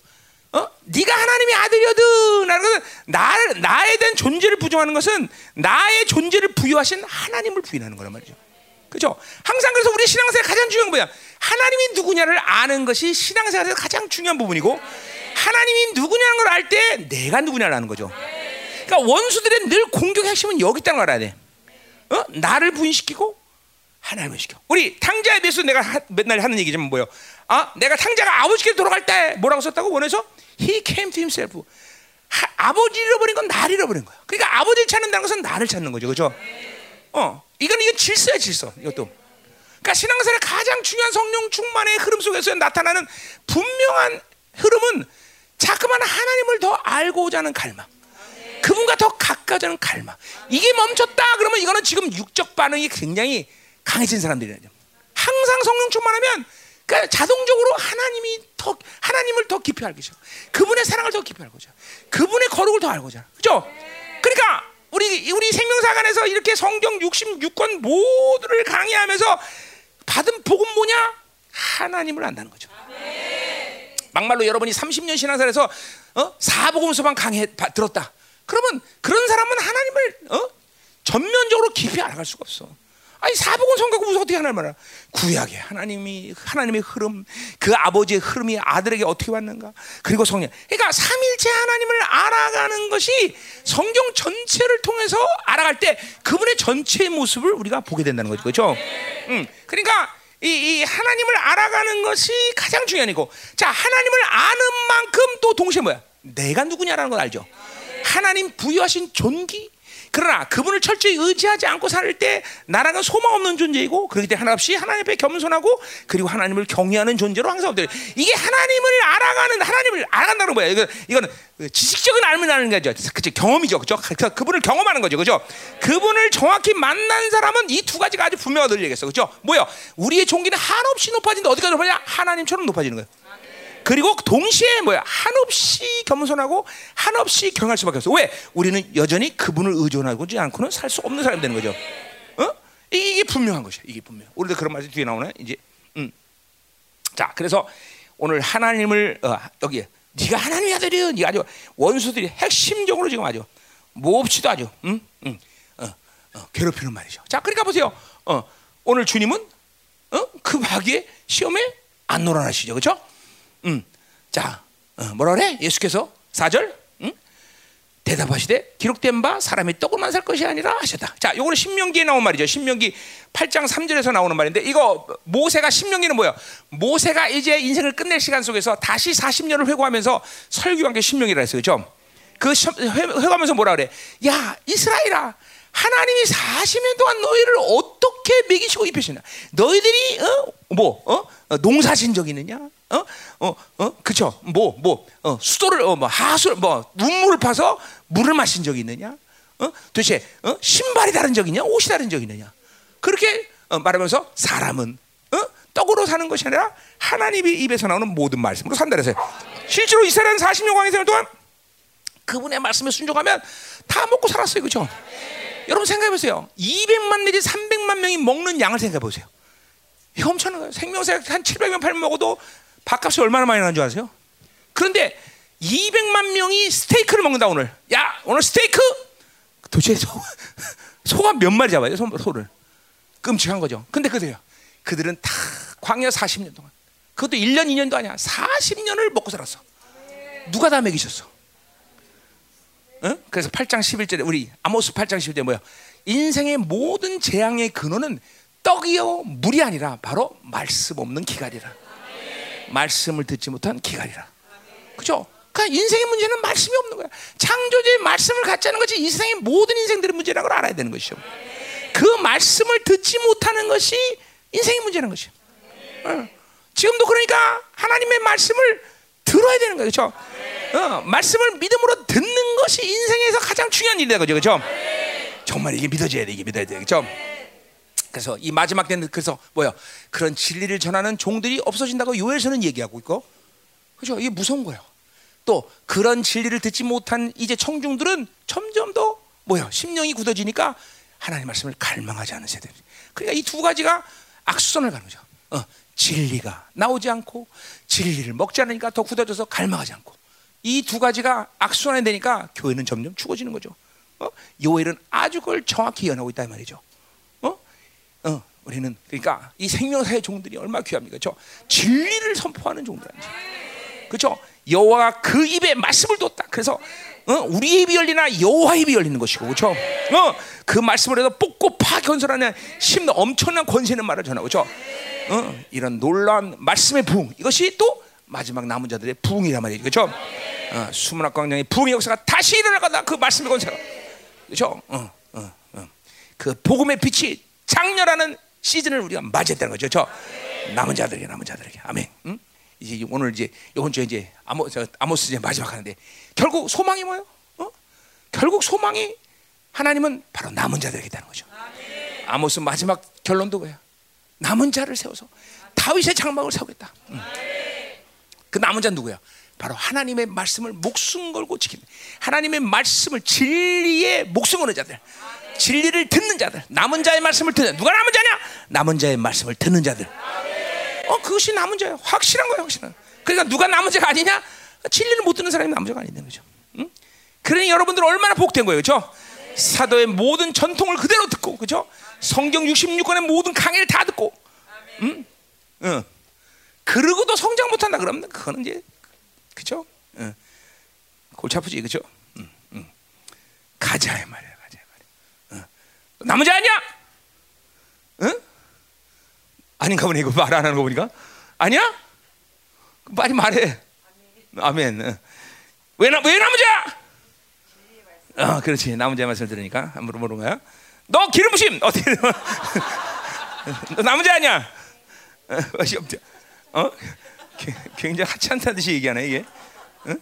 어? 네가 하나님의 아들이거든. 것은 나, 나에 대한 존재를 부정하는 것은 나의 존재를 부여하신 하나님을 부인하는 거란 말이죠. 그죠? 항상 그래서 우리 신앙생활 가장 중요한 거야. 하나님이 누구냐를 아는 것이 신앙생활에서 가장 중요한 부분이고 하나님이 누구냐는 걸 알 때 내가 누구냐를 아는 거죠. 그러니까 원수들의 늘 공격의 핵심은 여기 있다는 걸 알아야 돼. 어? 나를 부인시키고 하나님을 시켜. 우리 탕자에 대해서 내가 하, 맨날 하는 얘기지만 뭐요? 아, 내가 탕자가 아버지께 돌아갈 때 뭐라고 썼다고 원해서 He came to himself. 하, 아버지 잃어버린 건 나를 잃어버린 거야. 그러니까 아버지를 찾는다는 것은 나를 찾는 거죠, 그렇죠? 어, 이건 이건 질서야 질서. 이것도. 그러니까 신앙생활의 가장 중요한 성령 충만의 흐름 속에서 나타나는 분명한 흐름은 자꾸만 하나님을 더 알고자 하는 갈망. 그분과 더 가까워지는 갈망. 이게 멈췄다 그러면 이거는 지금 육적 반응이 굉장히 강해진 사람들이에요. 항상 성령 충만하면 그러니까 자동적으로 하나님이 더 하나님을 더 깊이 알게 죠 그분의 사랑을 더 깊이 알고자. 그분의 거룩을 더 알고자. 그죠? 그러니까 우리 우리 생명사관에서 이렇게 성경 66권 모두를 강의하면서 받은 복음 뭐냐? 하나님을 안다는 거죠. 막말로 여러분이 30년 신앙생활에서 어? 사복음서만 강해 바- 들었다. 그러면 그런 사람은 하나님을 어? 전면적으로 깊이 알아갈 수가 없어. 아니 사복음 성경 무슨 어떻게 하나님을 알아? 구약의 하나님이 하나님의 흐름, 그 아버지의 흐름이 아들에게 어떻게 왔는가? 그리고 성령. 그러니까 삼일체 하나님을 알아가는 것이 성경 전체를 통해서 알아갈 때 그분의 전체의 모습을 우리가 보게 된다는 거죠. 그렇죠? 음. 그러니까 이, 이 하나님을 알아가는 것이 가장 중요한 이고 자 하나님을 아는 만큼 또 동시에 뭐야 내가 누구냐라는 걸 알죠 하나님 부여하신 존귀? 그러나 그분을 철저히 의지하지 않고 살 때 나라가 소망 없는 존재이고 그렇기 때문에 하나없이 하나님 앞에 겸손하고 그리고 하나님을 경외하는 존재로 항상 엎드려 이게 하나님을 알아가는 하나님을 알아간다는 거야 이거 이거는 지식적인 알면 아는 거죠. 그치? 경험이죠. 그죠 그래서 그분을 경험하는 거죠. 그죠? 그분을 정확히 만난 사람은 이 두 가지가 아주 분명하게 늘리겠어. 그죠? 뭐요? 우리의 종기는 한없이 높아진다 어디까지 높아지냐? 하나님처럼 높아지는 거예요 그리고 동시에 뭐야 한없이 겸손하고 한없이 경할 수밖에 없어. 왜? 우리는 여전히 그분을 의존하지 않고는 살 수 없는 사람이 되는 거죠. 어? 이게, 분명한 것이야. 이게 분명. 우리도 그런 말이 뒤에 나오네. 이제 음. 자, 그래서 오늘 하나님을 어, 여기 네가 하나님의 아들이요. 네가 아주 원수들이 핵심적으로 지금 아주 몹시도 아주 음? 음. 어, 어, 괴롭히는 말이죠. 자, 그러니까 보세요. 어, 오늘 주님은 어? 그 마귀의 시험에 안 놀아나시죠. 그렇죠? 음. 자, 어, 뭐라 그래? 예수께서 4절 음? 대답하시되 기록된 바 사람이 떡으로만 살 것이 아니라 하셨다. 자, 요거는 신명기에 나온 말이죠. 신명기 8장 3절에서 나오는 말인데 이거 모세가 신명기는 뭐예요? 모세가 이제 인생을 끝낼 시간 속에서 다시 40년을 회고하면서 설교한 게 신명이라 했어요. 그죠? 그 회고하면서 뭐라 그래? 야, 이스라엘아. 하나님이 40년 동안 너희를 어떻게 먹이시고 입히시나? 너희들이 어? 뭐 어? 어, 농사진 적 있느냐? 어? 어? 어? 그쵸? 뭐 뭐? 어, 수도를 어, 뭐 하수 뭐 눈물을 파서 물을 마신 적 있느냐? 어? 도대체 어? 신발이 다른 적 있냐? 옷이 다른 적 있느냐? 그렇게 어, 말하면서 사람은 어? 떡으로 사는 것이 아니라 하나님의 입에서 나오는 모든 말씀으로 산다 그랬어요. 실제로 이스라엘은 40년 광야 생활 동안 그분의 말씀에 순종하면 다 먹고 살았어요. 그죠? 여러분 생각해 보세요. 200만 내지 300만 명이 먹는 양을 생각해 보세요. 엄청난 거예요. 생명세 한 700명 800명 먹어도 밥값이 얼마나 많이 나는 줄 아세요? 그런데 200만 명이 스테이크를 먹는다 오늘. 야 오늘 스테이크? 도대체 소, 소가 몇 마리 잡아요? 소, 소를. 끔찍한 거죠. 근데 그들요. 그들은 다 광야 40년 동안. 그것도 1년 2년도 아니야. 40년을 먹고 살았어. 누가 다 먹이셨어? 응? 그래서 8장 11절에 우리 아모스 8장 11절에 뭐야? 인생의 모든 재앙의 근원은 떡이요 물이 아니라 바로 말씀 없는 기갈이라. 말씀을 듣지 못한 기갈이라. 그죠? 그러니까 인생의 문제는 말씀이 없는 거야. 창조주의 말씀을 갖지 않은 것이 인생의 모든 인생들의 문제라고 알아야 되는 것이죠. 그 말씀을 듣지 못하는 것이 인생의 문제라는 것이죠. 어. 지금도 그러니까 하나님의 말씀을 들어야 되는 거예요. 그렇죠? 어, 말씀을 믿음으로 듣는 것이 인생에서 가장 중요한 일이다. 그죠? 그죠? 정말 이게 믿어져야 돼. 이게 믿어야 돼. 그죠? 그래서 이 마지막 때는 그래서 뭐야? 그런 진리를 전하는 종들이 없어진다고 요엘서는 얘기하고 있고. 그죠? 이게 무서운 거예요. 또 그런 진리를 듣지 못한 이제 청중들은 점점 더 뭐야? 심령이 굳어지니까 하나님 말씀을 갈망하지 않은 세대. 그러니까 이 두 가지가 악수선을 가는 거죠. 어, 진리가 나오지 않고 진리를 먹지 않으니까 더 굳어져서 갈망하지 않고 이 두 가지가 악순환이 되니까 교회는 점점 죽어지는 거죠. 어? 요엘은 아주 그걸 정확히 예언하고 있다 이 말이죠. 우리는 그러니까 이 생명사의 종들이 얼마나 귀합니까? 저 진리를 선포하는 종들 아니죠. 그렇죠? 여호와가 그 입에 말씀을 뒀다. 그래서 어, 우리 입이 열리나 여호와 입이 열리는 것이고, 그렇죠? 어, 그 말씀을 해서 뽑고 파 견설하는 힘 엄청난 권세 있는 말을 전하고, 그렇죠? 어, 이런 놀라운 말씀의 부흥 이것이 또 마지막 남은 자들의 부흥이란 말이죠, 그렇죠? 어, 수문학 광장의 부흥의 역사가 다시 일어날 거다. 그 말씀의 권세가, 그렇죠? 어, 어, 어. 그 복음의 빛이 장렬하는 시즌을 우리가 맞이했다는 거죠, 그렇죠? 남은 자들에게 남은 자들에게, 아멘. 응? 이제 오늘 이제 이번 주에 이제 아모 저 아모스 이제 마지막 하는데 결국 소망이 뭐예요? 어? 결국 소망이 하나님은 바로 남은 자들에게 있다는 거죠. 아모스 마지막 결론도 뭐야? 남은 자를 세워서 다윗의 장막을 세우겠다. 응. 그 남은 자 누구야? 바로 하나님의 말씀을 목숨 걸고 지키는 하나님의 말씀을 진리의 목숨 거는 자들 진리를 듣는 자들 남은 자의 말씀을 듣는 누가 남은 자냐 남은 자의 말씀을 듣는 자들 어 그것이 남은 자예요 확실한 거예요 확실한 그러니까 누가 남은 자가 아니냐 진리를 못 듣는 사람이 남은 자가 아니는 거죠 응? 그러니 여러분들 얼마나 복된 거예요 그렇죠 사도의 모든 전통을 그대로 듣고 그렇죠 성경 66권의 모든 강의를 다 듣고 응? 응. 그러고도 성장 못한다 그러면 그거는 이제 그죠? 응. 골치 아프지 그죠? 응, 응. 가자 이 말이야. 남은 자 아니야? 응? 아닌가 보네 이거 말 안 하는 거 보니까 아니야? 빨리 말해. 아멘. 응. 왜, 나, 왜 남은 자? 어, 그렇지. 남은 자 말씀 들으니까 한번 물어보는 거야. 너 기름 부심 어떻게? 너 남은 자 아니야? 어, 어? 굉장히 하찮다듯이 얘기하네 이게. 응?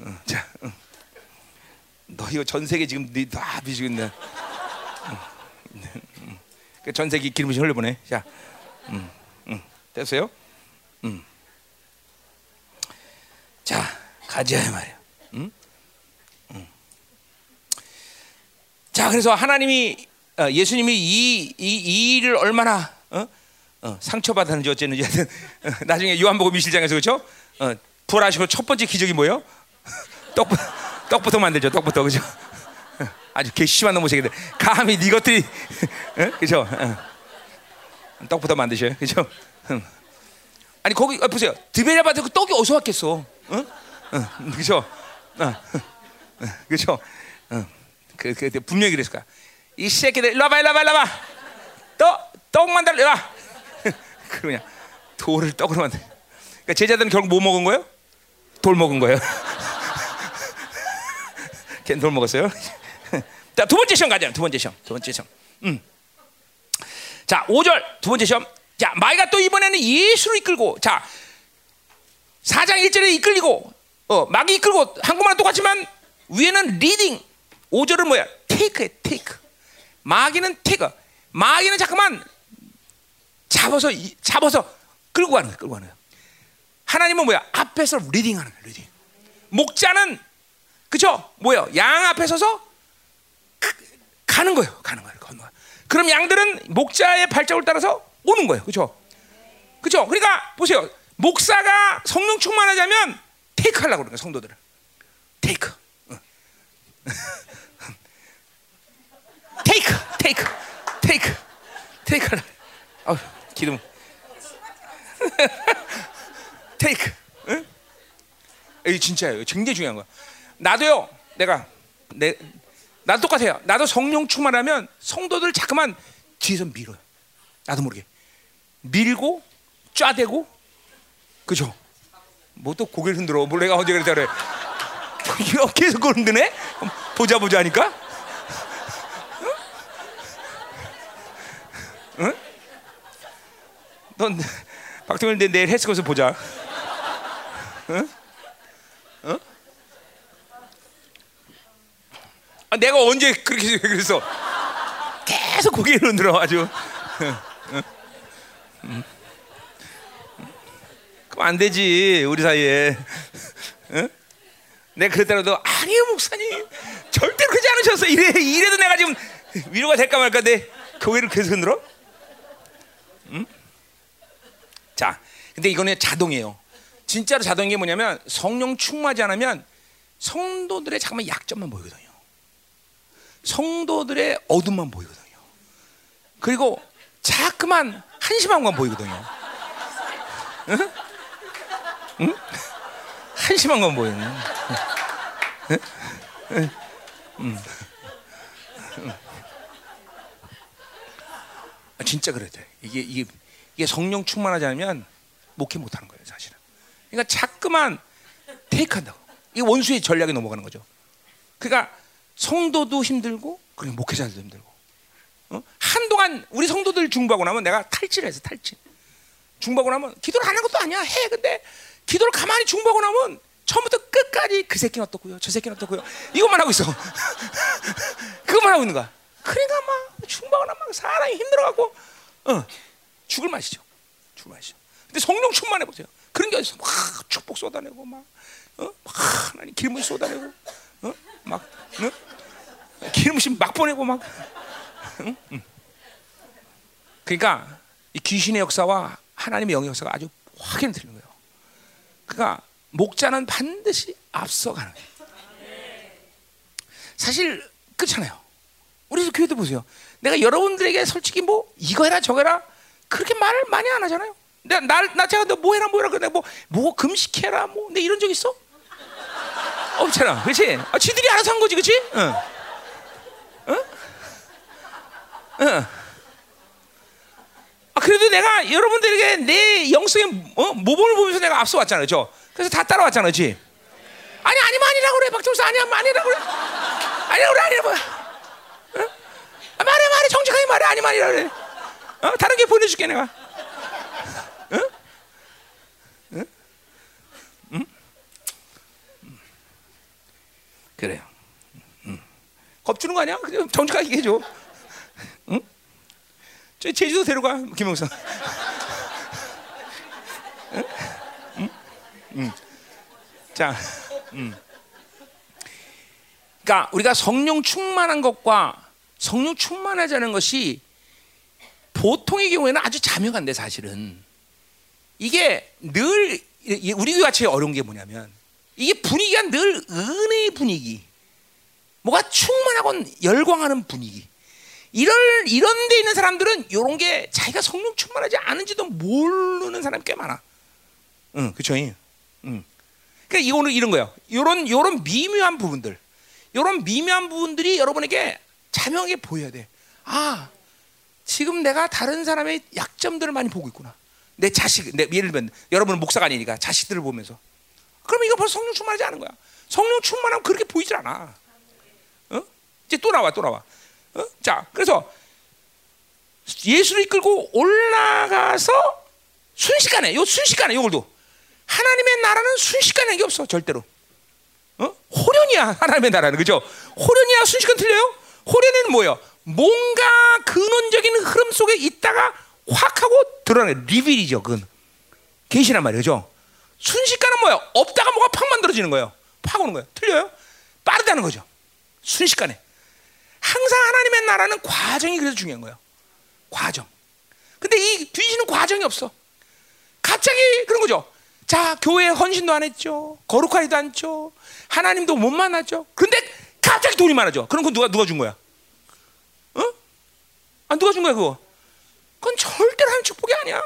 응. 자, 응. 너 이거 전 세계 지금 네 다 비지겠네. 그전 세계 기름부심 흘려보내. 자, 음, 음, 됐어요? 음. 자, 가자 말이야. 음? 음. 자, 그래서 하나님이 어, 예수님이 이, 이, 이 일을 얼마나 어? 어, 상처받았는지 어쨌는지 어, 나중에 요한복음 1장에서 그렇죠? 어, 부활하시고 첫 번째 기적이 뭐예요? 떡 떡부터 만들죠. 떡부터 그죠? 아주 개심한 놈의 새끼들. 감히 네 것들이 그죠? 떡부터 만드셔요. 그죠? 아니 거기 아, 보세요. 드베라 바드 그 떡이 어디서 왔겠어? 응? 응, 그죠? 어, 그죠? 어, 그, 그, 분명히 그랬을 거야. 이 새끼들 일로 와봐 일로 와봐 일로 와봐. 떡, 떡 만들어 일로 와. 그러냐 돌을 떡으로 만들. 그러니까 제자들은 결국 뭐 먹은 거예요? 돌 먹은 거예요. 걔는 돌 먹었어요. 자, 두 번째 시험 가자. 두 번째 시험. 두 번째 시험. 음. 자, 5절 두 번째 시험. 자, 마귀가 또 이번에는 예수를 이끌고 자, 4장 1절에 이끌리고 어, 마귀 이끌고 한국말은 똑같지만 위에는 leading. 5절은 뭐야? take에 take. 마귀는 take. 마귀는 잠깐만 잡아서 잡아서 끌고 가는 거야. 끌고 가는 거야. 하나님은 뭐야? 앞에서 leading하는 거야. leading. 목자는 그죠? 뭐야? 양 앞에 서서 가는 거예요. 가는 거예요. 거예요. 그럼 양들은 목자의 발자국을 따라서 오는 거예요. 그죠? 그죠? 그러니까 보세요. 목사가 성령 충만하자면 테이크 하려고 그러는 거예요. 성도들은. 테이크. 테이크. 테이크. 테이크. 테이크 하라. 아, 기름. 테이크. 응? 이 진짜예요. 굉장히 중요한 거야. 나도요. 내가 내 나도 똑같아요. 나도 성령 충만하면 성도들 자꾸만 뒤에서 밀어요. 나도 모르게 밀고 쫙대고 그죠? 뭐 또 고개를 흔들어. 뭘 내가 언제 그랬다 그래? 계속 그걸 흔드네? 보자 보자 하니까. 응? 넌 박정일 내 내일 헬스거에서 보자. 응? 응? 아, 내가 언제 그렇게 그래서 계속 고개를 흔들어 아주. 그럼 안 되지 우리 사이에. 응? 내가 그랬더라도 아니요 목사님 절대로 그러지 않으셨어. 이래 이래도 내가 지금 위로가 될까 말까 내 고개를 계속 흔들어. 응? 자, 근데 이거는 자동이에요. 진짜로 자동인 게 뭐냐면 성령 충만하지 않으면 성도들의 잠깐만 약점만 보이거든요. 성도들의 어둠만 보이거든요. 그리고 자꾸만 한심한 건 보이거든요. 응? 응? 한심한 건 보이네. 응? 응? 응. 아, 진짜 그래 돼. 이게 이게 이게 성령 충만하지 않으면 목회 못 하는 거예요, 사실은. 그러니까 자꾸만 테이크한다고. 이 원수의 전략에 넘어가는 거죠. 그러니까 성도도 힘들고 그리고 목회자들도 힘들고. 어? 한동안 우리 성도들 중보하고 나면 내가 탈취를 해서 탈취. 중보하고 나면 기도를 안한 것도 아니야. 해. 근데 기도를 가만히 중보하고 나면 처음부터 끝까지 그 새끼는 어떻고요? 저 새끼는 어떻고요? 이것만 하고 있어. 그것만 하고 있는 거야. 그러니까 막 중보하고 나면 사람이 힘들어갖고 어, 죽을 맛이죠. 죽을 맛이죠. 근데 성령 충만해 보세요. 그런 게 어딨어? 막 축복 쏟아내고 막, 어? 막 하나님 기름을 쏟아내고, 어? 막, 어? 기름심 막 보내고 막. 응? 응. 그러니까 이 귀신의 역사와 하나님의 영의 역사가 아주 확연히 틀린 거예요. 그러니까 목자는 반드시 앞서가는 거예요. 사실 그렇잖아요. 우리 교회도 보세요. 내가 여러분들에게 솔직히 뭐 이거 해라 저거 해라 그렇게 말을 많이 안 하잖아요. 내가 날, 나 제가 너 뭐 해라 뭐 해라 그래 뭐, 뭐 금식해라 뭐내 이런 적 있어? 없잖아. 그렇지? 아, 지들이 알아서 한 거지. 그렇지? 응. 응? 응. 아, 그래도 내가 여러분들에게 내 영성의 어? 모범을 보면서 내가 앞서 왔잖아요. 저. 그래서 다 따라왔잖아. 그렇지? 아니 아니면 아니라고 그래. 박정수 아니야 아니라고 그래. 아니라고 그래. 아니라고 그래. 어? 아, 말해 말해 정직하게 말해 아니면 아니라 그래. 어? 다른 게 보내줄게 내가. 응? 응? 응? 그래요. 응. 겁주는 거 아니야? 그냥 정직하게 얘기해줘. 응? 저 제주도 데려가 김영선. 응? 응? 응. 자, 음. 그러니까 우리가 성령 충만한 것과 성령 충만하지 않은 것이 보통의 경우에는 아주 자명한 데 사실은 이게 늘 우리 같이 어려운 게 뭐냐면 이게 분위기가 늘 은혜의 분위기, 뭐가 충만하고 열광하는 분위기. 이런 이런 데 있는 사람들은 이런 게 자기가 성령 충만하지 않은지도 모르는 사람이 꽤 많아. 응, 그렇죠. 응. 그러니까 이거는 이런 거예요. 이런 이런 미묘한 부분들, 이런 미묘한 부분들이 여러분에게 자명하게 보여야 돼. 아, 지금 내가 다른 사람의 약점들을 많이 보고 있구나. 내 자식, 내 예를 들면 여러분은 목사가 아니니까 자식들을 보면서. 그러면 이거 벌써 성령 충만하지 않은 거야. 성령 충만하면 그렇게 보이질 않아. 어? 이제 또 나와, 또 나와. 어? 자, 그래서 예수를 이끌고 올라가서 순식간에, 요 순식간에 요걸도 하나님의 나라는 순식간에 게 없어 절대로. 어? 호련이야 하나님의 나라는 그죠? 호련이야 순식간 틀려요? 호련이는 뭐예요? 뭔가 근원적인 흐름 속에 있다가 확 하고 드러내 리빌이죠. 그건 계시란 말이죠. 순식간은 뭐예요? 없다가 뭐가 팍 만들어지는 거예요. 팍 오는 거예요. 틀려요? 빠르다는 거죠. 순식간에. 항상 하나님의 나라는 과정이 그래서 중요한 거예요. 과정. 근데 이 뒤지는 과정이 없어. 갑자기 그런 거죠. 자, 교회 헌신도 안 했죠. 거룩하지도 않죠. 하나님도 못 만났죠. 근데 갑자기 돈이 많아져. 그럼 그 누가 누가 준 거야? 어? 아 누가 준 거야 그거? 그건 절대로 하나님 축복이 아니야.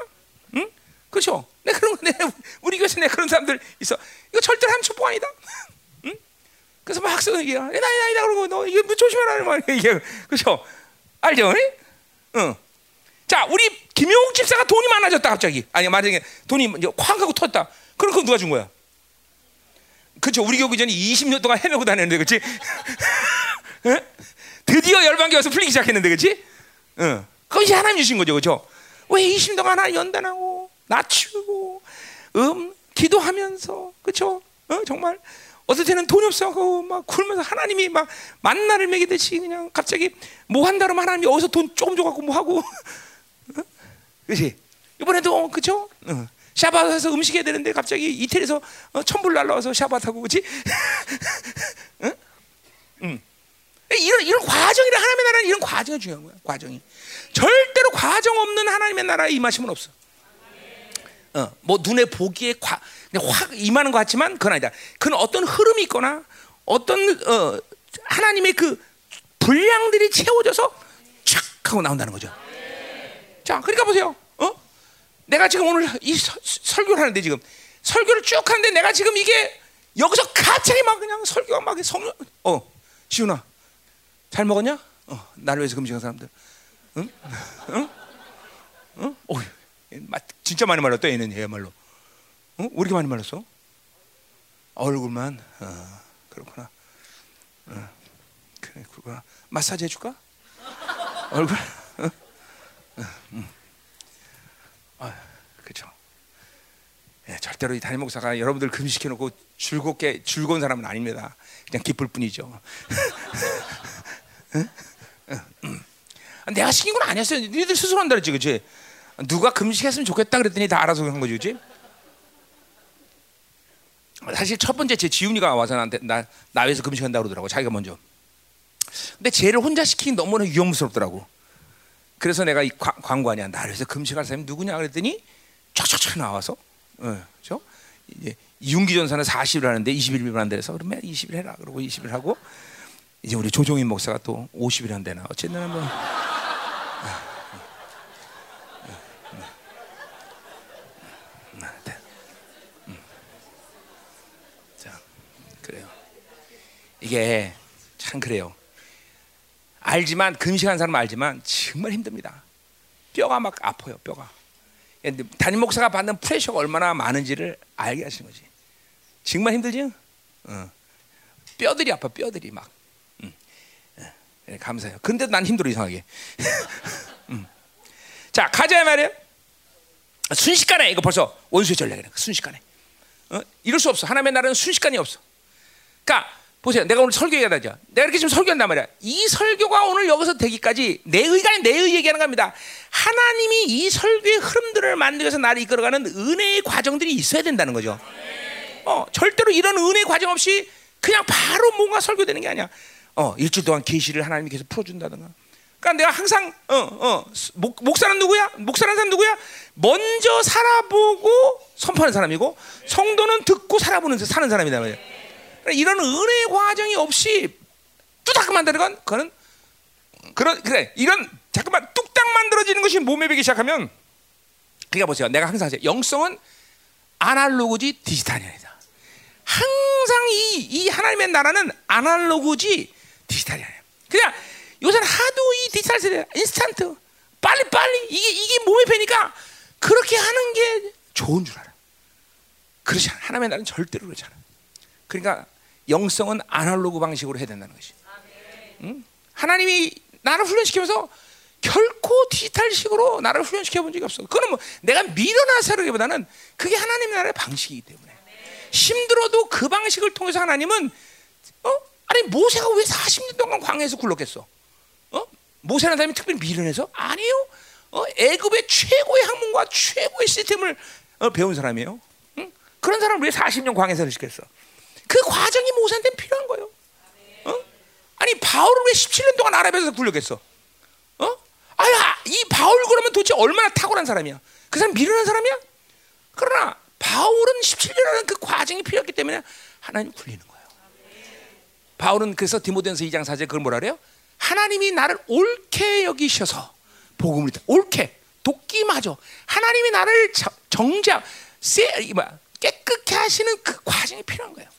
응? 그렇죠? 내 그런 내 우리 교회에서 내 그런 사람들 있어. 이거 절대로 하나님 축복 아니다. 응? 그래서 막 학생 얘기야. 나이 나이다 그러고 너 이거 뭐 말이야 이게 그렇죠? 알죠? 응. 자, 우리 김용욱 집사가 돈이 많아졌다 갑자기. 아니 만약에 돈이 쾅 하고 터졌다. 그럼 그거 누가 준 거야? 그렇죠. 우리 교회 전에 20년 동안 헤매고 다녔는데, 그렇지? 드디어 열방교 와서 풀리기 시작했는데, 그렇지? 응. 그건 이제 하나님 주신 거죠, 그렇죠? 왜 20년 동안 하나 연단하고 낮추고 음 기도하면서, 그렇죠? 어, 정말 어떨 때는 돈이 없어고 막 굶으면서 하나님이 막 만나를 먹이듯이 그냥 갑자기 뭐 한다면 하나님이 어디서 돈 조금 줘 갖고 뭐 하고 그렇지? 이번에도 그죠? 어. 샤바트에서 음식 해야 되는데 갑자기 이태리에서 어, 천불 날라와서 샤바트하고 그렇지? 응? 응. 이런 이런 과정이라 하나님의 나라는 이런 과정이 중요한 거야. 과정이 절대로 과정 없는 하나님의 나라에 임하심은 없어. 어, 뭐 눈에 보기에 과, 확 임하는 것 같지만 그건 아니다. 그건 어떤 흐름이 있거나 어떤 어, 하나님의 그 분량들이 채워져서 촥 하고 나온다는 거죠. 자, 그러니까 보세요. 어? 내가 지금 오늘 이 서, 설교를 하는데 지금 설교를 쭉 하는데 내가 지금 이게 여기서 갑자기 막 그냥 설교가 막 성령 어 지훈아 잘 먹었냐? 어 나를 위해서 금식한 사람들 응? 응? 응? 어 진짜 많이 말랐다 얘는 얘야말로 어? 왜 이렇게 많이 말랐어? 얼굴만 어, 그렇구나 어, 그래 그렇구나 마사지 해줄까? 얼굴 음. 아, 그렇죠. 예, 절대로 이 담임 목사가 여러분들 금식해 놓고 즐겁게 즐거운 사람은 아닙니다. 그냥 기쁠 뿐이죠. 내가 시킨 건 아니었어요. 니들 스스로 한다 그랬지, 그렇지? 누가 금식했으면 좋겠다 그랬더니 다 알아서 한 거지, 그렇지? 사실 첫 번째 제 지훈이가 와서 나한테 나 나외에서 금식한다고 그러더라고 자기가 먼저. 근데 쟤를 혼자 시키기 너무나 위험스럽더라고. 그래서 내가 이 과- 광고 아니야 나외에서 금식할 사람이 누구냐 그랬더니 쫙쫙쫙 나와서 어, 그죠? 이제 이윤기 전사는 40일 하는데 21일 한다 그래서 그러면 20일 해라 그러고 20일 하고 이제 우리 조종인 목사가 또 50일 한대나 어쨌든 뭐 자, 그래요. 이게 참 그래요. 알지만 금식한 사람은 알지만 정말 힘듭니다. 뼈가 막 아파요, 뼈가. 담임 목사가 받는 프레셔가 얼마나 많은지를 알게 하시는 거지. 정말 힘들지? 어. 뼈들이 아파, 뼈들이 막. 음. 예, 예, 감사해요. 근데 난 힘들어 이상하게. 음. 자, 가자 말이에요. 순식간에 이거 벌써 원수의 전략이래. 순식간에. 어? 이럴 수 없어. 하나님의 나라는 순식간이 없어. 그러니까 보세요. 내가 오늘 설교 얘기하죠. 내가 이렇게 지금 설교한단 말이야. 이 설교가 오늘 여기서 되기까지 내 의가 내 의 얘기하는 겁니다. 하나님이 이 설교의 흐름들을 만들기 위해서 나를 이끌어가는 은혜의 과정들이 있어야 된다는 거죠. 어, 절대로 이런 은혜의 과정 없이 그냥 바로 뭔가 설교되는 게 아니야. 어, 일주일 동안 계시를 하나님이 계속 풀어준다든가. 그러니까 내가 항상 어, 어, 목, 목사는 누구야? 목사는 사람 누구야? 먼저 살아보고 선포하는 사람이고 성도는 듣고 살아보는 사는 사람이다 말이야. 그러니까 이런 은혜의 과정이 없이 뚜닥 만드는 건 그거는 그런 그래 이런 잠깐만 뚝딱 만들어지는 것이 몸에 배기 시작하면 그러니까 보세요. 내가 항상 하세요. 영성은 아날로그지 디지털이 아니다. 항상 이, 이 하나님의 나라는 아날로그지 디지털이 아니야. 그냥 요새는 하도 이 디지털 세대 인스턴트 빨리 빨리 이게 이게 몸에 배니까 그렇게 하는 게 좋은 줄 알아. 그렇지 않아. 하나님의 나라는 절대로 그렇지 않아. 그러니까 영성은 아날로그 방식으로 해야 된다는 것이. 응? 하나님이 나를 훈련시키면서 결코 디지털식으로 나를 훈련시켜 본 적이 없어. 그거는 뭐 내가 밀어나서 하기보다는 그게 하나님 나라의 방식이기 때문에 힘들어도 그 방식을 통해서 하나님은 어 아니 모세가 왜 40년 동안 광야에서 굴렀겠어? 어 모세라는 사람이 특별히 밀어내서 아니요. 어 애굽의 최고의 학문과 최고의 시스템을 어, 배운 사람이에요. 응? 그런 사람을 왜 40년 광야에서 시켰어? 그 과정이 모세한테 필요한 거예요. 어? 아니 바울을 왜 17년 동안 아랍에서 굴렸겠어? 어? 아야 이 바울 그러면 도대체 얼마나 탁월한 사람이야? 그 사람 미련한 사람이야? 그러나 바울은 17년이라는 그 과정이 필요했기 때문에 하나님 굴리는 거예요. 바울은 그래서 디모데전서 2장 4절 그걸 뭐라 그래요? 하나님이 나를 옳게 여기셔서 복음을 옳게 돕기마저 하나님이 나를 정작 깨끗게 하시는 그 과정이 필요한 거예요.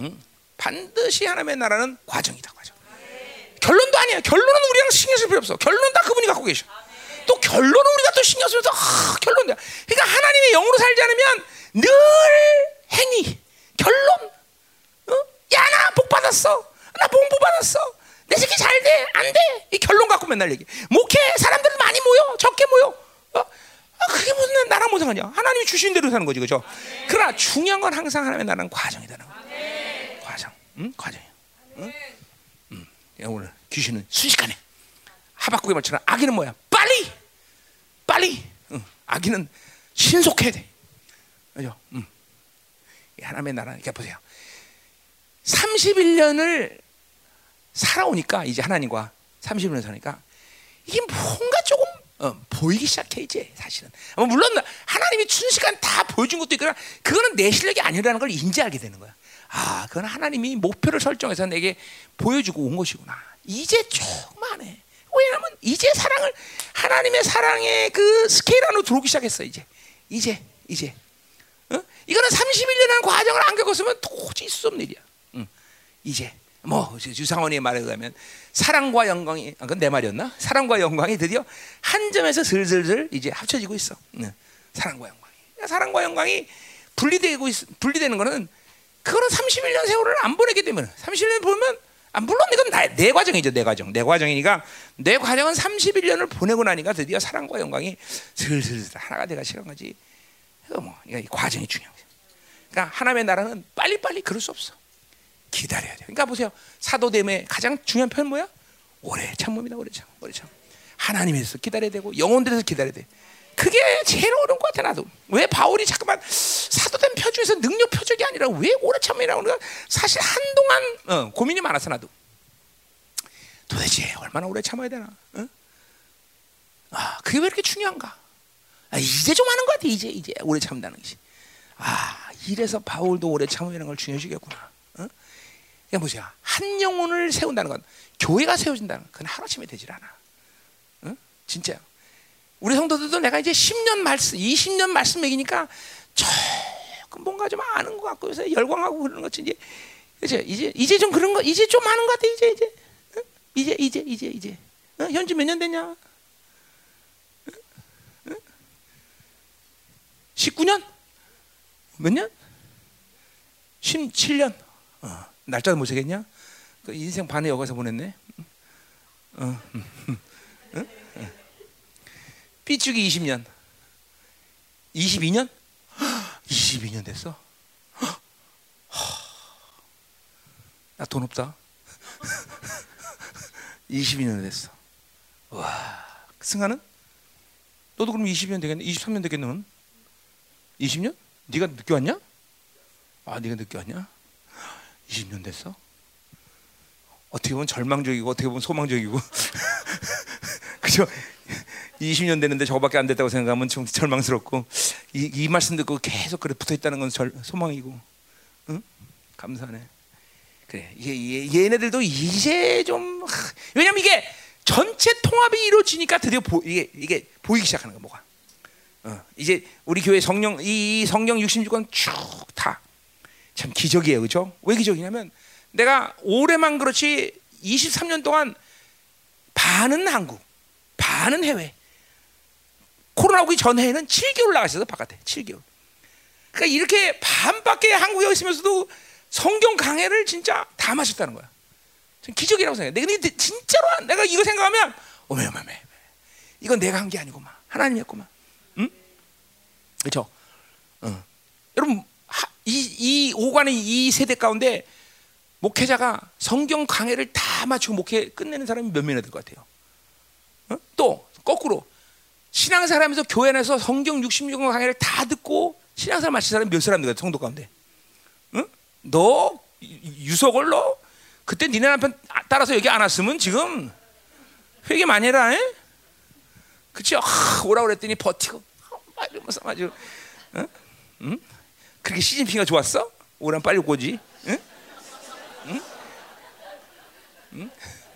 응? 반드시 하나님의 나라는 과정이다 과정. 결론도 아니야. 결론은 우리랑 신경 쓸 필요 없어. 결론 다 그분이 갖고 계셔. 또 결론은 우리가 또 신경 쓰면서 아, 결론이야. 그러니까 하나님의 영으로 살지 않으면 늘 행위, 결론. 어? 야, 나 복 받았어. 나 봉부 받았어. 내 새끼 잘 돼, 안 돼. 이 결론 갖고 맨날 얘기. 목회 사람들 많이 모여, 적게 모여. 어? 아, 그게 무슨 나랑 무슨 상관이야? 하나님이 주신 대로 사는 거지, 그죠? 그러나 중요한 건 항상 하나님의 나라는 과정이라는 거. 과정, 응? 과정이야. 응? 응. 오늘 귀신은 순식간에 하박국의 말처럼 아기는 뭐야? 빨리, 빨리. 응. 아기는 신속해야 돼. 그죠? 응. 하나님의 나라, 이렇게 보세요. 31년을 살아오니까 이제 하나님과 30년 사니까 이게 뭔가 조금 어, 보이기 시작해 이제 사실은. 뭐 물론 하나님이 순식간 다 보여준 것도 있거나 그거는 내 실력이 아니라는 걸 인지하게 되는 거야. 아, 그건 하나님이 목표를 설정해서 내게 보여주고 온 것이구나. 이제 조금만해. 왜냐하면 이제 사랑을 하나님의 사랑의 그 스케일 안으로 들어오기 시작했어 이제. 이제 이제. 어? 이거는 31년한 과정을 안 겪었으면 도저히 있을 수 없는 일이야. 응. 이제 뭐 유상원의 말에 의하면 사랑과 영광이 아, 그건 내 말이었나? 사랑과 영광이 드디어 한 점에서 슬슬슬 이제 합쳐지고 있어. 응. 사랑과 영광이. 사랑과 영광이 분리되고 있, 분리되는 거는 그거는 31년 세월을 안 보냈기 때문에 31년 보면 아, 물론 이건 나, 내 과정이죠 내 과정 내 과정이니까 내 과정은 31년을 보내고 나니까 드디어 사랑과 영광이 슬슬슬 하나가 돼가 시간 거지. 뭐이 과정이 거죠. 그러니까 하나님의 나라는 빨리빨리 그럴 수 없어. 기다려야 돼. 그러니까 보세요. 사도됨의 가장 중요한 표현 뭐야? 오래 참음이다. 오래 참. 오래 참. 하나님에서 기다려야 되고 영혼들에서 기다려야 돼. 그게 제일 어려운 것 같아 나도. 왜 바울이 잠깐만 사도된 표적에서 능력 표적이 아니라 왜 오래 그러는 거야? 사실 한동안 어, 고민이 많았어 나도. 도대체 얼마나 오래 참아야 되나? 어? 아, 그게 왜 이렇게 중요한가? 아, 이제 좀 하는 것 같아. 이제 이제 오래 참는다는 것이. 아, 이래서 바울도 오래 참으라는 걸 중요시겠구나. 어? 그러니까 보세요. 한 영혼을 세운다는 건 교회가 세워진다는 건 그건 하루아침에 되질 않아. 어? 진짜요. 우리 성도들도 내가 이제 10년 말씀, 20년 말씀 먹이니까 조금 뭔가 좀 아는 것 같고 그래서 열광하고 그러는 거지 이제 이제 이제 이제 좀 그런 거 이제 좀 아는 것 같아 이제 이제 어? 이제 이제 이제 이제 어? 현지 몇 년 됐냐? 19년? 몇 년? 17년. 어, 날짜도 못 세겠냐? 그 인생 반에 여가서 보냈네. 어, 어, 어. 삐죽이 20년. 22년? 22년 됐어? 나 돈 없다. 22년 됐어. 와, 승아는? 너도 그럼 20년 되겠네? 23년 되겠네? 넌? 20년? 네가 늦게 왔냐? 아, 네가 늦게 왔냐? 20년 됐어? 어떻게 보면 절망적이고 어떻게 보면 소망적이고 그죠? 20년 됐는데 저거밖에 안 됐다고 생각하면 좀 절망스럽고 이, 이 말씀 듣고 계속 그래 붙어 있다는 건 절, 소망이고 응? 감사하네. 그래 얘, 얘네들도 이제 좀 왜냐면 이게 전체 통합이 이루어지니까 드디어 보, 이게 이게 보이기 시작하는 거야 뭐가. 어, 이제 우리 교회 성령 이 성령 66권 쭉 다 참 기적이에요, 그렇죠? 왜 기적이냐면 내가 올해만 그렇지 23년 동안 반은 한국, 반은 해외. 코로나 오기 전에는 7개월 나가셔서 바깥에 7개월. 그러니까 이렇게 반밖에 한국에 있으면서도 성경 강해를 진짜 다 마셨다는 거야. 전 기적이라고 생각해. 근데 진짜로 내가 이거 생각하면 어메 어메 이건 내가 한 게 아니구만. 하나님이었구만. 응? 그렇죠? 어. 여러분 이, 이 오관의 이 세대 가운데 목회자가 성경 강해를 다 맞추고 목회 끝내는 사람이 몇 명이나 될 것 같아요. 어? 또 거꾸로 하면서 교회 안에서 성경 66권 강해를 다 듣고 신앙생활 마친 사람이 몇 사람 같아 성도 가운데. 어? 너 유석을 너 그때 니네 남편 따라서 여기 안 왔으면 지금 회개 많이 해라. 에? 그치? 아, 오라 그랬더니 버티고 맞으면서 맞으 어? 응? 그렇게 시진핑가 좋았어? 오란 빨리 오지. 응? 응? 응?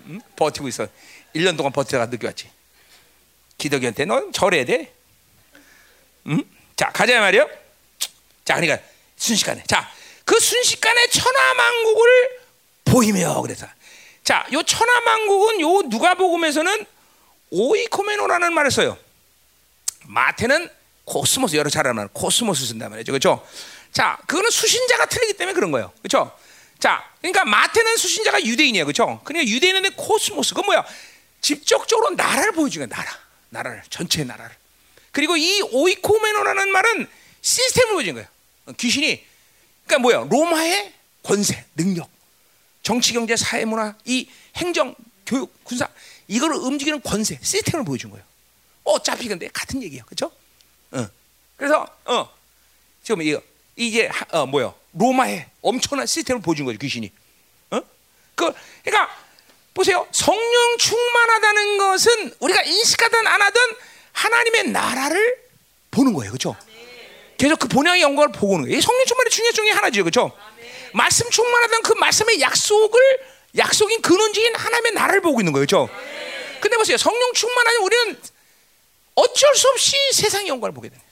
응? 버티고 있어. 1년 동안 버티다가 늦게 왔지. 기덕이한테 너 절해야 돼. 응? 자, 가자 말이요. 자, 그러니까 순식간에. 자, 그 순식간에 천하만국을 보이며 그래서. 자, 요 천하만국은 요 누가복음에서는 오이쿠메네라는 말을 써요. 마태는 코스모스 여러 차례만 코스모스 쓴단 말이죠. 그렇죠? 자, 그거는 수신자가 틀리기 때문에 그런 거예요. 그렇죠? 자, 그러니까 마태는 수신자가 유대인이에요. 그렇죠? 그러니까 유대인인데 코스모스 그 뭐야? 직접적으로 나라를 보여주는 나라. 나라를 전체 나라를. 그리고 이 오이쿠메네라는 말은 시스템을 보여주는 거예요. 귀신이 그러니까 뭐야? 로마의 권세, 능력, 정치, 경제, 사회, 문화, 이 행정, 교육, 군사 이거를 움직이는 권세, 시스템을 보여준 거예요. 어차피 근데 같은 얘기예요. 그렇죠? 어. 그래서 어 지금 이거 이게 어 뭐요? 로마의 엄청난 시스템을 보여준 거죠 귀신이. 어? 그 그러니까 보세요. 성령 충만하다는 것은 우리가 인식하든 안 하든 하나님의 나라를 보는 거예요, 그렇죠? 계속 그 본향의 영광을 보고 오는 거예요. 성령 충만의 중요 중에 하나죠, 그렇죠? 말씀 충만하다는 그 말씀의 약속을 약속인 근원지인 하나님의 나라를 보고 있는 거예요, 그렇죠? 근데 보세요, 성령 충만하면 우리는 어쩔 수 없이 세상의 영광을 보게 거예요.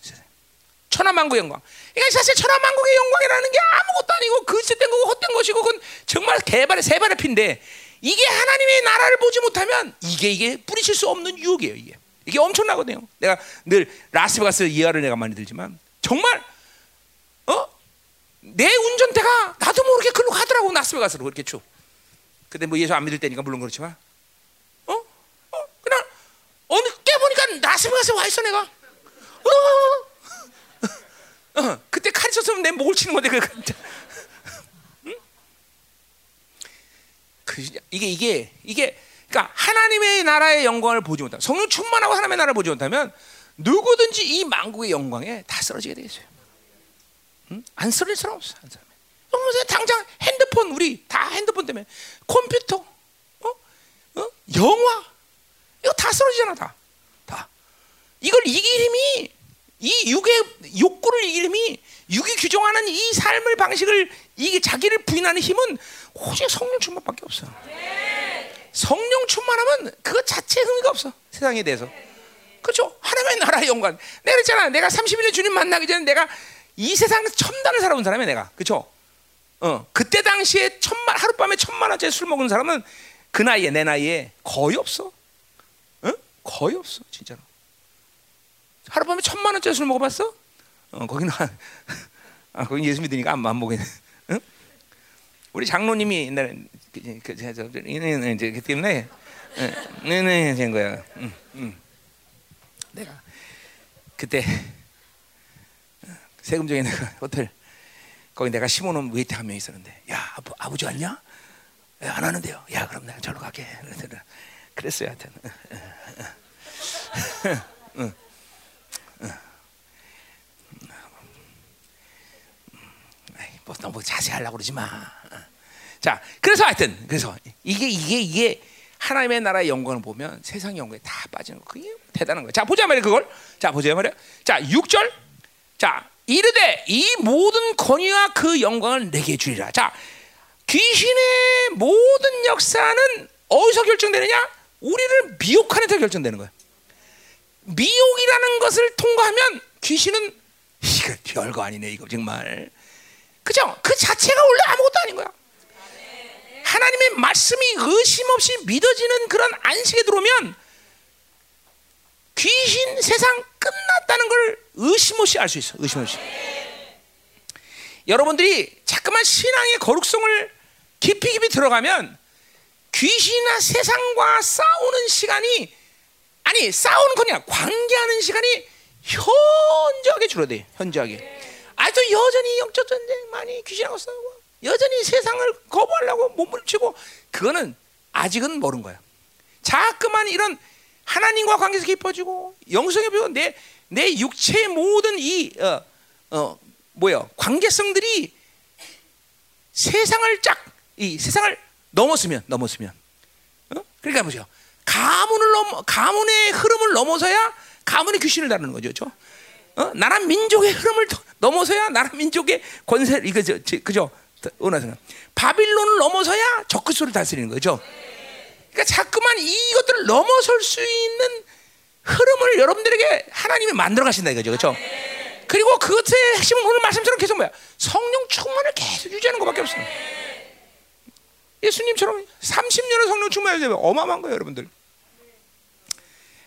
천하만국 영광. 그러니까 사실 천하만국의 영광이라는 게 아무것도 아니고 그짓된 거고 헛된 것이고 그건 정말 개발의 세발의 피인데 이게 하나님의 나라를 보지 못하면 이게 이게 뿌리칠 수 없는 유혹이에요. 이게 이게 엄청나거든요. 내가 늘 라스베가스 이해를 내가 많이 들지만 정말 어? 내 운전대가 나도 모르게 글로 가더라고 라스베가스로 그렇게 쭉. 근데 뭐 예수 안 믿을 때니까 물론 그렇지만 어? 어? 그냥 어느 때 보니까 라스베가스에 와 있어 내가. 어? 어, 그때 칼 있었으면 내 목을 치는 건데 그 응? 그 이게 이게 이게 그러니까 하나님의 나라의 영광을 보지 못하면 성령 충만하고 하나님의 나라를 보지 못하면 누구든지 이 만국의 영광에 다 쓰러지게 돼 있어요. 응? 안 쓰러질 사람 없어. 한 사람. 여러분 당장 핸드폰 우리 다 핸드폰 때문에 컴퓨터, 어? 어? 영화 이거 다 쓰러지잖아 다. 다. 이걸 이길 힘이 이 육의 욕구를 이길 힘이 육이 규정하는 이 삶을 방식을 이게 자기를 부인하는 힘은 오직 성령 충만밖에 없어. 성령 충만하면 그 자체 의미가 없어 세상에 대해서. 그렇죠? 하나님의 나라의 영광. 내가 그랬잖아. 내가 31년 주님 만나기 전에 내가 이 세상 첨단을 살아온 사람이야 내가. 그렇죠? 어 그때 당시에 천만 하룻밤에 천만 원짜리 술 먹는 사람은 그 나이에 내 나이에 거의 없어. 응? 거의 없어 진짜로. 하룻밤에 천만 원짜리 술 먹어봤어? 어 거기는 한- 아 거기 예수 믿으니까 안, 안 먹겠네. 응? 우리 장로님이 옛날에 그, 그, 이제 이제 그 때문에 네네 된 거야. 응, 응. 내가 그때 세금적인 내가 호텔 거기 내가 심어놓은 웨이트 한 명 있었는데 야 아버, 아버지 왔냐? 야, 안 하는데요. 야 그럼 내가 저로 갈게. 그랬어요 하여튼. 응. 에이, 뭐 너무 자세하려고 그러지 마. 어. 자, 그래서 하여튼 그래서 이게 이게 이게 하나님의 나라의 영광을 보면 세상 영광에 다 빠지는 거. 그게 대단한 거야. 자, 보자 말이야 그걸. 자, 보자 말이야. 자, 6절. 자, 이르되 이 모든 권위와 그 영광을 내게 주리라. 자, 귀신의 모든 역사는 어디서 결정되느냐? 우리를 미혹하는 데 결정되는 거야. 미혹이라는 것을 통과하면 귀신은 이거 별거 아니네 이거 정말 그죠? 그 자체가 원래 아무것도 아닌 거야. 하나님의 말씀이 의심 없이 믿어지는 그런 안식에 들어오면 귀신 세상 끝났다는 걸 의심 없이 알 수 있어. 의심 없이. 여러분들이 자꾸만 신앙의 거룩성을 깊이 깊이 들어가면 귀신이나 세상과 싸우는 시간이 아니 싸우는 거냐 관계하는 시간이 현저하게 줄어들어요. 현저하게. 아직도 여전히 영적 전쟁 많이 귀신하고 싸우고 여전히 세상을 거부하려고 몸부림치고 그거는 아직은 모른 거야. 자꾸만 이런 하나님과 관계에서 깊어지고 영성에 비고 내, 내 육체의 모든 이 어, 어, 뭐야 관계성들이 세상을 쫙 이 세상을 넘었으면 넘었으면 어? 그러니까 보죠. 가문을 넘 가문의 흐름을 넘어서야 가문의 귀신을 다루는 거죠, 그죠? 어? 나라 민족의 흐름을 더- 넘어서야 나라 민족의 권세 이거 저, 저, 그죠? 원하는 바빌론을 넘어서야 적그리스도를 다스리는 거죠. 그러니까 자꾸만 이것들을 넘어설 수 있는 흐름을 여러분들에게 하나님이 만들어 가신다 이거죠, 그렇죠? 그리고 그것의 핵심은 오늘 말씀처럼 계속 뭐야? 성령 충만을 계속 유지하는 것밖에 없어요. 예수님처럼 30년을 성령 충만해야 되면 어마어마한 거예요, 여러분들.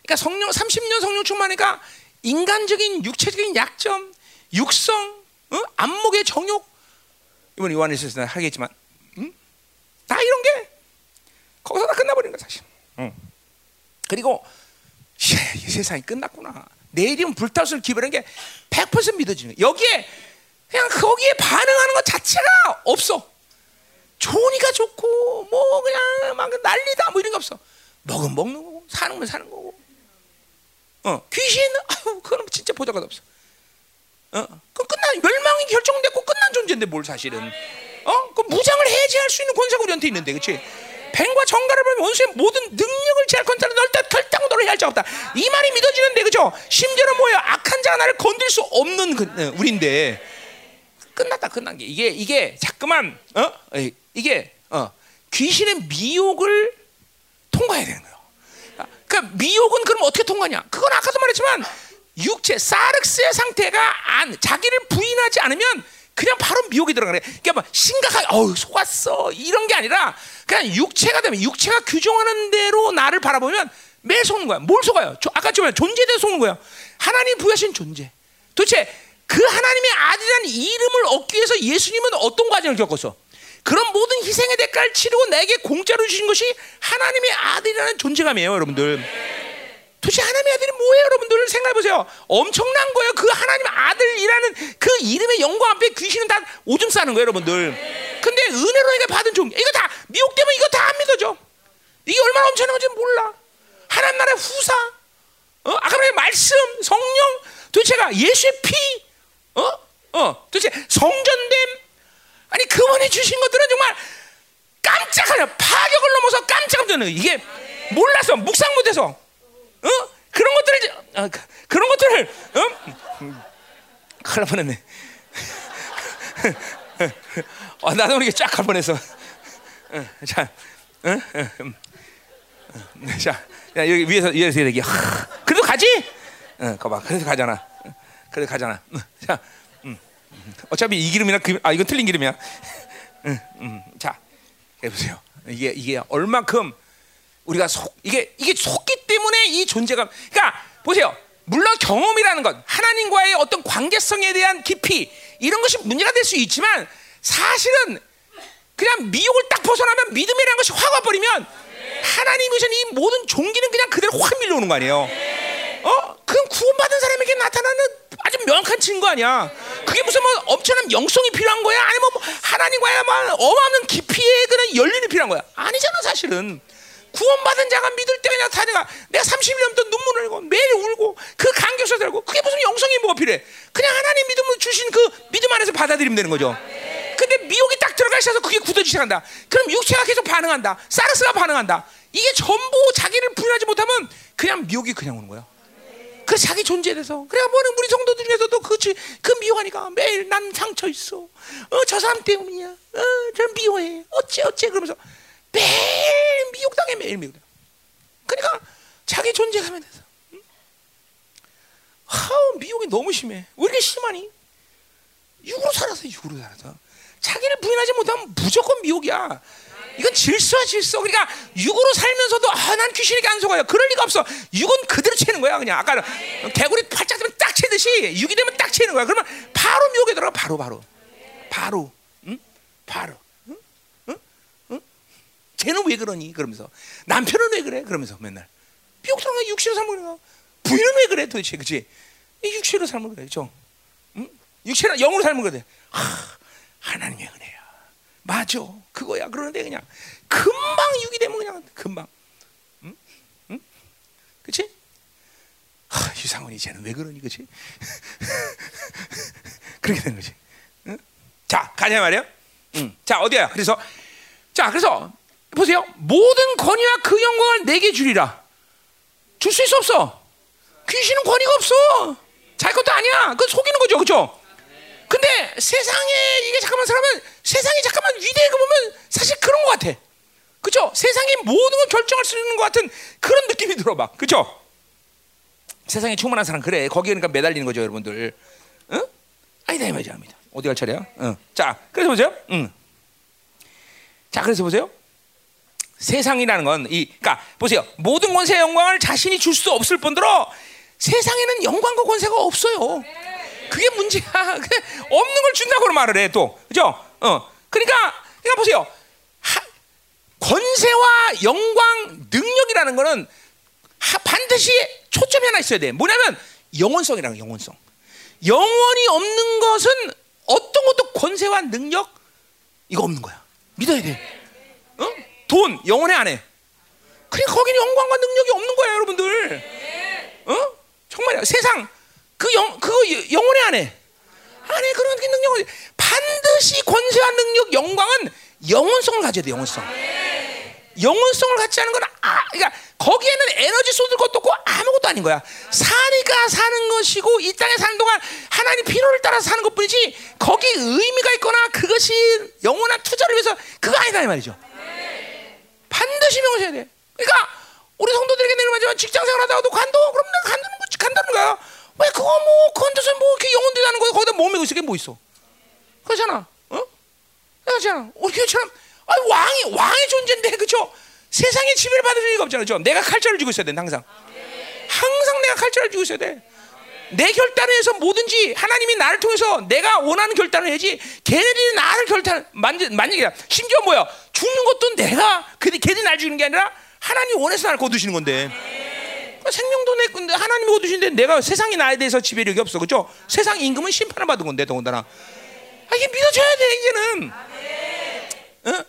그러니까 성령 30년 성령 충만하니까 인간적인 육체적인 약점, 육성, 어? 안목의 정욕 이번 요한에서 하겠지만, 음? 다 이런 게 거기서 다 끝나버린 거야 사실. 응. 그리고 야, 이 세상이 끝났구나. 내일이면 불타올 기별한 게 100% 믿어지는 거야. 여기에 그냥 거기에 반응하는 것 자체가 없어. 좋으니까 좋고 뭐 그냥 막 난리다 뭐 이런 거 없어. 먹은 먹는 거고 사는 건 사는 거고. 어 귀신 아유 그건 진짜 보잘것 없어. 어, 그 끝난 멸망이 결정됐고 끝난 존재인데 뭘 사실은 어? 그 무장을 해제할 수 있는 권세가 우리한테 있는데, 그렇지? 뱀과 정갈을 보면 원수의 모든 능력을 제할 권세를 넓다 결단으로 해할 자 없다. 이 말이 믿어지는데, 그죠? 심지어는 뭐야? 악한 자가 나를 건들 수 없는 그, 어, 우리인데 끝났다, 끝난 게 이게 이게 자꾸만 어 이게 어 귀신의 미혹을 통과해야 되는 거예요. 아, 그러니까 미혹은 그럼 어떻게 통과냐? 그건 아까도 말했지만 육체 사르스의 상태가 안 자기를 부인하지 않으면 그냥 바로 미혹이 들어가네. 그러니까 막 심각하게 어우 속았어 이런 게 아니라 그냥 육체가 되면 육체가 규정하는 대로 나를 바라보면 매일 속는 거야. 뭘 속아요? 저, 아까 좀 존재에 속는 거야. 하나님 부여하신 존재. 도대체 그 하나님의 아들이라는 이름을 얻기 위해서 예수님은 어떤 과정을 겪었어? 그런 모든 희생의 대가를 치르고 내게 공짜로 주신 것이 하나님의 아들이라는 존재감이에요, 여러분들. 도대체 하나님의 아들이 뭐예요, 여러분들 생각해 보세요. 엄청난 거예요. 그 하나님 아들이라는 그 이름의 영광 앞에 귀신은 다 오줌 싸는 거예요, 여러분들. 근데 은혜로 내가 받은 종 이거 다 미혹되면 이거 다 안 믿어져. 이게 얼마나 엄청난 건지 몰라. 하나님 나라의 후사, 어? 아까 말한 말씀, 성령, 도대체가 예수의 피, 어? 어, 도대체 성전됨. 아니 그분이 주신 것들은 정말 깜짝하냐 파격을 넘어서 깜짝깜짝 이게 몰라서 묵상 못해서 어? 그런 것들을 아, 그- 그런 것들을 어? 큰일 날 뻔했네. 어, 나도 모르게 쫙갈 뻔했어. 어, 자, 어? 어, 음. 어, 자, 야, 여기 위에서 위에서 얘기. 하, 그래도 가지? 어, 거봐, 그래도 가잖아. 어, 그래도 가잖아. 어, 자, 음, 음. 어차피 이 기름이나 그, 아 이건 틀린 기름이야. 음, 음. 자, 해보세요. 이게 이게 얼마큼 우리가 속 이게 이게 속기 때문에 이 존재감. 그러니까 보세요. 물론 경험이라는 것, 하나님과의 어떤 관계성에 대한 깊이 이런 것이 문제가 될 수 있지만 사실은 그냥 미혹을 딱 벗어나면 믿음이라는 것이 확 와버리면 하나님이 주신 이 모든 종기는 그냥 그대로 확 밀려오는 거 아니에요. 어? 그건 구원받은 사람에게 나타나는 아주 명확한 증거 아니야. 그게 무슨 뭐 엄청난 영성이 필요한 거야? 아니면 뭐 하나님과의 뭐 어마어마한 깊이의 그런 열림이 필요한 거야? 아니잖아 사실은. 구원받은 자가 믿을 때 그냥 다 내가 내가 30일 넘도 눈물을 흘리고 매일 울고 그 감격서 들고 그게 무슨 영성이 뭐가 필요해? 그냥 하나님 믿음을 주신 그 믿음 안에서 받아들이면 되는 거죠. 근데 미혹이 딱 들어가 있어서 그게 굳어지기 시작한다. 그럼 육체가 계속 반응한다. 사르스가 반응한다. 이게 전부 자기를 부인하지 못하면 그냥 미혹이 그냥 오는 거야. 그 자기 존재에 대해서 그래 뭐 우리 성도들 중에서도 그, 지- 그 미워하니까 매일 난 상처 있어 어 저 사람 때문이야 어저 미워해 어째 어째 그러면서 매일 미혹당해 매일 미혹당 그러니까 자기 존재감에 대해서 응? 하우 미혹이 너무 심해 왜 이렇게 심하니 육으로 살아서 육으로 살아서 자기를 부인하지 못하면 무조건 미혹이야. 이건 질서야 질서. 그러니까 육으로 살면서도 아난 귀신에게 안 속아요. 그럴 리가 없어. 육은 그대로 채는 거야 그냥. 아까 개구리 팔짝 되면 딱 채듯이 육이 되면 딱 채는 거야. 그러면 바로 미혹에 들어가 바로 바로 바로 응? 바로? 쟤는 왜 그러니? 그러면서 남편은 왜 그래? 그러면서 맨날 들어가 육신으로 살면 그래. 부인은 왜 그래 도대체 그치? 이 육신으로 살면 그래. 죠 응? 육체나 영으로 살면 그래. 하, 하나님의 은혜야. 맞아. 그거야. 그러는데 그냥 금방 육이 되면 그냥 금방. 응? 응? 그치? 하, 유상원이 쟤는 왜 그러니, 그치? 그렇게 되는 거지. 응? 자, 가자 말이야. 응. 자, 어디야? 그래서, 자, 그래서 보세요. 모든 권위와 그 영광을 내게 주리라. 줄 수 있어 없어? 귀신은 권위가 없어. 자기 것도 아니야. 그 속이는 거죠, 그렇죠? 근데 세상에 이게 잠깐만 사람은 세상이 잠깐만 위대해 그 보면 사실 그런 것 같아. 그죠? 세상이 모든 걸 결정할 수 있는 것 같은 그런 느낌이 들어 봐. 그죠? 세상에 충만한 사람 그래. 거기에 그러니까 매달리는 거죠, 여러분들. 응? 아니다 이 말이야, 아니다. 어디 갈 차례야? 응. 자, 그래서 보세요. 응. 자, 그래서 보세요. 세상이라는 건 이, 그러니까 보세요. 모든 권세의 영광을 자신이 줄 수 없을 뿐더러 세상에는 영광과 권세가 없어요. 그게 문제야. 없는 걸 준다고 말을 해 또, 그죠? 어, 그러니까, 그러니까 보세요. 하, 권세와 영광, 능력이라는 거는 하, 반드시 초점이 하나 있어야 돼. 뭐냐면 영원성이라는 영원성. 영원이 없는 것은 어떤 것도 권세와 능력 이거 없는 거야. 믿어야 돼. 어? 돈 영원해 안 해. 그러니까 거기는 영광과 능력이 없는 거야, 여러분들. 어? 정말이야. 세상 그 영 그거 영원해 안 해. 안 해. 그런 그 능력을 반드시 권세와 능력, 영광은 영원성을 가져야 돼. 영원성. 영원성을 갖지 않은 건 아, 그러니까 거기에는 에너지 쏟을 것도 없고 아무것도 아닌 거야. 사니까 사는 것이고 이 땅에 사는 동안 하나님 필요를 따라서 사는 것뿐이지 거기 의미가 있거나 그것이 영원한 투자를 위해서 그거 아니다 이 말이죠. 반드시 명하셔야 돼. 그러니까 우리 성도들에게 내는 말이지만 직장 생활하다가도 간도 그럼 내가 간다는 거지 간다는 거야. 왜 그거 뭐 건져서 뭐 이렇게 영혼들이 나는 거야 거기다 있을 게뭐 있어? 그렇잖아. 어? 그렇잖아. 우리 교회처럼 아니, 왕이 왕의 존재인데 그죠? 세상에 지배를 받을 리가 없잖아요. 그죠? 내가 칼자를 쥐고 있어야 돼 항상. 항상 내가 칼자를 쥐고 있어야 돼. 내 결단을 해서 뭐든지 하나님이 나를 통해서 내가 원하는 결단을 해야지 걔네들이 나를 결단 만지 만약에 심지어 뭐야 죽는 것도 내가 그 걔들이 날 죽이는 게 아니라 하나님이 원해서 나를 거두시는 건데 그러니까 생명도 내 건데 하나님이 거두시는데 내가 세상이 나에 대해서 지배력이 없어 그죠? 세상 임금은 심판을 받은 건데 더군다나 아, 이게 믿어줘야 돼 이제는 어?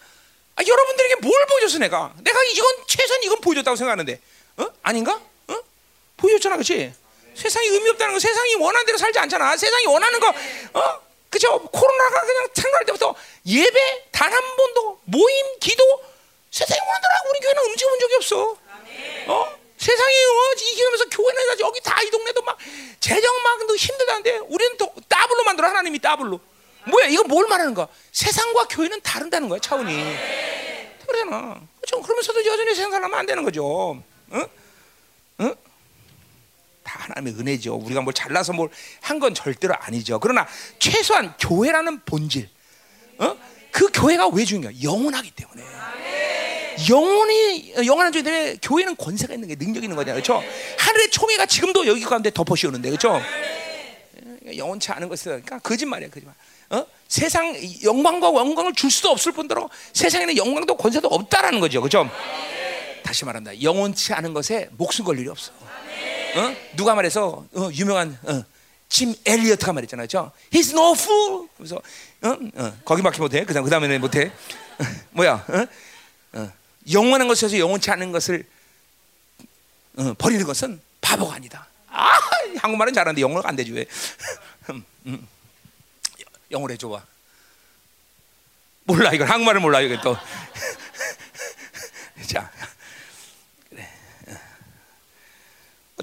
아, 여러분들에게 뭘 보여줬어 내가 내가 이건 최선 이건 보여줬다고 생각하는데 어? 아닌가? 어? 보여줬잖아, 그렇지? 세상이 의미 없다는 거, 세상이 원하는 대로 살지 않잖아. 세상이 원하는 거, 어? 그죠? 코로나가 그냥 생각할 때부터 예배 단 한 번도 모임, 기도 세상이 원하는 대로 우리 교회는 움직여본 적이 없어. 어? 세상이 어, 이기면서 교회는 여기 다 이 동네도 막 재정 막 힘들다는데 우리는 또 더블로 만들어 하나님이 더블로. 뭐야 이거 뭘 말하는 거야? 세상과 교회는 다른다는 거야 차원이. 그러잖아. 좀 그러면서도 여전히 생산하면 안 되는 거죠. 응? 응? 다 하나님의 은혜죠. 우리가 뭘 잘나서 뭘 한 건 절대로 아니죠. 그러나 최소한 교회라는 본질, 어? 그 교회가 왜 중요해? 영원하기 때문에. 영원히 영원한 존재 때문에 교회는 권세가 있는 게 능력 있는 거잖아요. 그렇죠? 하늘의 총회가 지금도 여기 가운데 덮어 씌우는데 그렇죠? 영원치 않은 것을 그러니까 거짓말이야, 거짓말. 어? 세상 영광과 영광을 줄 수도 없을 뿐더러 세상에는 영광도 권세도 없다라는 거죠. 그렇죠? 다시 말한다. 영원치 않은 것에 목숨 걸 일이 없어. 어? 누가 말해서 어, 유명한 어, 짐 엘리어트가 말했잖아요. 그렇죠? He's no fool. 그래서 어? 어, 거기밖에 못해. 그다음 그다음에는 못해. 뭐야? 어? 어. 영원한 것에서 영원치 않은 것을 어, 버리는 것은 바보가 아니다. 아, 한국말은 잘하는데 영어가 안 되지 왜? 음, 음. 영어로 해줘 봐. 몰라 이걸 한국말을 몰라 이거 또. 자, 그래.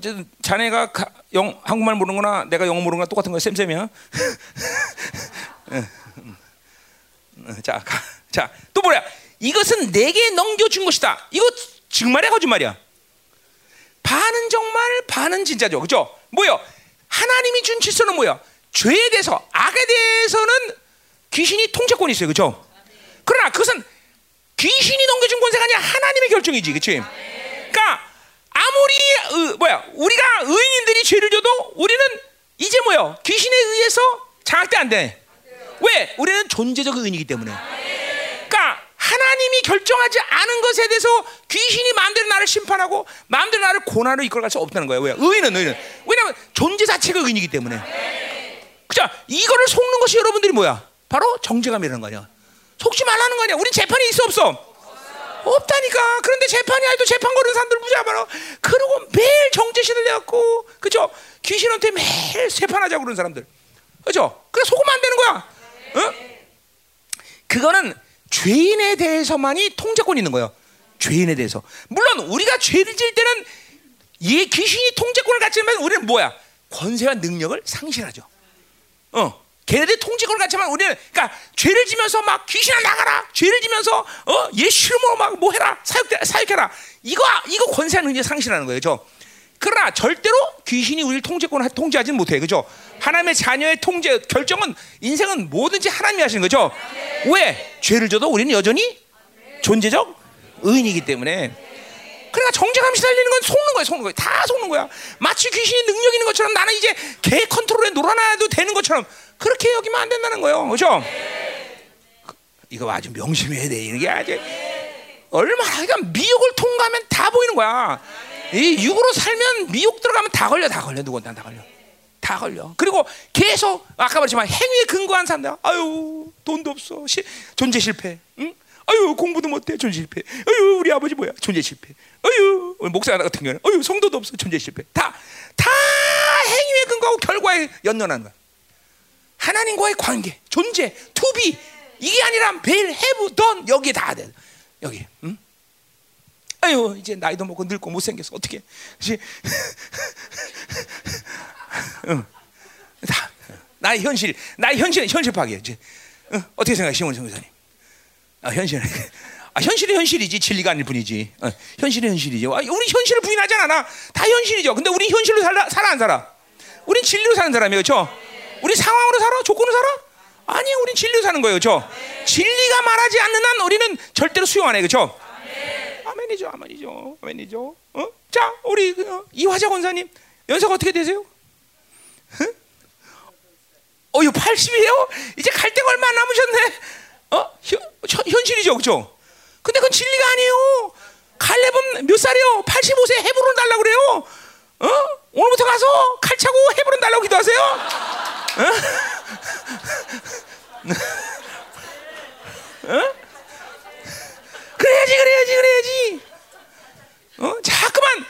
어쨌든 자네가 가, 영, 한국말 모르는 거나 내가 영어 모르는 거나 똑같은 거야 쌤쌤이야. 자, 가, 자, 또 뭐야? 이것은 내게 넘겨준 것이다. 이거 정말이야 거짓말이야? 반은 정말, 반은 진짜죠. 그죠? 뭐요? 하나님이 준 질서는 뭐야? 죄에 대해서, 악에 대해서는 귀신이 통제권이 있어요. 그죠? 그러나 그것은 귀신이 넘겨준 권세가 아니라 하나님의 결정이지. 그치? 그러니까 아무리, 어, 뭐야, 우리가 의인들이 죄를 져도 우리는 이제 뭐야? 귀신에 의해서 장악돼 안 돼. 왜? 우리는 존재적 의인이기 때문에. 그러니까 하나님이 결정하지 않은 것에 대해서 귀신이 마음대로 나를 심판하고 마음대로 나를 고난으로 이끌어갈 수 없다는 거예요. 왜? 의인은 의인은 왜냐하면 존재 자체가 의인이기 때문에. 자, 이거를 속는 것이 여러분들이 뭐야? 바로 정죄감이라는 거냐. 속지 말라는 거냐. 우리 재판이 있어 없어? 없다니까. 그런데 재판이 아니도 재판 거는 사람들 무지하 많아. 그러고 매일 정죄신을 내갖고, 그죠? 귀신한테 매일 재판하자고 그러는 사람들. 그죠? 그래 속으면 안 되는 거야. 어? 그거는 죄인에 대해서만이 통제권이 있는 거예요. 죄인에 대해서. 물론 우리가 죄를 질 때는 이 귀신이 통제권을 갖지만 우리는 뭐야? 권세와 능력을 상실하죠. 어. 걔네들이 통제권을 갖지만 우리는 그러니까 죄를 지면서 막 귀신아 나가라. 죄를 지면서 어, 예수 이름으로 막뭐 해라. 사육 사육해라. 이거 이거 권세와 능력 상실하는 거예요. 저. 그러나 절대로 귀신이 우리를 통제권을 통제하지는 못해. 그죠? 하나님의 자녀의 통제 결정은 인생은 뭐든지 하나님이 하시는 거죠. 왜? 죄를 져도 우리는 여전히 존재적 의인이기 때문에. 그러니까 정죄감 시달리는 건 속는 거야, 속는 거야. 다 속는 거야. 마치 귀신이 능력 있는 것처럼 나는 이제 개 컨트롤에 놀아놔도 되는 것처럼 그렇게 여기면 안 된다는 거예요. 그죠? 이거 아주 명심해야 돼. 이게 아주 얼마나 그러니까 미혹을 통과하면 다 보이는 거야. 이 육으로 살면 미혹 들어가면 다 걸려, 다 걸려, 누구나 다 걸려, 다 걸려. 그리고 계속 아까 말했지만 행위에 근거한 사람들, 아유 돈도 없어, 시, 존재 실패, 응? 아유 공부도 못해, 존재 실패. 아유 우리 아버지 뭐야, 존재 실패. 아유 목사 같은 경우는, 아유 성도도 없어, 존재 실패. 다, 다 행위에 근거하고 결과에 연연하는 거야. 하나님과의 관계, 존재, to be 이게 아니라 매일 have done 여기에 다 돼. 여기, 응? 아유 이제 나이도 먹고 늙고 못생겨서 어떻게 그렇지? 응. 다. 나의 현실 나의 현실 현실 파괴 이제. 응? 어떻게 생각해 시몬 성교사님? 아 현실. 아 현실이 현실이지. 진리가 아닐 뿐이지. 어, 현실이 현실이지. 아, 우리 현실을 부인하지 않아. 다 현실이죠. 근데 우리 현실로 살아 살아 안 살아? 우린 진리로 사는 사람이에요. 그렇죠 우리 상황으로 살아 조건으로 살아 아니야 우린 진리로 사는 거예요 그렇죠 진리가 말하지 않는 한 우리는 절대로 수용 안 해 그렇죠 아멘이죠, 아멘이죠, 아멘이죠. 어? 자, 우리 어, 이화자 권사님 연세가 어떻게 되세요? 어, 이거 80이에요? 이제 갈 데가 얼마 안 남으셨네. 어, 현, 현실이죠, 그죠? 근데 그건 진리가 아니에요. 갈렙은 몇 살이요? 85세 헤브론 달라고 그래요. 어? 오늘부터 가서 칼 차고 헤브론 달라고 기도하세요. 그래야지, 그래야지, 그래야지. 어? 자꾸만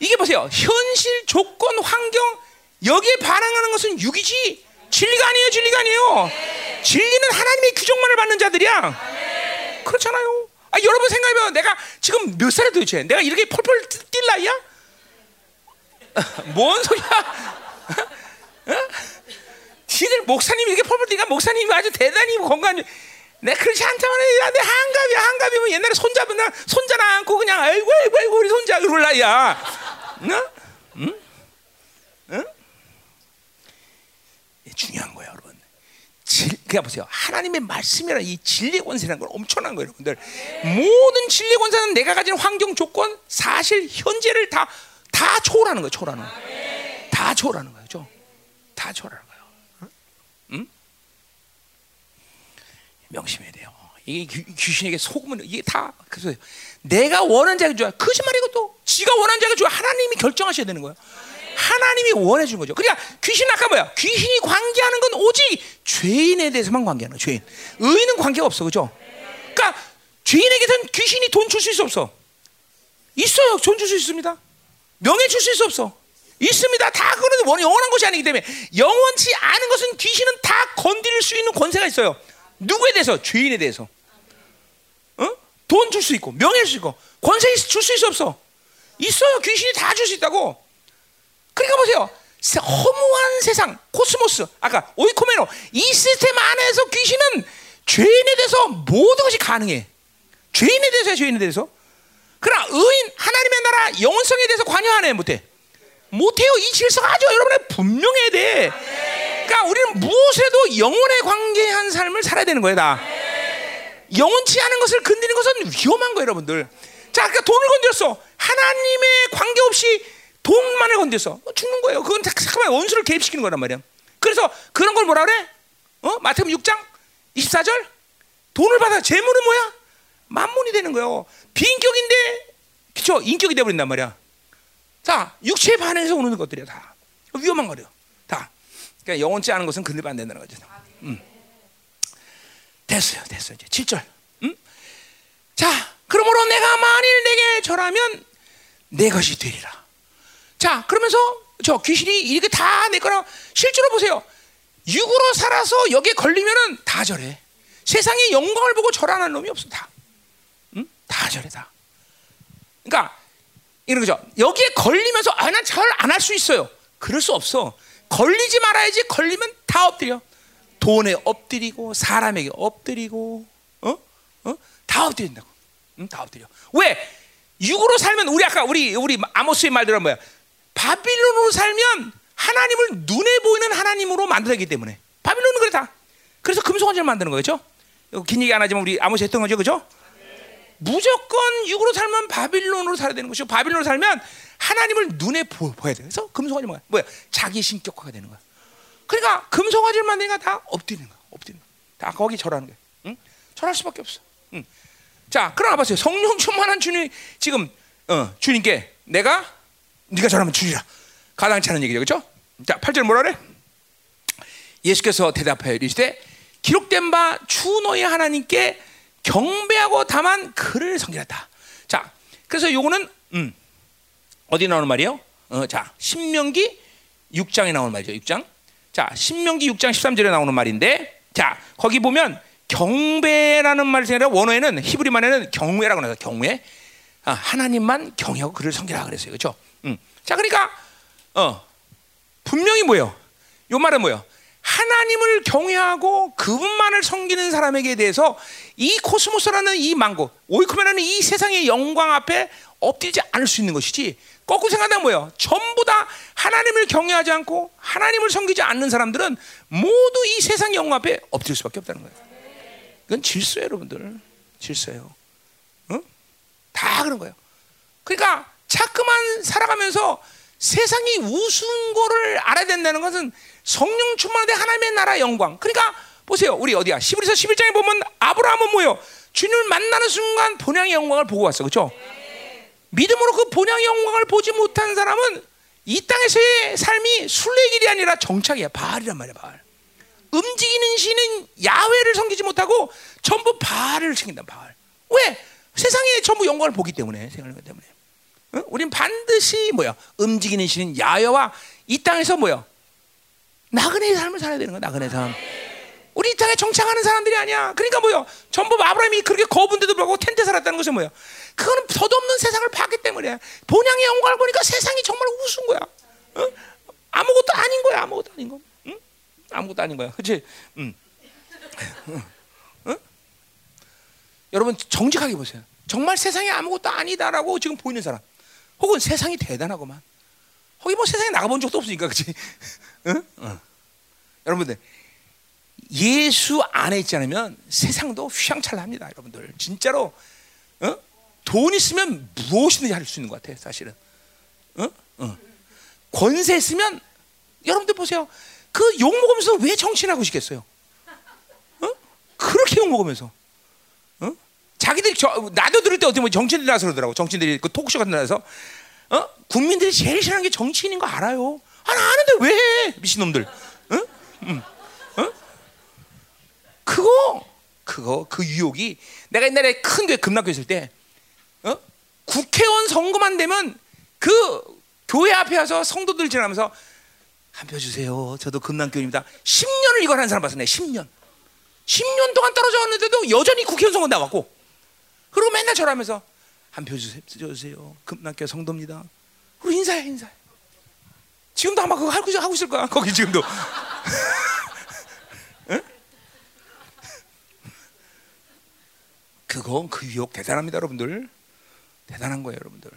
이게 뭐 보세요. 현실, 조건, 환경 여기에 반응하는 것은 육이지 진리가 아니에요. 진리가 아니에요. 진리는 하나님의 규정만을 받는 자들이야. 그렇잖아요. 아, 여러분 생각해보면 내가 지금 몇 살이 도대체? 내가 이렇게 펄펄 뛸 나이야? 뭔 소리야? 니들 목사님이 이렇게 뛰니까 목사님이 아주 대단히 건강. 내 그렇지 않다만 야, 내 한갑이야 한갑이면 뭐 옛날에 손잡으나 손자나 안고 그냥 아이고 아이고 아이고 우리 손자 그럴 나이야. 응? 응? 응? 중요한 거예요, 여러분. 질, 그냥 보세요. 하나님의 말씀이라 이 진리 권세라는 건 엄청난 거예요, 여러분들. 모든 진리 권세는 내가 가진 환경 조건, 사실 현재를 다 다 초월하는 거예요, 초월하는 거. 다 초월하는 거죠. 다 초월하는 거예요. 응? 응? 명심해야 돼요. 이게 귀, 귀신에게 속으면 이게 다 그래서 내가 원하는 자가 좋아. 거짓말이고 또 지가 원하는 자가 좋아. 하나님이 결정하셔야 되는 거예요. 하나님이 원해 준 거죠. 그러니까 귀신 아까 뭐야? 귀신이 관계하는 건 오직 죄인에 대해서만 관계하는 거야. 죄인. 의인은 관계가 없어. 그죠? 그러니까 죄인에게선 귀신이 돈 줄 수 없어. 있어요. 돈 줄 수 있습니다. 명예 줄 수 없어. 있습니다. 다 그거는 영원한 것이 아니기 때문에 영원치 않은 것은 귀신은 다 건드릴 수 있는 권세가 있어요. 누구에 대해서? 죄인에 대해서. 어? 돈 줄 수 있고 명예 줄 수 있고 권세 줄 수 있어 없어? 있어요. 귀신이 다 줄 수 있다고. 그러니까 보세요. 허무한 세상, 코스모스, 아까 οικουμένη 이 시스템 안에서 귀신은 죄인에 대해서 모든 것이 가능해. 죄인에 대해서 죄인에 대해서. 그러나 의인 하나님의 나라 영원성에 대해서 관여하네 못해. 못해요. 이 질서가 아주 여러분의 분명해야 돼. 그러니까 우리는 무엇에도 영혼에 관계한 삶을 살아야 되는 거야 다. 영원치 않은 것을 건드리는 것은 위험한 거예요, 여러분들. 자, 그러니까 돈을 건드렸어. 하나님의 관계 없이 돈만을 건드렸어. 죽는 거예요. 그건 잠깐만 원수를 개입시키는 거란 말이야. 그래서 그런 걸 뭐라 그래? 어? 마태복음 6장 24절 돈을 받아 재물은 뭐야? 만문이 되는 거예요. 비인격인데 그쵸? 인격이 되어버린단 말이야. 자, 육체에 반응해서 오는 것들이야 다 위험한 거래요. 다. 그러니까 영원치 않은 것은 건드리면 안 된다는 거죠. 음. 됐어요, 됐어요. 이제 7절. 음? 자, 그러므로 내가 만일 내게 절하면 내 것이 되리라. 자, 그러면서 저 귀신이 이렇게 다 내 거라 실제로 보세요. 육으로 살아서 여기에 걸리면은 다 절해. 세상의 영광을 보고 절하는 놈이 없어 다. 응? 다 절해 다. 그러니까 이런 거죠. 여기에 걸리면서 아, 난 절 안 할 수 있어요. 그럴 수 없어. 걸리지 말아야지. 걸리면 다 엎드려. 돈에 엎드리고 사람에게 엎드리고 어? 어? 다 엎드린다고. 응? 다 엎드려. 왜? 육으로 살면 우리 아까 우리 우리 아모스의 말대로 뭐야? 바빌론으로 살면 하나님을 눈에 보이는 하나님으로 만들기 때문에 바빌론은 그렇다. 그래서 금송아지를 만드는 거죠. 긴 얘기 안 하지만 우리 아모스 했던 거죠, 그죠? 무조건 육으로 살면 바빌론으로 살아야 되는 것이고 바빌론으로 살면 하나님을 눈에 보, 보야 돼. 그래서 금송아지 뭐야? 뭐야? 자기 신격화가 되는 거야. 그러니까 금송아지를 만드니까 다 엎드리는 거야. 엎드리는 거야. 다 거기 절하는 거야. 응? 절할 수밖에 없어. 응. 자, 그러나 보세요. 성령 충만한 주님 지금 어, 주님께 내가 네가 절하면 주리라. 가당치 않은 얘기죠. 그렇죠? 자, 8절 뭐라 그래? 예수께서 대답하여 이르시되 기록된 바 주 너희 하나님께 경배하고 다만 그를 섬기렸다. 자, 그래서 요거는 음, 어디 나오는 말이에요? 어, 자, 신명기 6장에 나오는 말이죠. 6장. 자, 신명기 6장 13절에 나오는 말인데, 자, 거기 보면 경배라는 말이 아니라 원어에는 히브리 말에는 경외라고 나와요. 경외. 아, 하나님만 경외하고 그를 섬기라 그랬어요. 그렇죠? 음. 자, 그러니까 어, 분명히 뭐예요? 요 말은 뭐예요? 하나님을 경외하고 그분만을 섬기는 사람에게 대해서 이 코스모스라는 이 망고, 오이코메라는 이 세상의 영광 앞에 엎드리지 않을 수 있는 것이지. 거꾸로 생각하면 뭐예요? 전부 다 하나님을 경외하지 않고 하나님을 섬기지 않는 사람들은 모두 이 세상 영광 앞에 엎드릴 수밖에 없다는 거예요. 이건 질서예요, 여러분들. 질서예요. 어? 다 그런 거예요. 그러니까 자꾸만 살아가면서 세상이 우스운 거를 알아야 된다는 것은 성령 충만한 하나님의 나라 영광. 그러니까 보세요. 우리 어디야? 시브리서 11장에 보면 아브라함은 뭐예요? 주님을 만나는 순간 본향의 영광을 보고 왔어. 그렇죠? 믿음으로 그 본향의 영광을 보지 못한 사람은 이 땅에서의 삶이 순례 길이 아니라 정착이야. 바알이란 말이야, 바알. 움직이는 신은 야훼를 섬기지 못하고 전부 바알을 챙긴다, 바알. 왜? 세상에 전부 영광을 보기 때문에, 생각하기 때문에. 어? 우린 반드시 뭐야 움직이는 신인 야여와 이 땅에서 뭐야 나그네의 삶을 살아야 되는 거야 나그네 삶. 우리 이 땅에 정착하는 사람들이 아니야. 그러니까 뭐야 전부 아브라함이 그렇게 거분데도 불구하고 텐트 살았다는 것이 뭐야? 그거는 덧없는 세상을 봤기 때문이야. 본향의 영광을 보니까 세상이 정말 우스운 거야. 어? 아무것도 아닌 거야. 아무것도 아닌 거. 응? 아무것도 아닌 거야. 그렇지? 응. 응? 여러분 정직하게 보세요. 정말 세상이 아무것도 아니다라고 지금 보이는 사람, 혹은 세상이 대단하고만. 거기 뭐 세상에 나가본 적도 없으니까, 그렇지? 응? 응. 여러분들 예수 안에 있지 않으면 세상도 휘황찬란합니다, 여러분들. 진짜로 어? 돈 있으면 무엇이든지 할 수 있는 것 같아, 사실은. 어? 어. 권세 있으면 여러분들 보세요. 그 욕 먹으면서 왜 정치하고 싶겠어요? 어? 그렇게 욕 먹으면서. 어? 자기들이 저, 나도 들을 때 어떻게 뭐 정치인들이 나서 그러더라고. 정치인들이 그 토크쇼 같은 데서 어? 국민들이 제일 싫어하는 게 정치인인 거 알아요. 아, 나 아는데 왜 해? 미친놈들. 어? 음. 어? 그거 그거 그 유혹이 내가 옛날에 큰 교회 금락교 있을 때 어? 국회의원 선거만 되면 그 교회 앞에 와서 성도들 지나면서 한 표 주세요. 저도 금남교입니다. 10년을 이걸 한 사람 봤어. 내 10년. 10년 동안 떨어져 왔는데도 여전히 국회의원 선거 나왔고. 그리고 맨날 절하면서 한 표 주세요. 주세요. 금남교 성도입니다. 그리고 인사해 인사해. 지금도 아마 그거 하고, 하고 있을 거야. 거기 지금도. 응? 그거 그 유혹 대단합니다, 여러분들. 대단한 거예요, 여러분들.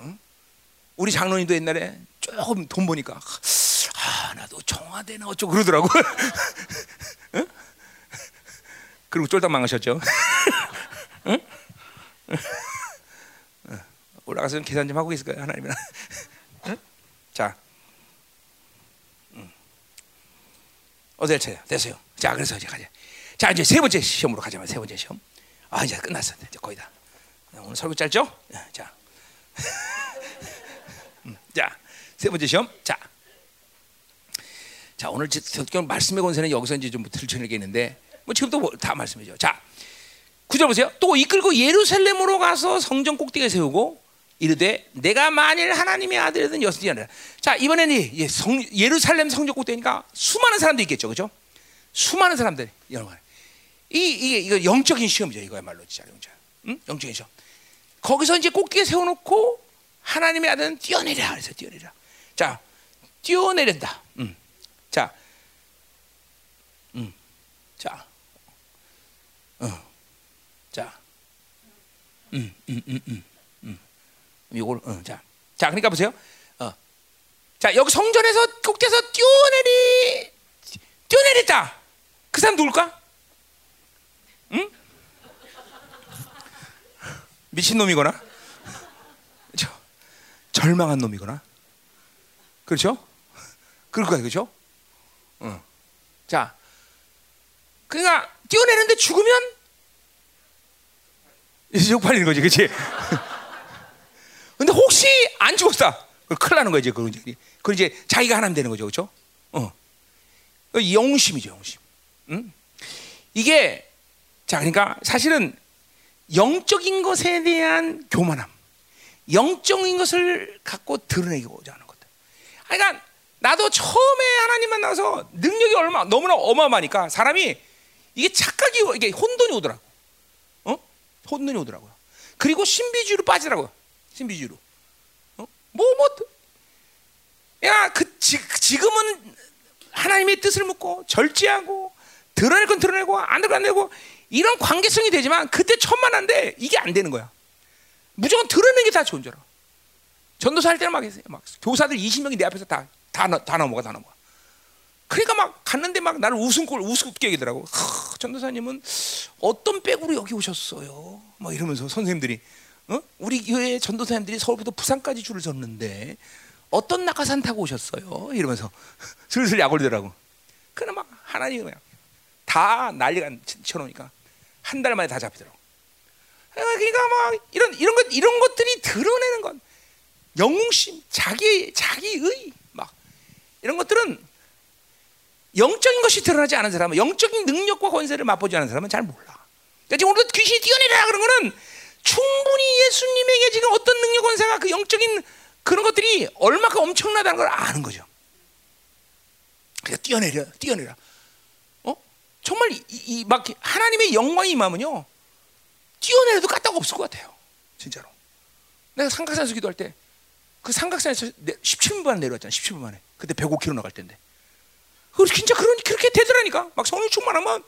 응? 우리 장로님도 옛날에 조금 돈 보니까 아 나도 청와대나 어쩌고 그러더라고. 응? 그리고 쫄딱 망하셨죠. 응? 올라가서 좀 계산 좀 하고 있을 거예요, 하나님이랑. 응? 자, 어딜 쳐요? 됐어요. 자, 그래서 이제 가자. 자, 이제 세 번째 시험으로 가자면 세 번째 시험. 아, 이제 끝났어. 이제 거의 다. 오늘 설교 짧죠? 자. 자, 세 번째 시험. 자. 자, 오늘 특경 말씀의 권세는 여기서 이제 좀 들춰내겠는데 뭐 지금도 뭐 다 말씀이죠. 자. 구절 보세요. 또 이끌고 예루살렘으로 가서 성전 꼭대기에 세우고 이르되 내가 만일 하나님의 아들이든 여섯이 아니라 자 이번에는 예, 성, 예루살렘 성전 꼭대니까 수많은 사람들이 있겠죠, 그렇죠? 수많은 사람들 여러분 이 이게 이거 영적인 시험이죠, 이거야말로 진짜 영적, 응? 영적인 시험. 거기서 이제 꼭대기에 세워놓고 하나님의 아들은 뛰어내려 그래서 뛰어내려. 자 뛰어내린다. 음. 자, 음. 자, 어. 자, 음, 음, 음, 음. 이걸 어, 자, 자 그러니까 보세요. 어. 자 여기 성전에서 꼭대에서 뛰어내리 뛰어내렸다. 그 사람 누굴까? 응? 미친 놈이거나, 그렇죠? 절망한 놈이거나, 그렇죠? 그럴 거야, 그렇죠? 어. 자, 그러니까 뛰어내는데 죽으면 이제 쪽팔리는 거지, 그렇지? 근데 혹시 안 죽었다. 큰일 나는 거지. 그 이제, 그 이제 자기가 하나님 되는 거죠. 그렇죠? 어. 영심이죠, 영심. 응? 이게 자, 그러니까 사실은 영적인 것에 대한 교만함, 영적인 것을 갖고 드러내고자 하는 것들. 그러니까 나도 처음에 하나님 만나서 능력이 얼마 너무나 어마어마하니까 사람이 이게 착각이 이게 혼돈이 오더라고. 어? 혼돈이 오더라고요. 그리고 신비주의로 빠지더라고요. 신비주의로. 어? 뭐, 뭐, 야, 그, 지, 지금은 하나님의 뜻을 묻고 절제하고 드러낼 건 드러내고 안 드러내고 이런 관계성이 되지만 그때 천만한데 이게 안 되는 거야. 무조건 드러내는 게 다 좋은 줄 알아. 전도사 할 때는 막, 막 교사들 20명이 내 앞에서 다, 다, 다 넘어가, 다 넘어가. 그러니까 막 갔는데 막 나를 웃음꼴 우습게 얘기더라고. 전도사님은 어떤 백으로 여기 오셨어요? 막 이러면서 선생님들이 어? 우리 교회 전도사님들이 서울부터 부산까지 줄을 섰는데 어떤 낙하산 타고 오셨어요? 이러면서 슬슬 약 올리더라고. 그럼 막 하나님 그냥 다 난리가 쳐놓으니까 한 달 만에 다 잡히더라고. 그러니까 막 이런 이런 것 이런 것들이 드러내는 건 영웅심, 자기 자기의 막 이런 것들은 영적인 것이 드러나지 않은 사람은 영적인 능력과 권세를 맛보지 않은 사람은 잘 몰라. 그러니까 지금 오늘 귀신이 뛰어내라 그런 거는 충분히 예수님에게 지금 어떤 능력 권세가 그 영적인 그런 것들이 얼마큼 엄청나다는 걸 아는 거죠. 그냥 뛰어내려, 뛰어내려. 어? 정말 이막 하나님의 영광이 임하면요, 뛰어내려도 까딱 없을 것 같아요. 진짜로. 내가 삼각산에서 기도할 때, 그 삼각산에서 17분 만에 내려왔잖아. 17분 만에. 그때 105km 나갈 텐데. 그 진짜 그런 그렇게 되더라니까. 막 성령 충만하면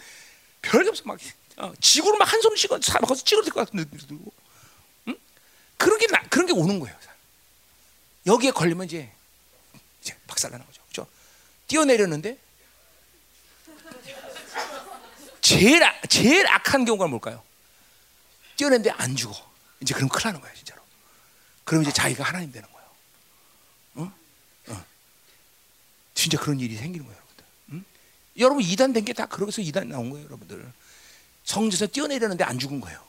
별게 없어. 막 어, 지구를 막한손 찍어, 막 거기서 찍어야 될것 같은 느낌도. 응? 그런 게 나, 그런 게 오는 거예요. 여기에 걸리면 이제 이제 박살나는 거죠. 그렇죠? 뛰어내렸는데 제일 아, 제일 악한 경우가 뭘까요? 뛰어냈는데 안 죽어. 이제 그럼 큰일 나는 거야, 진짜로. 그럼 이제 자기가 하나님 되는 거예요. 어? 어. 진짜 그런 일이 생기는 거예요, 여러분들. 응? 여러분 이단 된 게 다 그러고서 이단 나온 거예요, 여러분들. 성지에서 뛰어내렸는데 안 죽은 거예요.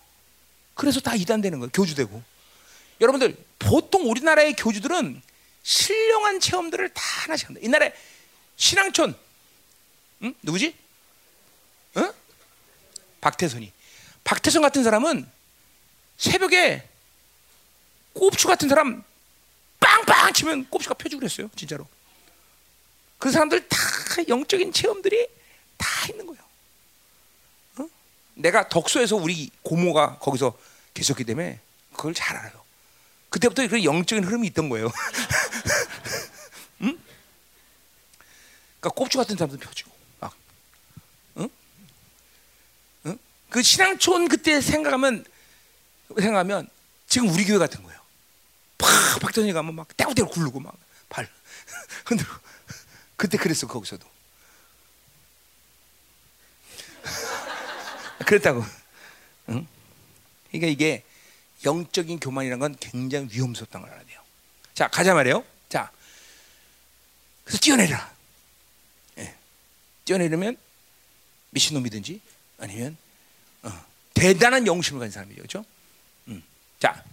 그래서 다 이단 되는 거예요, 교주되고. 여러분들 보통 우리나라의 교주들은 신령한 체험들을 다 하나씩 한다. 옛날에 신앙촌, 응? 누구지? 응? 박태선이. 박태선 같은 사람은 새벽에 꼽추 같은 사람 빵빵 치면 꼽추가 펴주고 그랬어요. 진짜로. 그 사람들 다 영적인 체험들이 다 있는 거예요. 어? 내가 덕소에서 우리 고모가 거기서 계셨기 때문에 그걸 잘 알아요. 그때부터 그 영적인 흐름이 있던 거예요. 응? 그러니까 꼽추 같은 사람들 펴주고 막, 응? 응? 그 신앙촌 그때 생각하면 생각하면 지금 우리 교회 같은 거예요. 팍 박전이 가면 막 떼고떼고 굴르고 막 발 흔들고 그때 그랬어 거기서도 그랬다고. 응? 그러니까 이게 영적인 교만이라는 건 굉장히 위험스럽다는 걸 알아야 돼요. 자 가자 말이에요. 자 그래서 뛰어내라. 예. 뛰어내려면 미친놈이든지 아니면 어, 대단한 영심을 가진 사람이죠. 그렇죠? 음. 자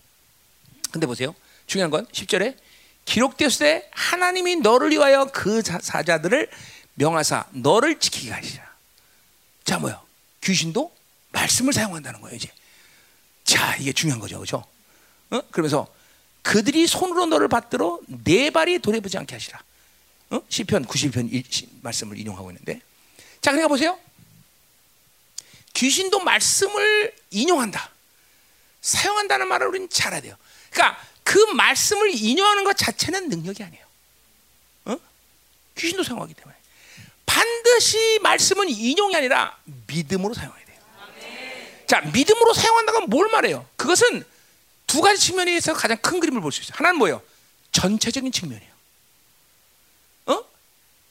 근데 보세요. 중요한 건 10절에 기록되었을 때 하나님이 너를 위하여 그 사자들을 명하사 너를 지키게 하시라. 자 뭐요? 귀신도 말씀을 사용한다는 거예요 이제. 자 이게 중요한 거죠, 그렇죠? 어? 그러면서 그들이 손으로 너를 받들어 네 발이 돌아보지 않게 하시라. 어? 시편 91편 1, 말씀을 인용하고 있는데, 자 그러니까 보세요. 귀신도 말씀을 인용한다. 사용한다는 말을 우리는 잘 알아야 돼요. 그러니까 그 말씀을 인용하는 것 자체는 능력이 아니에요. 어? 귀신도 사용하기 때문에 반드시 말씀은 인용이 아니라 믿음으로 사용해야 돼요. 자, 믿음으로 사용한다는 건 뭘 말해요? 그것은 두 가지 측면에서 가장 큰 그림을 볼 수 있어요. 하나는 뭐예요? 전체적인 측면이에요. 어?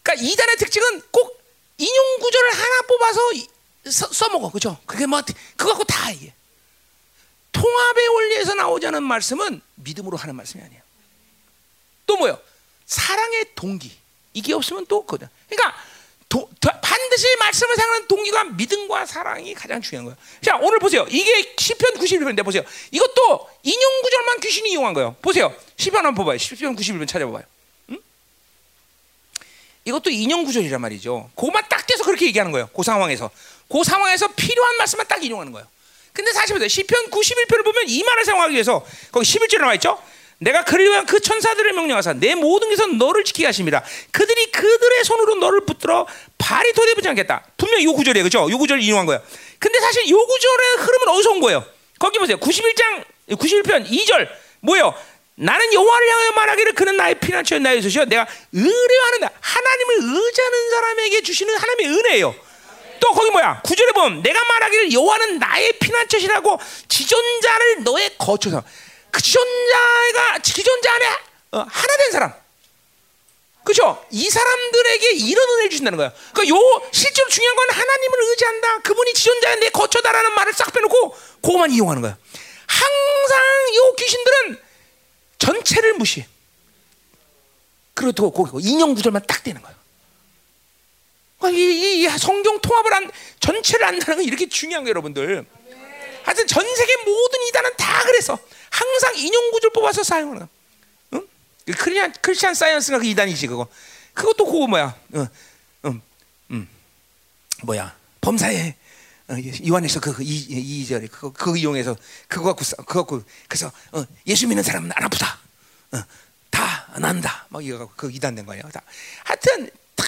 그러니까 이단의 특징은 꼭 인용 구조를 하나 뽑아서 써, 먹어 그죠? 그게 뭐 그거 갖고 다 이게. 통합의 원리에서 나오지 않은 말씀은 믿음으로 하는 말씀이 아니에요. 또 뭐요? 사랑의 동기. 이게 없으면 또 그거다. 그러니까 도, 도, 반드시 말씀을 사용하는 동기가 믿음과 사랑이 가장 중요한 거예요. 자, 오늘 보세요. 이게 시편 91편인데 보세요. 이것도 인용 구절만 귀신이 이용한 거예요. 보세요. 시편 한번 봐봐요. 시편 91편 찾아봐봐요. 응? 이것도 인용 구절이란 말이죠. 그것만 딱 떼서 그렇게 얘기하는 거예요. 그 상황에서. 그 상황에서 필요한 말씀만 딱 인용하는 거예요. 근데 사실 보세요. 시편 91편을 보면 이 말을 사용하기 위해서 거기 11절에 나와 있죠. 내가 그를 위한 그 천사들을 명령하사 내 모든 것에서 너를 지키게 하십니다. 그들이 그들의 손으로 너를 붙들어 발이 도대부지 않겠다. 분명히 요 구절이에요. 그죠? 요 구절을 인용한 거예요. 근데 사실 요 구절의 흐름은 어디서 온 거예요? 거기 보세요. 91장 91편 2절 뭐예요? 나는 여호와를 향하여 말하기를 그는 나의 피난처 나의 소시여 내가 의뢰하는 하나님을 의지하는 사람에게 주시는 하나님의 은혜예요. 또 거기 뭐야? 구절에 보면 내가 말하기를 여호와는 나의 피난처시라고 지존자를 너의 거처서 그 지존자가 지존자 안에 어, 하나 된 사람. 그죠? 이 사람들에게 이런 은혜를 주신다는 거야. 그러니까 요 실제로 중요한 건 하나님을 의지한다. 그분이 지존자의 내 거처다라는 말을 싹 빼놓고 그거만 이용하는 거야. 항상 요 귀신들은 전체를 무시해. 그리고 그 인형 구절만 딱 되는 거야. 이, 이, 성경 통합을 한 전체를 안다는 건 이렇게 중요한 거예요, 여러분들. 하여튼 전 세계 모든 이단은 다 그래서 항상 인용 구절 뽑아서 사용하는. 응? 그 크리안 크리스천 사이언스가 그 이단이지 그거. 그것도 그거 뭐야? 응, 응, 응. 뭐야? 범사에 어, 요한에서 그, 그 이, 이 절에 그거, 그거 이용해서 그거 갖고 싸- 그거 갖고 그래서 어, 예수 믿는 사람은 안 아프다. 어, 다 난다. 막 이거 갖고 그 이단된 거예요. 다. 하여튼 다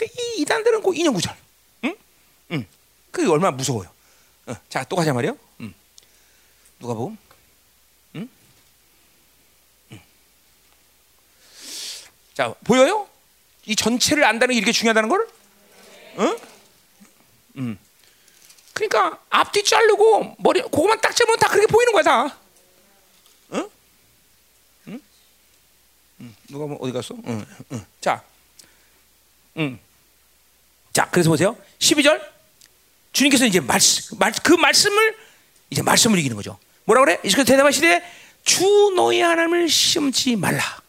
이 이단들은 그 인형 구절. 응? 응. 그게 얼마나 무서워요. 어, 자, 또 가자 말이요. 음. 누가 보면 자 보여요? 이 전체를 안다는 게 이렇게 중요하다는 걸? 응? 음. 그러니까 앞뒤 자르고 머리 그거만 딱 잡으면 다 그렇게 보이는 거야 다. 응? 응? 응. 누가 뭐 어디 갔어? 응. 응. 자, 응. 자, 그래서 보세요. 12절 주님께서 이제 말씀, 말, 그 말씀을 이제 말씀을 이기는 거죠. 뭐라 그래? 이스라엘 대답하시되 주 너희 하나님을 시험치 말라.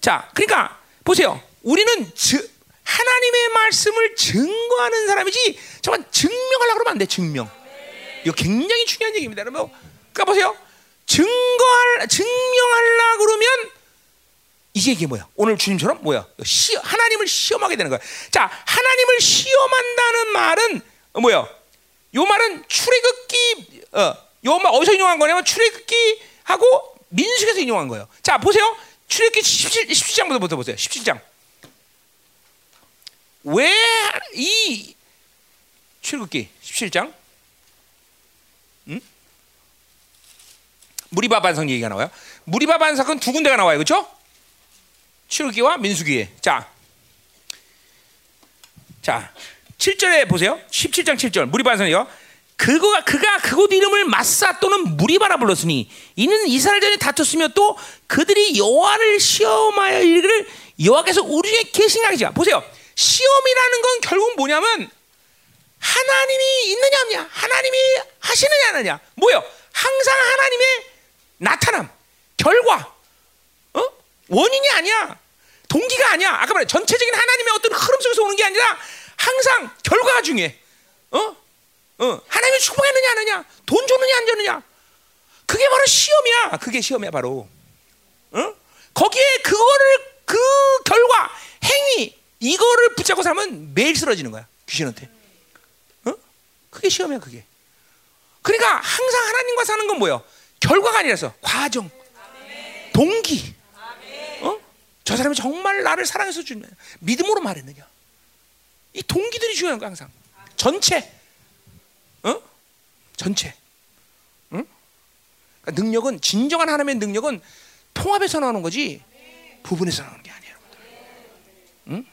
자, 그러니까 보세요. 우리는 즈, 하나님의 말씀을 증거하는 사람이지 정말 증명하려고 그러면 안 돼. 증명. 이거 굉장히 중요한 얘기입니다. 여러분. 그러니까 보세요. 증거할 증명하려 그러면 이게 이게 뭐야? 오늘 주님처럼 뭐야? 시, 하나님을 시험하게 되는 거야. 자, 하나님을 시험한다는 말은 어, 뭐야? 요 말은 출애굽기 어, 요말 어디서 인용한 거냐면 출애굽기하고 민수기에서 인용한 거예요. 자, 보세요. 출애굽기 17, 17장부터 보세요. 17장. 왜 이 출애굽기 17장? 음? 무리바 반석 얘기가 나와요. 무리바 반석은 두 군데가 나와요. 그렇죠? 출애굽기와 민수기에. 자. 자. 7절에 보세요. 17장 7절. 무리바 반석이요. 그가 그가 그곳 이름을 마사 또는 무리바라 불렀으니 이는 이스라엘 전에 다퉜으며 또 그들이 여호와를 시험하여 이르기를 여호와께서 우리 중에 계신하기자 보세요. 시험이라는 건 결국 뭐냐면 하나님이 있느냐 없냐 하나님이 하시느냐 안 하느냐. 뭐요? 항상 하나님의 나타남 결과 어? 원인이 아니야. 동기가 아니야. 아까 말해 전체적인 하나님의 어떤 흐름 속에서 오는 게 아니라 항상 결과가 중요해. 어 어, 하나님이 축복했느냐 안 하느냐, 돈 줬느냐 안 줬느냐, 그게 바로 시험이야. 그게 시험이야 바로. 어? 거기에 그거를 그 결과 행위 이거를 붙잡고 살면 매일 쓰러지는 거야 귀신한테. 어? 그게 시험이야 그게. 그러니까 항상 하나님과 사는 건 뭐예요? 결과가 아니라서 과정, 동기. 어? 저 사람이 정말 나를 사랑해서 주냐, 믿음으로 말했느냐. 이 동기들이 중요한 거야 항상. 전체. 어? 전체. 응? 그러니까 능력은 진정한 하나님의 능력은 통합에서 나오는 거지 부분에서 나오는 게 아니에요, 여러분들. 응?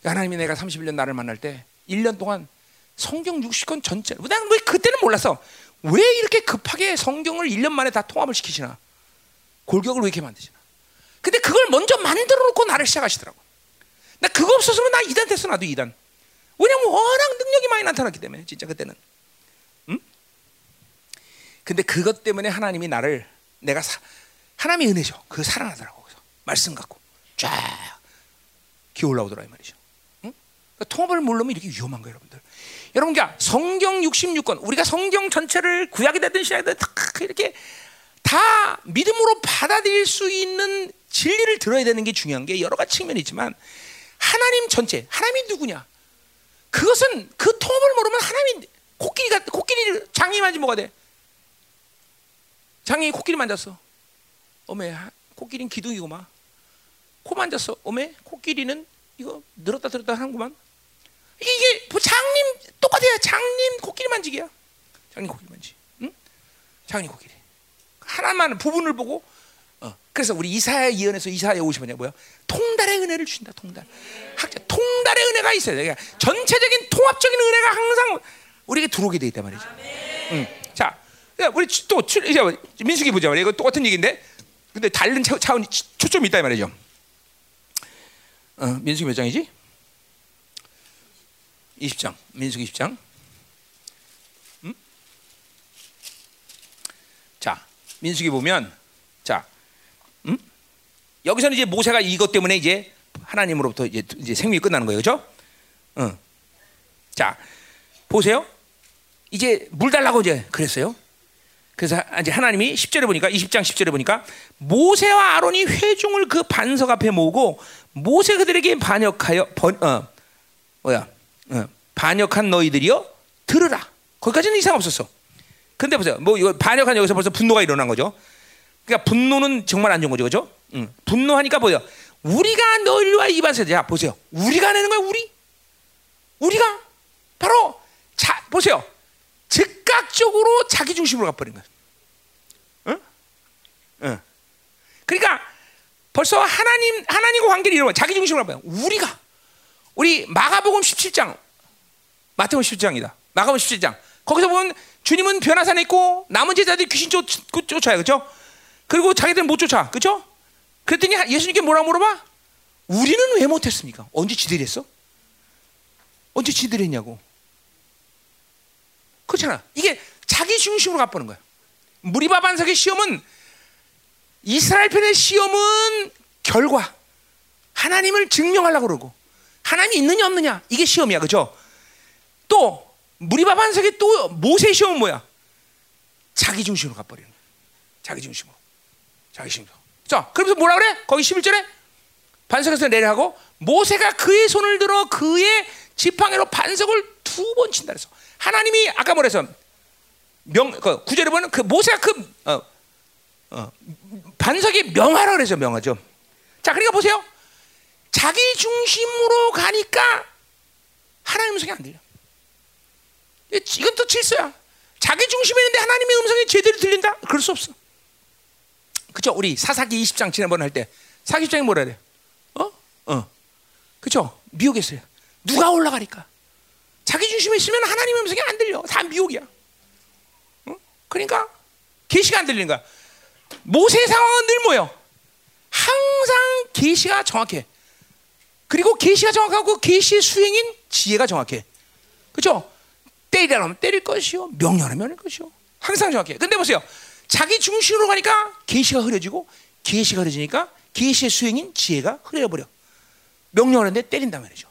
그러니까 하나님이 내가 31년 나를 만날 때 1년 동안 성경 60권 전체. 난 왜 그때는 몰랐어. 왜 이렇게 급하게 성경을 1년 만에 다 통합을 시키시나? 골격을 왜 이렇게 만드시나? 근데 그걸 먼저 만들어 놓고 나를 시작하시더라고. 나 그거 없었으면 나 이단 됐어 나도 이단. 왜냐면 워낙 능력이 많이 나타났기 때문에 진짜 그때는. 응? 근데 그것 때문에 하나님이 나를 내가 사, 하나님의 은혜죠. 그 사랑하더라고. 그래서 말씀 갖고 쫙 기어 올라오더라 이 말이죠. 응? 그러니까 통합을 모르면 이렇게 위험한 거예요, 여러분들. 여러분, 그러니까 성경 66권 우리가 성경 전체를 구약이 됐든 신약이 됐든 다 이렇게 다 믿음으로 받아들일 수 있는 진리를 들어야 되는 게 중요한 게 여러 가지 측면이 있지만 하나님 전체, 하나님이 누구냐? 그것은 그 통합을 모르면 하나님 코끼리가 코끼리 장이 만지 뭐가 돼? 장이 코끼리 만졌어. 어메 코끼리는 기둥이고만. 코 만졌어. 어메 코끼리는 이거 늘었다 들었다 하는구만. 이게 뭐 장님 똑같아요. 장님 코끼리 만지기야. 장님 코끼리 만지. 응? 장님 코끼리. 하나만 부분을 보고 어. 그래서 우리 이사야 예언에서 이사야 50원이야 뭐야? 통달의 은혜를 주신다. 통달. 학자 통달의 은혜가 있어요. 그러니까 전체적인 통합적인 은혜가 항상 우리에게 들어오게 돼 있단 말이죠. 응. 자, 우리 또 이제 민수기 보자 말이야. 이거 똑같은 얘기인데, 근데 다른 차원이 초점이 있다 이 말이죠. 어, 민수기 몇 장이지? 20장. 민수기 20장. 음? 자, 민수기 보면 자, 음? 여기서는 이제 모세가 이것 때문에 이제 하나님으로부터 이제, 이제 생명이 끝나는 거예요, 그렇죠? 어. 자, 보세요. 이제 물 달라고 이제 그랬어요. 그래서 이제 하나님이 10절에 보니까 20장 10절에 보니까 모세와 아론이 회중을 그 반석 앞에 모으고 모세 그들에게 반역하여 번, 어, 뭐야 어, 반역한 너희들이여 들으라. 거기까지는 이상 없었어. 근데 보세요. 뭐 이거 반역한 여기서 벌써 분노가 일어난 거죠. 그러니까 분노는 정말 안 좋은 거죠, 그죠? 응. 분노하니까 보여. 우리가 너희와 이반 세대야. 보세요. 우리가 내는 거야, 우리. 우리가 바로 자 보세요. 즉각적으로 자기 중심으로 가버린 거야. 응? 응. 그러니까 벌써 하나님 하나님과 관계를 이루어 자기 중심으로 가버려. 우리가 우리 마가복음 17장 마태복음 17장이다. 마가복음 17장. 거기서 보면 주님은 변화산에 있고 남은 제자들이 귀신 쫓, 쫓아요. 그죠? 그리고 자기들은 못 쫓아. 그죠? 그랬더니 예수님께 뭐라 물어봐? 우리는 왜 못했습니까? 언제 지들이 했어? 언제 지들이 했냐고. 그렇잖아. 이게 자기 중심으로 가보는 거야. 무리바 반석의 시험은 이스라엘 편의 시험은 결과. 하나님을 증명하려고 그러고 하나님이 있느냐 없느냐 이게 시험이야. 그죠? 또 무리바 반석의 또 모세 시험은 뭐야? 자기 중심으로 가버리는 거야. 자기 중심으로. 자기 중심으로. 자, 그러면서 뭐라 그래? 거기 11절에 반석에서 내려하고 모세가 그의 손을 들어 그의 지팡이로 반석을 두 번 친다 그래서 하나님이 아까 뭐래서 명, 그 구절에 보면 그 모세가 그 어, 어, 반석이 명하라 그래서 명하죠. 자, 그러니까 보세요. 자기 중심으로 가니까 하나님 음성이 안 들려. 이건 또 질서야. 자기 중심에 있는데 하나님의 음성이 제대로 들린다? 그럴 수 없어. 그죠? 우리 사사기 20장 지난번에 할 때 사기장이 뭐라 그래? 어? 어. 그죠? 미혹했어요. 누가 올라가니까? 자기 중심에 있으면 하나님의 음성이 안 들려. 다 미혹이야. 어? 그러니까 계시가 안 들리는 거야. 모세 상황은 늘 뭐예요? 항상 계시가 정확해. 그리고 계시가 정확하고 계시의 수행인 지혜가 정확해. 그렇죠? 때리라면 때릴 것이요, 명령하면 명할 것이요. 항상 정확해. 근데 보세요. 자기 중심으로 가니까 계시가 흐려지고 계시가 흐려지니까 계시의 수행인 지혜가 흐려버려. 명령하는데 때린단 말이죠.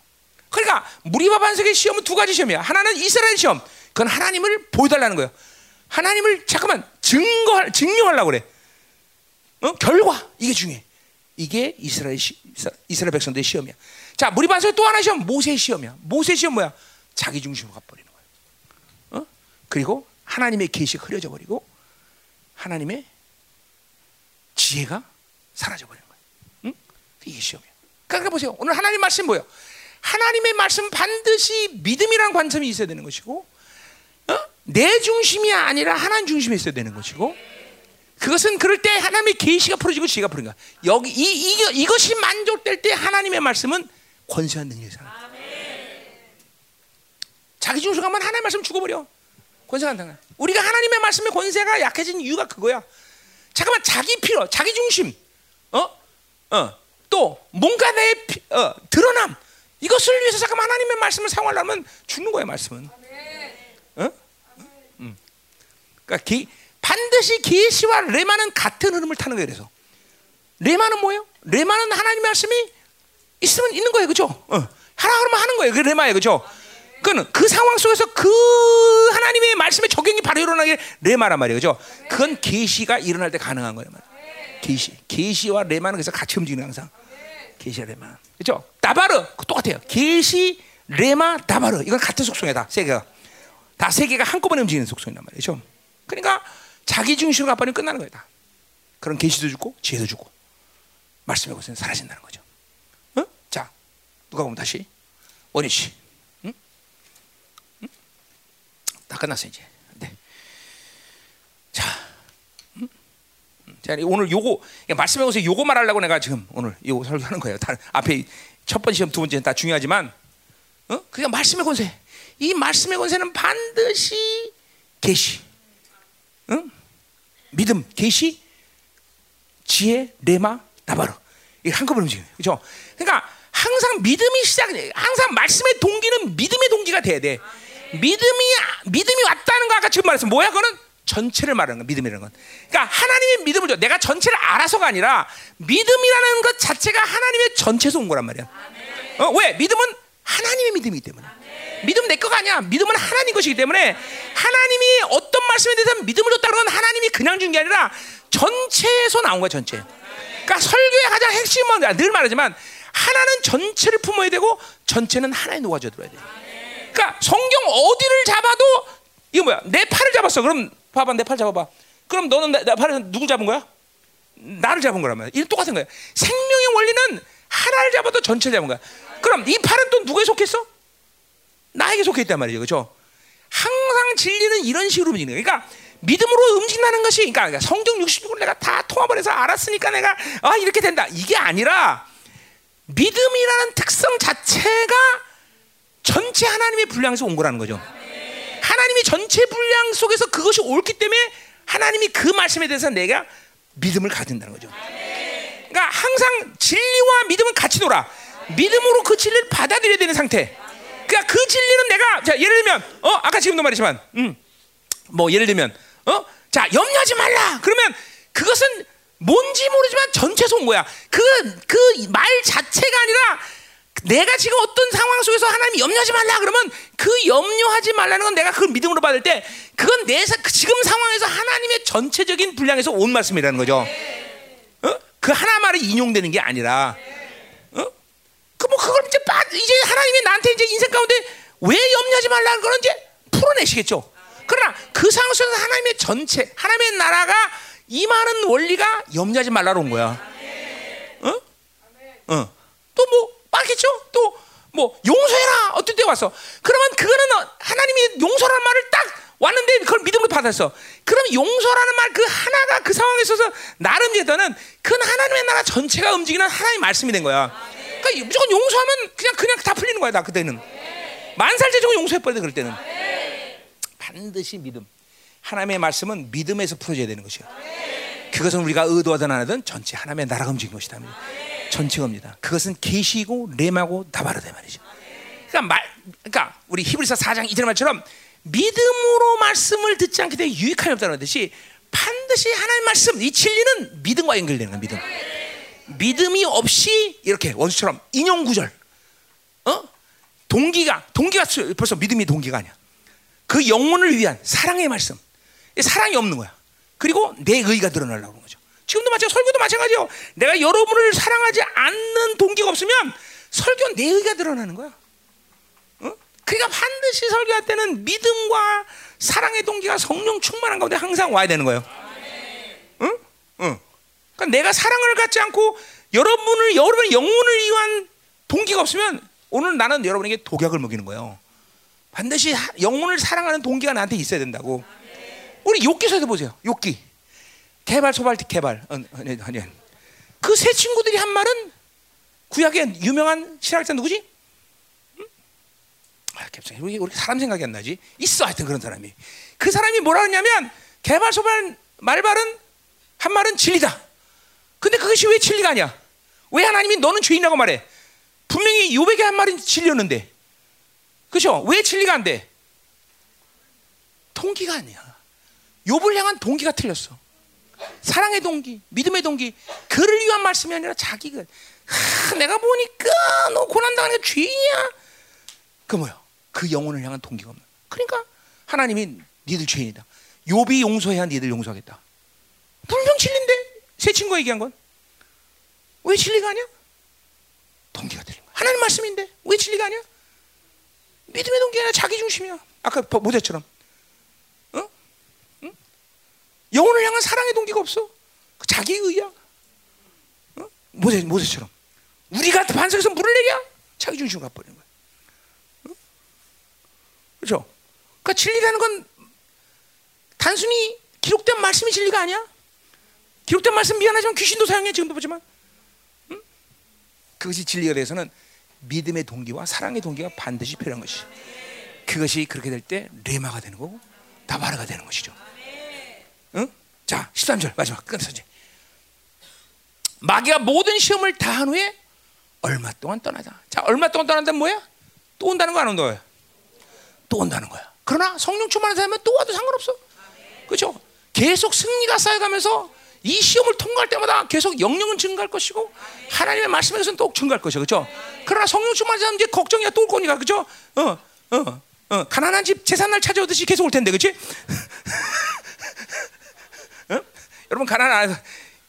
그러니까 무리와 반석의 시험은 두 가지 시험이야. 하나는 이스라엘 시험. 그건 하나님을 보여달라는 거예요. 하나님을 잠깐만 증거 증명하려고 그래. 어? 결과 이게 중요해. 이게 이스라엘 시, 이스라엘 백성들의 시험이야. 자, 무리 반석의 또 하나 시험 모세 시험이야. 모세 시험 뭐야? 자기 중심으로 가버리는 거야. 어? 그리고 하나님의 계시 흐려져 버리고 하나님의 지혜가 사라져 버리는 거야. 응? 이게 시험이야. 그러니까 보세요. 오늘 하나님 말씀 뭐예요? 하나님의 말씀 반드시 믿음이란 관점이 있어야 되는 것이고, 어? 내 중심이 아니라 하나님 중심에 있어야 되는 것이고, 그것은 그럴 때 하나님의 계시가 풀어지고 지혜가 풀어진 거야. 여기 이, 이 이것이 만족될 때 하나님의 말씀은 권세한 능력이 살아. 자기 중심 가면 하나님의 말씀 죽어버려. 권세가 안 당해. 우리가 하나님의 말씀의 권세가 약해진 이유가 그거야. 잠깐만 자기 필요, 자기 중심, 어, 어, 또 뭔가 내 피, 어, 드러남 이것을 위해서 잠깐 하나님의 말씀을 사용하려면 죽는 거야 말씀은. 어? 음. 그러니까 기, 반드시 계시와 레마는 같은 흐름을 타는 거예요. 그래서 레마는 뭐예요? 레마는 하나님의 말씀이 있으면 있는 거예요, 그렇죠? 어. 하라 그러면 하는 거예요. 그 레마예요, 그렇죠? 그는 그 상황 속에서 그 하나님의 말씀의 적용이 바로 일어나게 레마란 말이에요. 그죠? 그건 계시가 일어날 때 가능한 거예요. 계시. 계시와 레마는 그래서 같이 움직이는 항상. 계시와 레마. 그죠? 다바르 똑같아요. 계시, 레마, 다바르. 이건 같은 속성이다. 세 개가. 다 세 개가 한꺼번에 움직이는 속성이란 말이죠. 그러니까 자기 중심으로 가버리면 끝나는 거예요. 다. 그런 계시도 주고 지혜도 주고 말씀의 것은 사라진다는 거죠. 어? 자, 누가 보면 다시 원희 씨. 다 끝났어 이제. 네. 자, 음? 자 오늘 요거 말씀해 보세요. 요거 말 하려고 내가 지금 오늘 요거 설교하는 거예요. 다 앞에 첫 번째 시험, 두 번째는 다 중요하지만, 어? 그냥 말씀의 권세. 이 말씀의 권세는 반드시 계시, 응? 믿음, 계시, 지혜, 레마, 나바로 이 한꺼번에 움직여요. 그렇죠? 그러니까 항상 믿음이 시작, 항상 말씀의 동기는 믿음의 동기가 돼야 돼. 믿음이 믿음이 왔다는 거 아까 지금 말했어. 뭐야? 그거는 전체를 말하는 거 믿음이라는 건. 그러니까 하나님의 믿음을 줘. 내가 전체를 알아서가 아니라 믿음이라는 것 자체가 하나님의 전체에서 온 거란 말이야. 어, 왜? 믿음은 하나님의 믿음이기 때문에. 믿음 내 거가 아니야. 믿음은 하나님 것이기 때문에 하나님이 어떤 말씀에 대해서 믿음을 줬다는 건 하나님이 그냥 준 게 아니라 전체에서 나온 거야, 전체. 그러니까 설교의 가장 핵심은 늘 말하지만 하나는 전체를 품어야 되고 전체는 하나에 녹아져 들어야 돼. 그러니까 그러니까 성경 어디를 잡아도 이거 뭐야? 내 팔을 잡았어. 그럼 봐봐, 내 팔 잡아봐. 그럼 너는 내, 내 팔을 누구 잡은 거야? 나를 잡은 거란 말이야. 이 똑같은 거야. 생명의 원리는 하나를 잡아도 전체를 잡은 거야. 그럼 이 팔은 또 누구에 속했어? 나에게 속해 있단 말이죠. 그렇죠? 항상 진리는 이런 식으로 움직이는 거야. 그러니까 믿음으로 움직이는 것이 그러니까 성경 66을 내가 다 통합을 해서 알았으니까 내가 아 이렇게 된다. 이게 아니라 믿음이라는 특성 자체가 전체 하나님의 분량에서 온 거라는 거죠. 하나님이 전체 분량 속에서 그것이 옳기 때문에 하나님이 그 말씀에 대해서 내가 믿음을 가진다는 거죠. 그러니까 항상 진리와 믿음은 같이 놀아. 믿음으로 그 진리를 받아들여야 되는 상태. 그러니까 그 진리는 내가 자 예를 들면 어 아까 지금도 말했지만 음뭐 예를 들면 어 자 염려하지 말라. 그러면 그것은 뭔지 모르지만 전체에서 온 거야. 그 그 말 자체가 아니라 내가 지금 어떤 상황 속에서 하나님이 염려하지 말라 그러면 그 염려하지 말라는 건 내가 그걸 믿음으로 받을 때 그건 내 사, 지금 상황에서 하나님의 전체적인 분량에서 온 말씀이라는 거죠. 어? 그 하나 말이 인용되는 게 아니라 어? 그뭐 그걸 이제 빠, 이제 하나님이 나한테 이제 인생 가운데 왜 염려하지 말라는 거는 이제 풀어내시겠죠. 그러나 그 상황 속에서 하나님의 전체 하나님의 나라가 임하는 원리가 염려하지 말라로 온 거야. 어? 어. 또뭐 많겠죠? 또 뭐 용서해라 어떤 때 왔어. 그러면 그거는 하나님이 용서라는 말을 딱 왔는데 그걸 믿음으로 받았어. 그럼 용서라는 말 그 하나가 그 상황에 있어서 나름 제도는 그 하나님의 나라 전체가 움직이는 하나님의 말씀이 된 거야. 그러니까 무조건 용서하면 그냥 그냥 다 풀리는 거야. 나 그때는 만살제종 용서해버려 그럴 때는 반드시 믿음. 하나님의 말씀은 믿음에서 풀어져야 되는 것이야. 그것은 우리가 의도하든 안 하든 전체 하나님의 나라가 움직이는 것이다. 전체입니다. 그것은 계시고 렘하고 다바르다 말이죠. 그러니까 말, 그러니까 우리 히브리서 4장 2절 말처럼 믿음으로 말씀을 듣지 않게 되면 유익함이 없다는 듯이 반드시 하나님 말씀 이 진리는 믿음과 연결되는 거야. 믿음. 믿음이 없이 이렇게 원수처럼 인용 구절, 어 동기가 동기가 벌써 믿음이 동기가 아니야. 그 영혼을 위한 사랑의 말씀, 사랑이 없는 거야. 그리고 내 의가 드러나려고. 지금도 마찬가지, 설교도 마찬가지요. 내가 여러분을 사랑하지 않는 동기가 없으면 설교 내 의가 드러나는 거야. 어? 그러니까 반드시 설교할 때는 믿음과 사랑의 동기가 성령 충만한 가운데 항상 와야 되는 거예요. 응? 응. 그러니까 내가 사랑을 갖지 않고 여러분을 여러분의 영혼을 위한 동기가 없으면 오늘 나는 여러분에게 독약을 먹이는 거예요. 반드시 영혼을 사랑하는 동기가 나한테 있어야 된다고. 우리 욕기서도 보세요. 욕기. 개발 소발 개발 아니 아니 그세 친구들이 한 말은 구약의 유명한 신학자 누구지? 응? 아, 갑자기 우리, 우리 사람 생각이 안 나지. 있어 하여튼 그런 사람이. 그 사람이 뭐라 그러냐면 개발 소발 말발은 한 말은 진리다. 근데 그것이 왜 진리가 아니야? 왜 하나님이 너는 죄인이라고 말해? 분명히 요백의 한 말은 진리였는데. 그렇죠? 왜 진리가 안 돼? 동기가 아니야. 욥을 향한 동기가 틀렸어. 사랑의 동기, 믿음의 동기, 그를 위한 말씀이 아니라 자기가 하, 내가 보니까 너 고난 당하는 게 죄인이야. 그 뭐야? 그 영혼을 향한 동기가 없는. 그러니까 하나님이 니들 죄인이다. 욥이 용서해야 니들 용서하겠다. 분명 진리인데 새 친구가 얘기한 건 왜 진리가 아니야? 동기가 틀린 거야. 하나님 말씀인데 왜 진리가 아니야? 믿음의 동기가 아니라 자기 중심이야. 아까 모세처럼. 영혼을 향한 사랑의 동기가 없어. 그 자기 의야. 어? 모세, 모세처럼. 우리가 반석에서 물을 내랴? 자기 중심 가버리는 거야. 어? 그렇죠? 그러니까 진리라는 건 단순히 기록된 말씀이 진리가 아니야. 기록된 말씀 미안하지만 귀신도 사용해 지금도 보지만 응? 그것이 진리가 돼서는 믿음의 동기와 사랑의 동기가 반드시 필요한 것이. 그것이 그렇게 될 때 레마가 되는 거고 다바르가 되는 것이죠. 응? 자, 13절 마지막 끝내서 이제 마귀가 모든 시험을 다 한 후에 얼마 동안 떠나자. 자, 얼마 동안 떠난다는 뭐야? 또 온다는 거안 온다는 거야? 또 온다는 거야. 그러나 성령 충만한 사람은 또 와도 상관없어. 그렇죠? 계속 승리가 쌓여가면서 이 시험을 통과할 때마다 계속 영령은 증가할 것이고 하나님의 말씀에서는 또 증가할 것이죠. 그렇죠? 그러나 성령 충만한 사람 이제 걱정이야 또 올 거니까. 그렇죠? 어, 어, 어, 가난한 집 재산 날 찾아오듯이 계속 올 텐데. 그렇지? 여러분 가난 안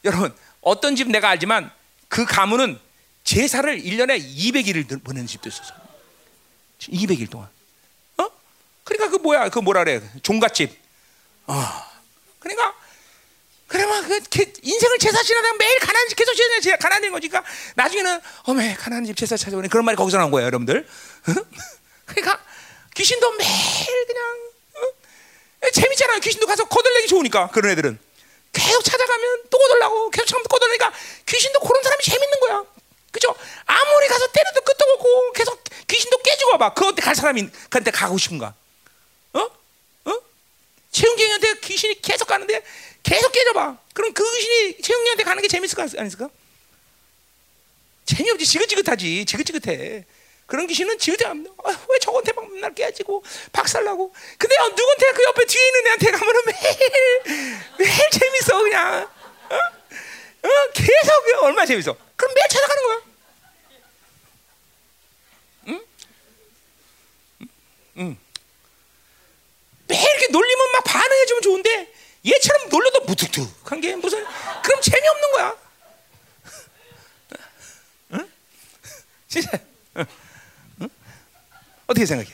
여러분 어떤 집 내가 알지만 그 가문은 제사를 1년에 200일을 보내는 집도 있었어. 200일 동안. 그러니까 그 뭐야? 그 뭐라 그래? 종갓집. 아, 그러니까 그러면 그 개- 인생을 제사 지나다가 매일 가난한 집 계속 지내 가난한 거지. 그러니까 나중에는 어메 가난한 집 제사 찾아오니 그런 말이 거기서 나온 거예요, 여러분들. 그러니까 귀신도 매일 그냥 어? 재밌잖아요. 귀신도 가서 거들내기 좋으니까 그런 애들은 계속 찾아가면 또 거들라고 계속 찾으면 또 거들니까 귀신도 그런 사람이 재밌는 거야. 그죠? 아무리 가서 때려도 끄떡 없고 계속 귀신도 깨지고 와봐. 그때 갈 사람이 그한테 가고 싶은가? 어? 어? 최웅경이한테 귀신이 계속 가는데 계속 깨져봐. 그럼 그 귀신이 최웅경한테 가는 게 재밌을 거 아니겠을까? 재미없지. 지긋지긋하지. 지긋지긋해. 그런 귀신은 지긋지긋. 아, 왜 저한테 막 맨날 깨지고 박살나고. 근데 어, 누군테 그 옆에 뒤에 있는 애한테 가면은 매일 매일 재밌어 그냥. 어? 어? 계속 얼마나 재밌어. 그럼 매일 찾아가는 거야. 매일 이렇게 놀리면 막 반응해주면 좋은데 얘처럼 놀려도 무뚝뚝한 게 무슨 그럼 재미없는 거야. 응? 진짜 응? 응? 어떻게 생각해?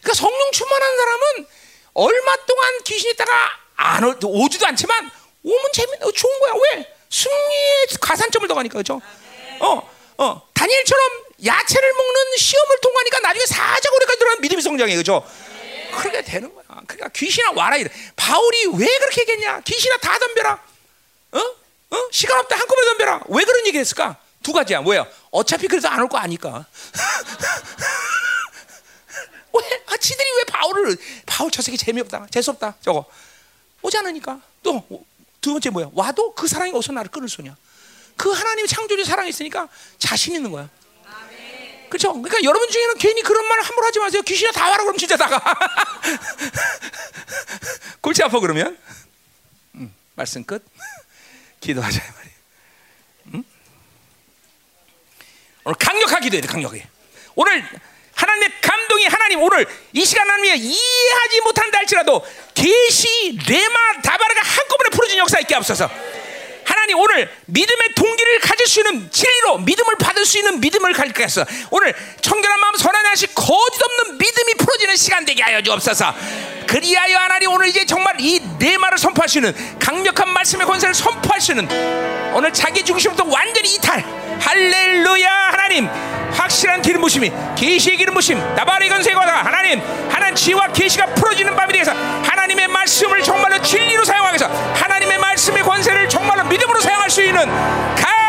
그러니까 성령 충만한 사람은 얼마 동안 귀신 있다가 안 오, 오지도 않지만 오면 재밌는 좋은 거야. 왜? 승리의 가산점을 더 가니까 그죠? 어, 어, 다니엘처럼 야채를 먹는 시험을 통과하니까 나중에 사자고리까지 들어가는 믿음이 성장해, 그죠? 그렇게 되는 거야. 그러니까 귀신아 와라 이래. 바울이 왜 그렇게 얘기했냐? 귀신아 다 덤벼라. 어? 어? 시간 없다 한꺼번에 덤벼라. 왜 그런 얘기 했을까? 두 가지야. 뭐야? 어차피 그래도 안올 거 아니까. 왜? 아, 지들이 왜 바울을 바울 저 새끼 재미없다. 재수없다. 저거. 오지 않으니까. 또 두 번째 뭐야? 와도 그 사랑이 어디서 나를 끊을 소냐? 그 하나님의 창조주 사랑이 있으니까 자신 있는 거야. 그렇죠? 그러니까 여러분 중에는 괜히 그런 말 함부로 하지 마세요. 귀신아 다 와라 그럼 진짜 다가. 골치 아파 그러면. 음, 말씀 끝. 기도하자 이 말이에요. 음? 오늘 강력하게 기도해야 돼. 강력하게. 오늘 하나님의 감동이 하나님 오늘 이 시간 하나님이 이해하지 못한다 할지라도 계시 레마 다바르가 한꺼번에 풀어진 역사 있게 앞서서 하나님 오늘 믿음의 동기를 가질 수 있는 진리로 믿음을 받을 수 있는 믿음을 하소서 오늘 청결한 마음 선한 양식 거짓 없는 믿음이 풀어지는 시간 되게 하여 주옵소서. 그리하여 하나님 오늘 이제 정말 이네 말을 선포할 수 있는 강력한 말씀의 권세를 선포할 수 있는 오늘 자기 중심부터 완전히 이탈. 할렐루야 하나님 확실한 기름 부심이 계시의 기름 부심 나발의 건세가 하나님 하나님 지와 계시가 풀어지는 밤이 되어서 하나님의 말씀을 정말로 진리로 사용하기 위해서 하나님의 말씀의 권세를 정말로 믿음으로 사용할 수 있는 강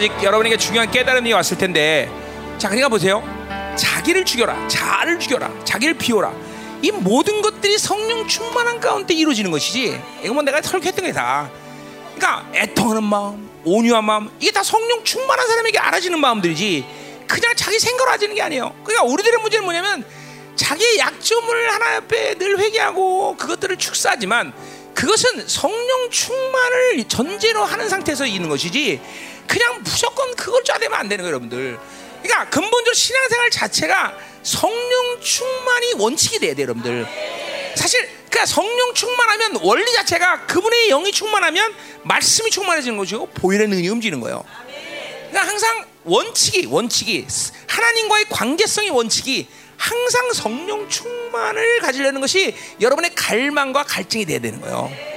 가지 여러분에게 중요한 깨달음이 왔을 텐데, 자, 그러니까 보세요. 자기를 죽여라, 자아를 죽여라, 자기를 비워라. 이 모든 것들이 성령 충만한 가운데 이루어지는 것이지. 이거 뭐 내가 설교했던 게 다. 그러니까 애통하는 마음, 온유한 마음, 이게 다 성령 충만한 사람에게 알아지는 마음들이지. 그냥 자기 생각으로 알아지는 게 아니에요. 그러니까 우리들의 문제는 뭐냐면 자기의 약점을 하나 앞에 늘 회개하고 그것들을 축사하지만 그것은 성령 충만을 전제로 하는 상태에서 있는 것이지 그냥 무조건 그걸 짜대면 안 되는 거예요, 여러분들. 그러니까 근본적으로 신앙생활 자체가 성령 충만이 원칙이 돼야 돼요, 여러분들. 사실 그러니까 성령 충만하면 원리 자체가 그분의 영이 충만하면 말씀이 충만해지는 것이고 보혈의 능이 움직이는 거예요. 그러니까 항상 원칙이 원칙이 하나님과의 관계성이 원칙이 항상 성령 충만을 가지려는 것이 여러분의 갈망과 갈증이 돼야 되는 거예요.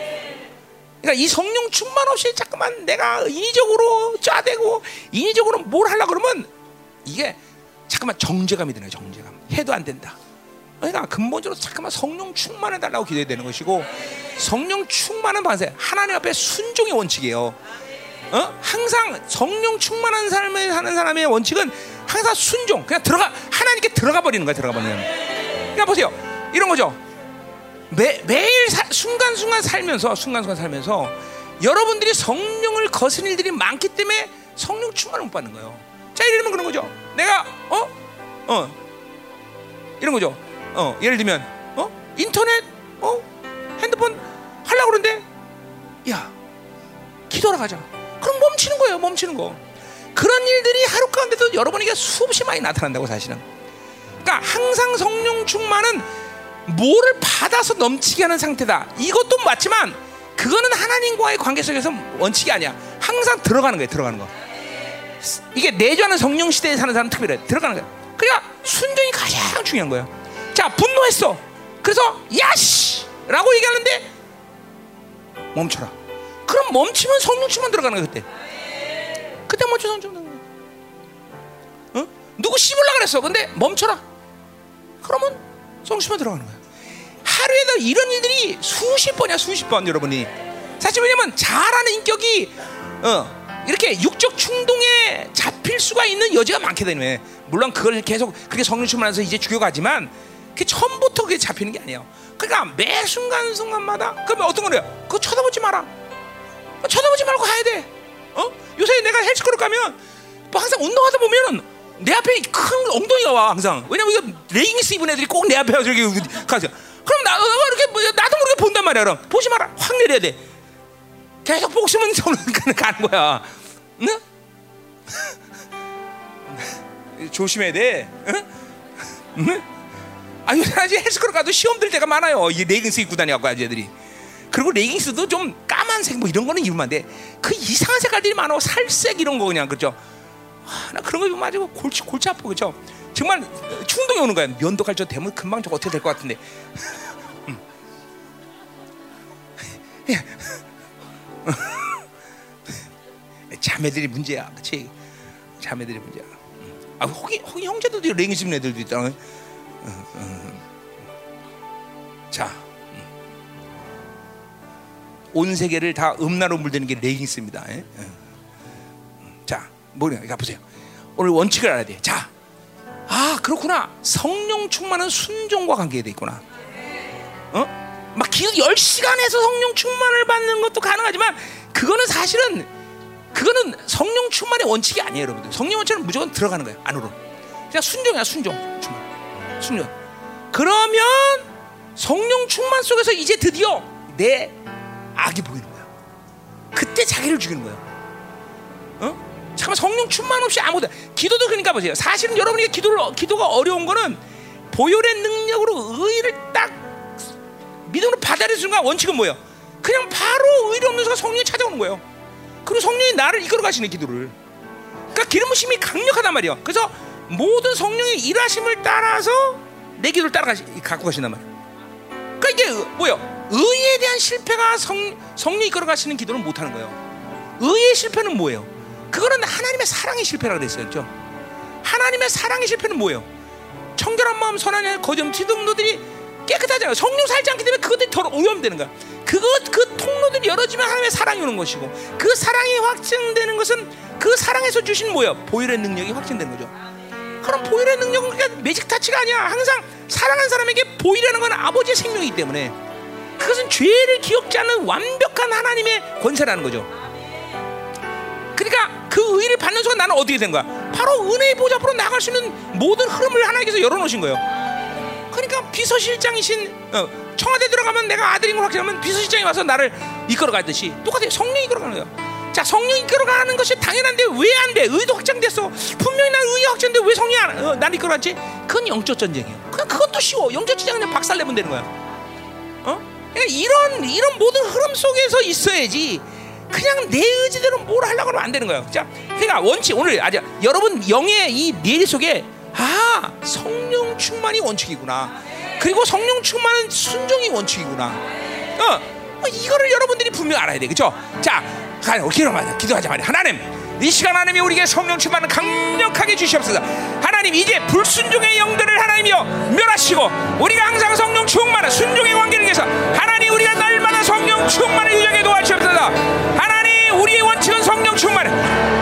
그러니까 이 성령 충만 없이 자꾸만 내가 인위적으로 짜대고 인위적으로 뭘 하려고 그러면 이게 잠깐만 정죄감이 드는 거예요. 정죄감. 해도 안 된다. 그러니까 근본적으로 잠깐만 성령 충만해 달라고 기도해야 되는 것이고 성령 충만은 반세 하나님 앞에 순종의 원칙이에요. 어? 항상 성령 충만한 삶을 사는 사람의 원칙은 항상 순종. 그냥 들어가 하나님께 들어가 버리는 거야. 들어가 버리는. 그러니까 보세요. 이런 거죠. 매, 매일 사, 순간순간 살면서 순간순간 살면서 여러분들이 성령을 거스는 일들이 많기 때문에 성령 충만을 못 받는 거예요. 자, 예를 들면 그런 거죠. 내가 어? 어. 이런 거죠. 어, 예를 들면 어? 인터넷 어? 핸드폰 하려고 그러는데 야, 기도하러 가자. 그럼 멈추는 거예요. 멈추는 거. 그런 일들이 하루 가운데도 여러분에게 수없이 많이 나타난다고 사실은. 그러니까 항상 성령 충만은 뭐를 받아서 넘치게 하는 상태다. 이것도 맞지만 그거는 하나님과의 관계 속에서 원칙이 아니야. 항상 들어가는 거예요. 들어가는 거. 이게 내주하는 성령 시대에 사는 사람 특별해. 들어가는 거야. 그러니까 순종이 가장 중요한 거예요. 자, 분노했어. 그래서 야씨!라고 얘기하는데 멈춰라. 그럼 멈추면 성령 충만 들어가는 거야 그때. 그때 멈춰 성령 들어가는 거야. 어? 누구 씹으려 그랬어. 근데 멈춰라. 그러면 성심에 들어가는 거야. 하루에도 이런 일들이 수십 번이야, 수십 번 여러분이. 사실 왜냐면 잘하는 인격이 어, 이렇게 육적 충동에 잡힐 수가 있는 여지가 많게 되네. 물론 그걸 계속 그게 성령 충만해서 이제 죽여가지만 그게 처음부터 그게 잡히는 게 아니에요. 그러니까 매 순간 순간마다 그러면 어떤 거래요? 그거 쳐다보지 마라. 쳐다보지 말고 가야 돼. 어? 요새 내가 헬스클럽 가면 뭐 항상 운동하다 보면은 내 앞에 큰 엉덩이가 와 항상. 왜냐면 이거 레깅스 입은 애들이 꼭 내 앞에 저기 가서. 그럼 나 이렇게 뭐, 나도 모르게 본단 말이야. 그럼 보지 마라. 확 내려야 돼. 계속 보고 있으면 저는 가는 거야. 응? 조심해야 돼. 응? 응? 아니 아직 헬스클럽 가도 시험 들 때가 많아요. 이 레깅스 입고 다녀갖고 아저들이. 그리고 레깅스도 좀 까만색 뭐 이런 거는 입으면 안 돼. 그 이상한 색깔들이 많아. 살색 이런 거 그냥 그죠. 아, 나 그런 거 입으면 아주 골치 골치 아파 그죠. 정말 충동이 오는 거야. 면도갈 저 되면 금방 저 어떻게 될 것 같은데. 음. 자매들이 문제야, 그렇지? 자매들이 문제야. 아, 혹이 혹이 형제들도 입는 애들도 있다. 자, 온 세계를 다 음란으로 물드는 게 레깅스입니다. 예? 자, 뭐냐? 가 보세요. 오늘 원칙을 알아야 돼. 자, 아 그렇구나. 성령 충만은 순종과 관계돼 있구나. 어? 막 기도 10시간 해서 성령 충만을 받는 것도 가능하지만 그거는 사실은 그거는 성령 충만의 원칙이 아니에요, 여러분들. 성령 원칙은 무조건 들어가는 거예요, 안으로. 그냥 순종이야, 순종. 충만. 순종. 그러면 성령 충만 속에서 이제 드디어 내 악이 보이는 거야. 그때 자기를 죽이는 거야. 어? 잠깐만 성령 충만 없이 아무도 기도도 그러니까 보세요. 사실은 여러분이 기도를 기도가 어려운 거는 보혈의 능력으로 의를 딱 믿음으로 받아들일 순간 원칙은 뭐예요? 그냥 바로 의리 없는 순간 성령이 찾아오는 거예요. 그리고 성령이 나를 이끌어 가시는 기도를. 그러니까 기름 부심이 강력하단 말이에요. 그래서 모든 성령의 일하심을 따라서 내 기도를 따라 가 갖고 가신단 말이에요. 그러니까 이게 뭐예요? 의에 대한 실패가 성 성령이 이끌어 가시는 기도는 못 하는 거예요. 의의 실패는 뭐예요? 그거는 하나님의 사랑의 실패라 그랬어요. 그렇죠? 하나님의 사랑의 실패는 뭐예요? 청결한 마음, 선한 일, 거점, 지등도들이 깨끗하잖아요. 성령 살지 않기 때문에 그것들이 더 오염되는 거야. 그것 그 통로들이 열어지면 하나님의 사랑이 오는 것이고 그 사랑이 확증되는 것은 그 사랑에서 주신 뭐예요? 보혈의 능력이 확증되는 거죠. 그럼 보혈의 능력은 그러니까 매직 타치가 아니야. 항상 사랑한 사람에게 보이라는 건 아버지의 생명이기 때문에 그것은 죄를 기억지 않는 완벽한 하나님의 권세라는 거죠. 그러니까 그 의를 받는 순간 나는 어떻게 된 거야? 바로 은혜의 보좌 앞으로 나갈 수 있는 모든 흐름을 하나님께서 열어놓으신 거예요. 그러니까 비서실장이신 어, 청와대 들어가면 내가 아들인 걸 확실하면 비서실장이 와서 나를 이끌어 가듯이 똑같아요. 성령이 이끌어 가는 거예요. 자 성령 이끌어 가는 것이 당연한데 왜 안 돼? 의도 확장됐어. 분명히 난 의도 확장돼 왜 성령이 안, 어, 날 이끌어 갔지? 그건 영적 전쟁이에요. 그냥 그것도 쉬워. 영적 전쟁은 그냥 박살 내면 되는 거야. 어? 그러니까 이런 이런 모든 흐름 속에서 있어야지. 그냥 내 의지대로 뭘 하려고 하면 안 되는 거예요. 자, 그러니까 원칙 오늘 아주 여러분 영의 이 내리 속에 아 성령 충만이 원칙이구나. 그리고 성령 충만은 순종이 원칙이구나. 어, 뭐 이거를 여러분들이 분명 히 알아야 돼, 그렇죠? 자, 가, 기도하자, 기도하자. 하나님, 이 시간 하나님이 우리에게 성령 충만을 강력하게 주시옵소서. 하나님 이제 불순종의 영들을 하나님이여 멸하시고 우리가 항상 성령 충만한 순종의 관계를 위해서 하나님 우리가 날마다 성령 충만을 유지하게 도와주옵소서. 하나님 우리의 원칙은 성령 충만. 할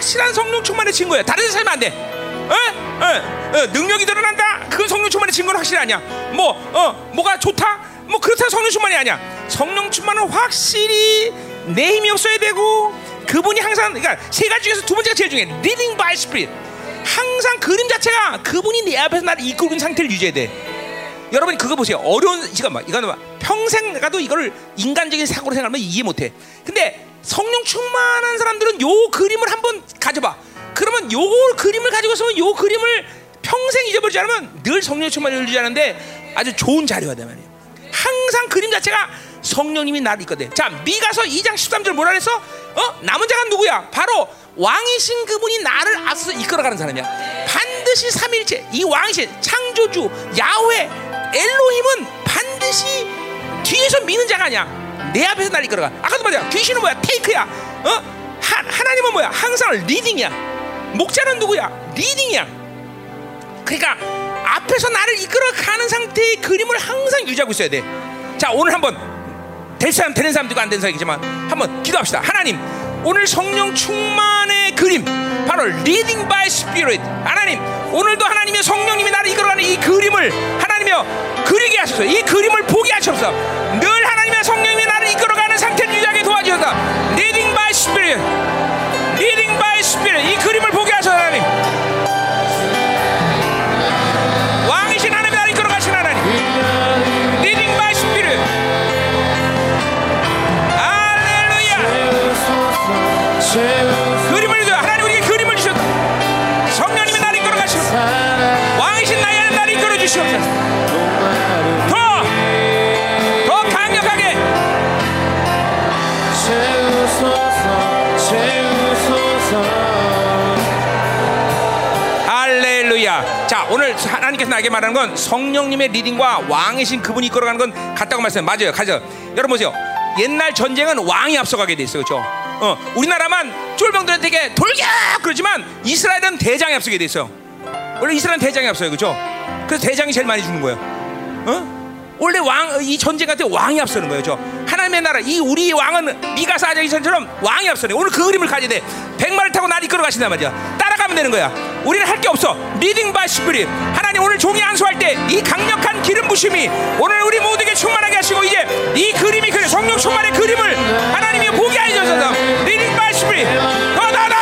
확실한 성령 충만의 증거야. 다른 데 살면 안 돼. 어? 어? 어? 능력이 드러난다. 그건 성령 충만의 증거는 확실히 아니야. 뭐, 어, 뭐가 좋다? 뭐 그렇다 성령 충만이 아니야. 성령 충만은 확실히 내 힘이 없어야 되고 그분이 항상 그러니까 세 가지 중에서 두 번째가 제일 중요해. Leading by Spirit. 항상 그림 자체가 그분이 내 앞에서 나를 이끌고 있는 상태를 유지해야 돼. 여러분이 그거 보세요. 어려운 잠깐만 이거는 봐. 평생 가도 이거를 인간적인 사고로 생각하면 이해 못해. 근데 성령 충만한 사람들은 요 그림을 한번 가져봐. 그러면 요 그림을 가지고 있으면 요 그림을 평생 잊어버리지 않으면 늘 성령 충만을 유지 하는데 아주 좋은 자료가 돼 말이에요. 항상 그림 자체가 성령님이 나를 이끌거든. 자, 미가서 2장 13절 뭐라 그랬어? 어? 남은 자가 누구야? 바로 왕이신 그분이 나를 앞서 이끌어가는 사람이야. 반드시 삼일체 이 왕이신 창조주 야훼 엘로힘은 반드시 뒤에서 미는 자가 아니야. 내 앞에서 나를 이끌어가. 아까도 말이야. 귀신은 뭐야? take야. 어? 하, 하나님은 뭐야? 항상 leading이야. 목자는 누구야? leading이야. 그러니까 앞에서 나를 이끌어가는 상태의 그림을 항상 유지하고 있어야 돼. 자 오늘 한번 될 사람 되는 사람도 있고 안 되는 사람이지만 한번 기도합시다. 하나님 오늘 성령 충만의 그림 바로 leading by Spirit 하나님 오늘도 하나님의 성령님이 나를 이끌어가는 이 그림을 하나님이여 그리게 하소서 이 그림을 보게 하소서 늘 성령님이 나를 이끌어가는 상태를 유지하게 도와주소서 leading by Spirit leading by Spirit 이 그림을 보게 하소서 하나님. 왕이신 하나님 나를 이끌어가신 하나님. leading by Spirit 할렐루야 자 오늘 하나님께서 나에게 말하는 건 성령님의 리딩과 왕이신 그분이 이끌어가는 건 같다고 말씀 맞아요. 가죠. 여러분 보세요. 옛날 전쟁은 왕이 앞서가게 돼 있어요. 그렇죠? 어, 우리나라만 쫄병들한테 돌격! 그러지만 이스라엘은 대장이 앞서게 돼 있어요. 원래 이스라엘은 대장이 앞서요. 그렇죠? 그래서 대장이 제일 많이 죽는 거예요. 어? 원래 왕 이 전쟁 같은 때 왕이 앞서는 거예요. 저 하나님의 나라 이 우리 왕은 미가사 아자기선처럼 왕이 앞서네. 오늘 그 그림을 가져야 돼. 백마를 타고 날 이끌어 가신단 말이야. 따라가면 되는 거야. 우리는 할 게 없어. leading by Spirit. 하나님 오늘 종이 안수할 때 이 강력한 기름 부심이 오늘 우리 모두에게 충만하게 하시고 이제 이 그림이 그 성령 충만의 그림을 하나님이 보게 하셔서 leading by Spirit. 더더 더 더.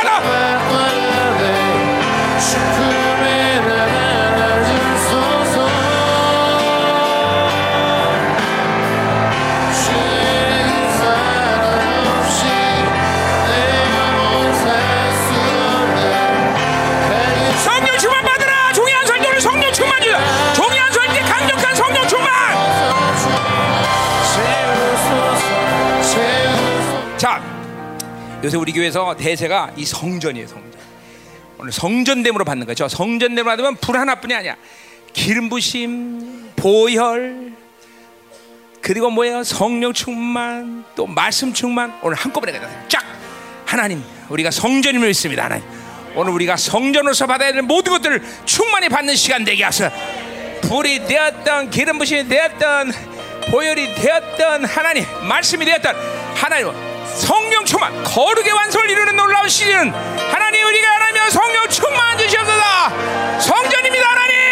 요새 우리 교회에서 대세가 이 성전이에요, 성전. 오늘 성전됨으로 받는 거죠. 성전됨으로 받으면 불 하나뿐이 아니야. 기름 부심, 보혈, 그리고 뭐예요? 성령 충만, 또 말씀 충만. 오늘 한꺼번에 가자. 쫙 하나님, 우리가 성전임을 믿습니다, 하나님. 오늘 우리가 성전으로서 받아야 될 모든 것들을 충만히 받는 시간 되게 하소서. 불이 되었던 기름 부심이 되었던 보혈이 되었던 하나님 말씀이 되었던 하나님 성령 충만 거룩의 완성을 이루는 놀라운 시즌. 하나님 우리가 하나님 성령 충만 주시옵소서. 성전입니다 하나님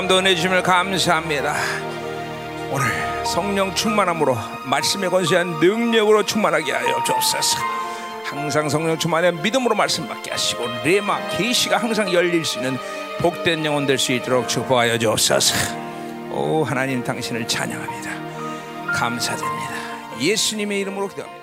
밤도 은혜 주심을 감사합니다. 오늘 성령 충만함으로 말씀에 건수한 능력으로 충만하게 하여 주옵소서. 항상 성령 충만해 믿음으로 말씀 받게 하시고 레마 계시가 항상 열릴 수 있는 복된 영혼 될 수 있도록 축복하여 주옵소서. 오 하나님 당신을 찬양합니다. 감사드립니다. 예수님의 이름으로 기도합니다